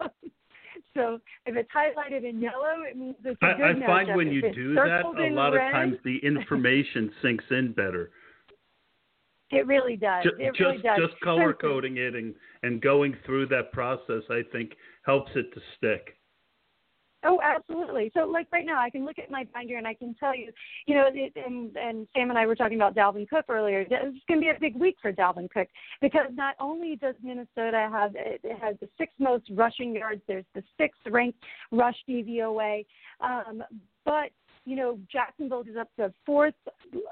[SPEAKER 6] so if it's highlighted in yellow, it means it's a good
[SPEAKER 1] I, I find
[SPEAKER 6] matchup.
[SPEAKER 1] when you do that, a lot
[SPEAKER 6] red,
[SPEAKER 1] of times the [laughs] information sinks in better.
[SPEAKER 6] It really does.
[SPEAKER 1] Just,
[SPEAKER 6] it really does.
[SPEAKER 1] just color coding it and, and going through that process, I think, helps it to stick.
[SPEAKER 6] Oh, absolutely. So, like right now, I can look at my binder and I can tell you, you know, it, and, and Sam and I were talking about Dalvin Cook earlier. It's going to be a big week for Dalvin Cook because not only does Minnesota have it has the sixth most rushing yards, there's the sixth ranked rush DVOA, um, but you know, Jacksonville is up to fourth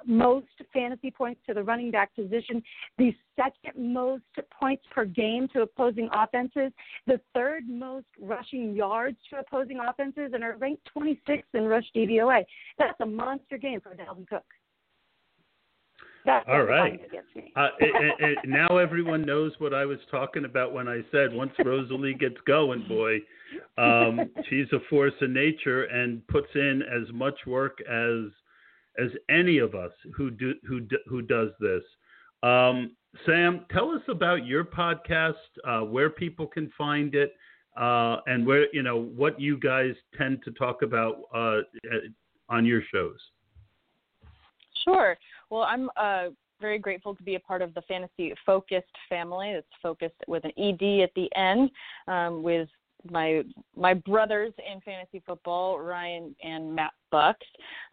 [SPEAKER 6] most fantasy points to the running back position, the second most points per game to opposing offenses, the third most rushing yards to opposing offenses, and are ranked 26th in rush DVOA. That's a monster game for Dalvin Cook. That's
[SPEAKER 1] All right.
[SPEAKER 6] against me.
[SPEAKER 1] Uh, and, and now everyone knows what I was talking about when I said once Rosalie gets going, boy, um, [laughs] she's a force of nature and puts in as much work as as any of us who do who do, who does this. Um, Sam, tell us about your podcast, uh, where people can find it, uh, and where you know what you guys tend to talk about uh, on your shows.
[SPEAKER 4] Sure. Well, I'm uh, very grateful to be a part of the fantasy focused family. It's focused with an ED at the end, um, with my my brothers in fantasy football, Ryan and Matt Bucks.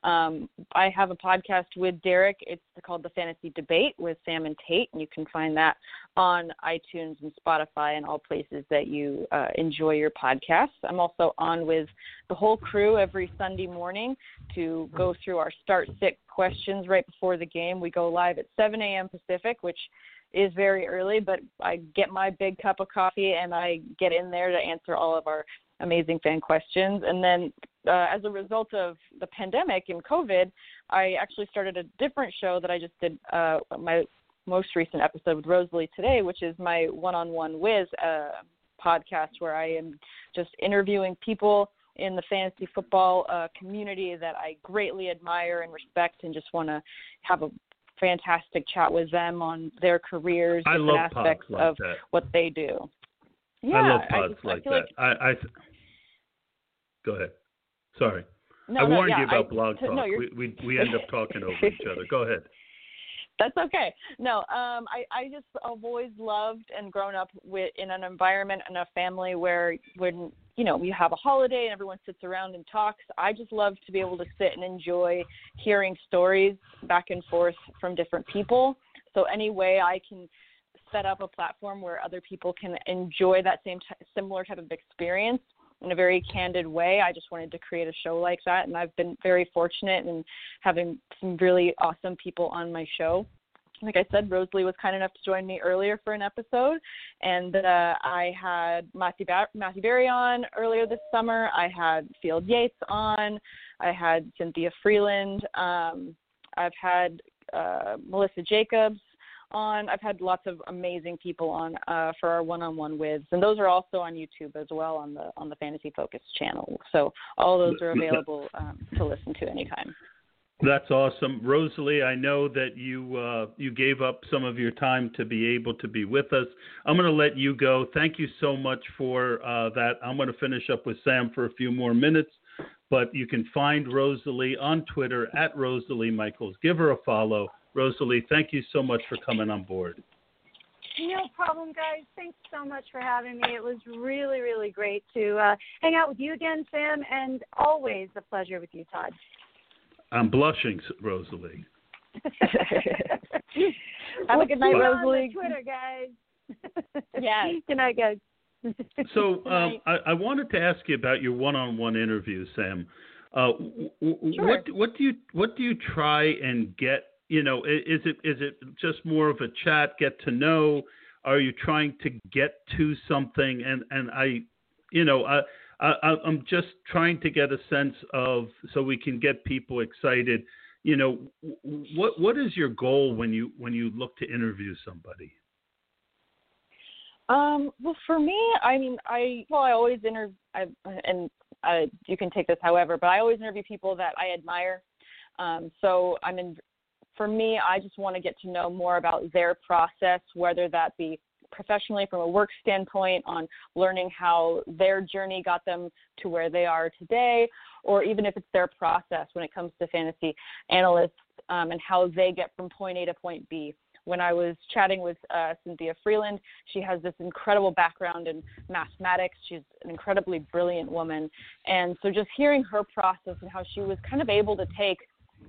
[SPEAKER 4] Um, I have a podcast with Derek. It's called the Fantasy Debate with Sam and Tate, and you can find that on iTunes and Spotify and all places that you uh, enjoy your podcasts. I'm also on with the whole crew every Sunday morning to go through our start sit questions right before the game. We go live at 7 a.m. Pacific, which is very early, but I get my big cup of coffee and I get in there to answer all of our amazing fan questions. And then, uh, as a result of the pandemic and COVID, I actually started a different show that I just did uh, my most recent episode with Rosalie today, which is my one-on-one Wiz uh, podcast, where I am just interviewing people in the fantasy football uh, community that I greatly admire and respect, and just want to have a fantastic chat with them on their careers
[SPEAKER 1] I
[SPEAKER 4] and aspects
[SPEAKER 1] like
[SPEAKER 4] of
[SPEAKER 1] that.
[SPEAKER 4] what they do. Yeah,
[SPEAKER 1] I love pods
[SPEAKER 4] just,
[SPEAKER 1] like
[SPEAKER 4] I
[SPEAKER 1] that. I, I go ahead. Sorry,
[SPEAKER 4] no,
[SPEAKER 1] I
[SPEAKER 4] no,
[SPEAKER 1] warned
[SPEAKER 4] yeah,
[SPEAKER 1] you about
[SPEAKER 4] I,
[SPEAKER 1] blog talk.
[SPEAKER 4] No,
[SPEAKER 1] we, we we end up talking over each other. [laughs] Go ahead.
[SPEAKER 4] That's okay. No, um, I I just have always loved and grown up with in an environment and a family where when you know you have a holiday and everyone sits around and talks. I just love to be able to sit and enjoy hearing stories back and forth from different people. So any way I can set up a platform where other people can enjoy that same t- similar type of experience in a very candid way. I just wanted to create a show like that, and I've been very fortunate in having some really awesome people on my show. Like I said, Rosalie was kind enough to join me earlier for an episode, and uh, I had Matthew, ba- Matthew Berry on earlier this summer. I had Field Yates on. I had Cynthia Frelund. Um, I've had uh, Melissa Jacobs on. I've had lots of amazing people on uh, for our one-on-one wiz, and those are also on YouTube as well on the on the Fantasy Focus channel. So all those are available um, to listen to anytime.
[SPEAKER 1] That's awesome, Rosalie. I know that you uh, you gave up some of your time to be able to be with us. I'm going to let you go. Thank you so much for uh, that. I'm going to finish up with Sam for a few more minutes, but you can find Rosalie on Twitter at Rosalie Michaels. Give her a follow. Rosalie, thank you so much for coming on board.
[SPEAKER 6] No problem, guys. Thanks so much for having me. It was really, really great to uh, hang out with you again, Sam, and always a pleasure with you, Todd.
[SPEAKER 1] I'm blushing, Rosalie. [laughs]
[SPEAKER 4] Have a good night,
[SPEAKER 6] See you
[SPEAKER 4] Rosalie.
[SPEAKER 6] On the Twitter, guys.
[SPEAKER 4] Yes. [laughs]
[SPEAKER 6] good night, guys.
[SPEAKER 1] So [laughs] um, I, I wanted to ask you about your one-on-one interview, Sam. Uh, w- w-
[SPEAKER 4] Sure.
[SPEAKER 1] What what do you what do you try and get? You know, is it is it just more of a chat, get to know? Are you trying to get to something? And and I, you know, I, I I'm just trying to get a sense of so we can get people excited. You know, what what is your goal when you when you look to interview somebody?
[SPEAKER 4] Um, well, for me, I mean, I well, I always interview, and uh, you can take this however, but I always interview people that I admire. Um, so I'm in. For me, I just want to get to know more about their process, whether that be professionally from a work standpoint on learning how their journey got them to where they are today, or even if it's their process when it comes to fantasy analysts um, and how they get from point A to point B when I was chatting with uh, Cynthia Frelund, she has this incredible background in mathematics. She's an incredibly brilliant woman. And so just hearing her process and how she was kind of able to take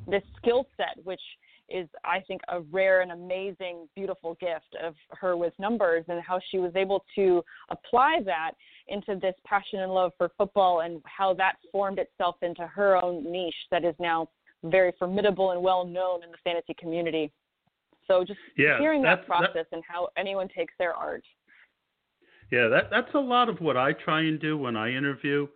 [SPEAKER 4] this skill set, which is, I think, a rare and amazing, beautiful gift of her with numbers, and how she was able to apply that into this passion and love for football and how that formed itself into her own niche that is now very formidable and well known in the fantasy community. So just
[SPEAKER 1] Yeah,
[SPEAKER 4] hearing that
[SPEAKER 1] that's- that-
[SPEAKER 4] process and how anyone takes their art.
[SPEAKER 1] Yeah, that that's a lot of what I try and do when I interview.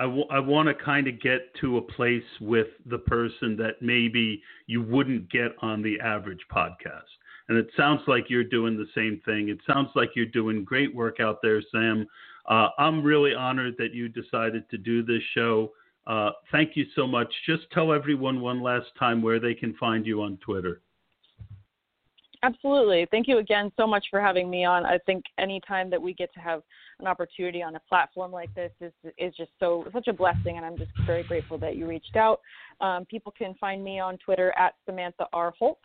[SPEAKER 1] I, w- I want to kind of get to a place with the person that maybe you wouldn't get on the average podcast. And it sounds like you're doing the same thing. It sounds like you're doing great work out there, Sam. Uh, I'm really honored that you decided to do this show. Uh, thank you so much. Just tell everyone one last time where they can find you on Twitter.
[SPEAKER 4] Absolutely. Thank you again so much for having me on. I think anytime that we get to have an opportunity on a platform like this is is just so such a blessing, and I'm just very grateful that you reached out. Um, people can find me on Twitter at Samantha R Holt.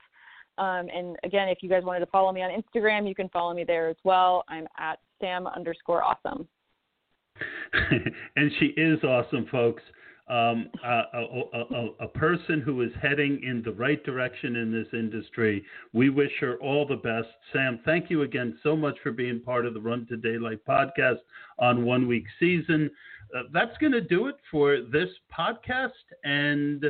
[SPEAKER 4] Um, and again, if you guys wanted to follow me on Instagram, you can follow me there as well. I'm at Sam underscore awesome. [laughs]
[SPEAKER 1] and she is awesome, folks um, a, a, a, person who is heading in the right direction in this industry. We wish her all the best. Sam, thank you again so much for being part of the Run to Daylight podcast on One Week Season. Uh, that's going to do it for this podcast, and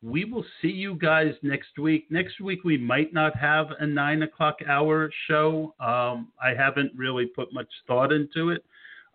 [SPEAKER 1] we will see you guys next week. Next week, we might not have a nine o'clock hour show. Um, I haven't really put much thought into it.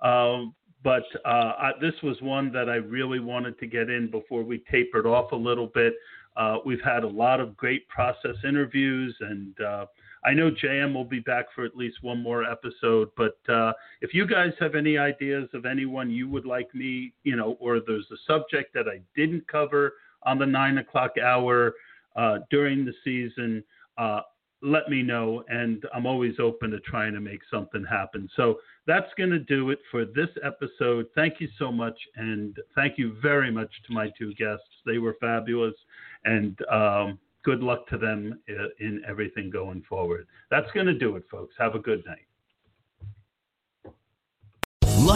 [SPEAKER 1] Um, but uh, I, this was one that I really wanted to get in before we tapered off a little bit. Uh, we've had a lot of great process interviews, and uh, I know JM will be back for at least one more episode. But uh, if you guys have any ideas of anyone you would like me, you know, or there's a subject that I didn't cover on the nine o'clock hour uh, during the season, uh, let me know, and I'm always open to trying to make something happen. So that's going to do it for this episode. Thank you so much, and thank you very much to my two guests. They were fabulous, and um, good luck to them in everything going forward. That's going to do it, folks. Have a good night.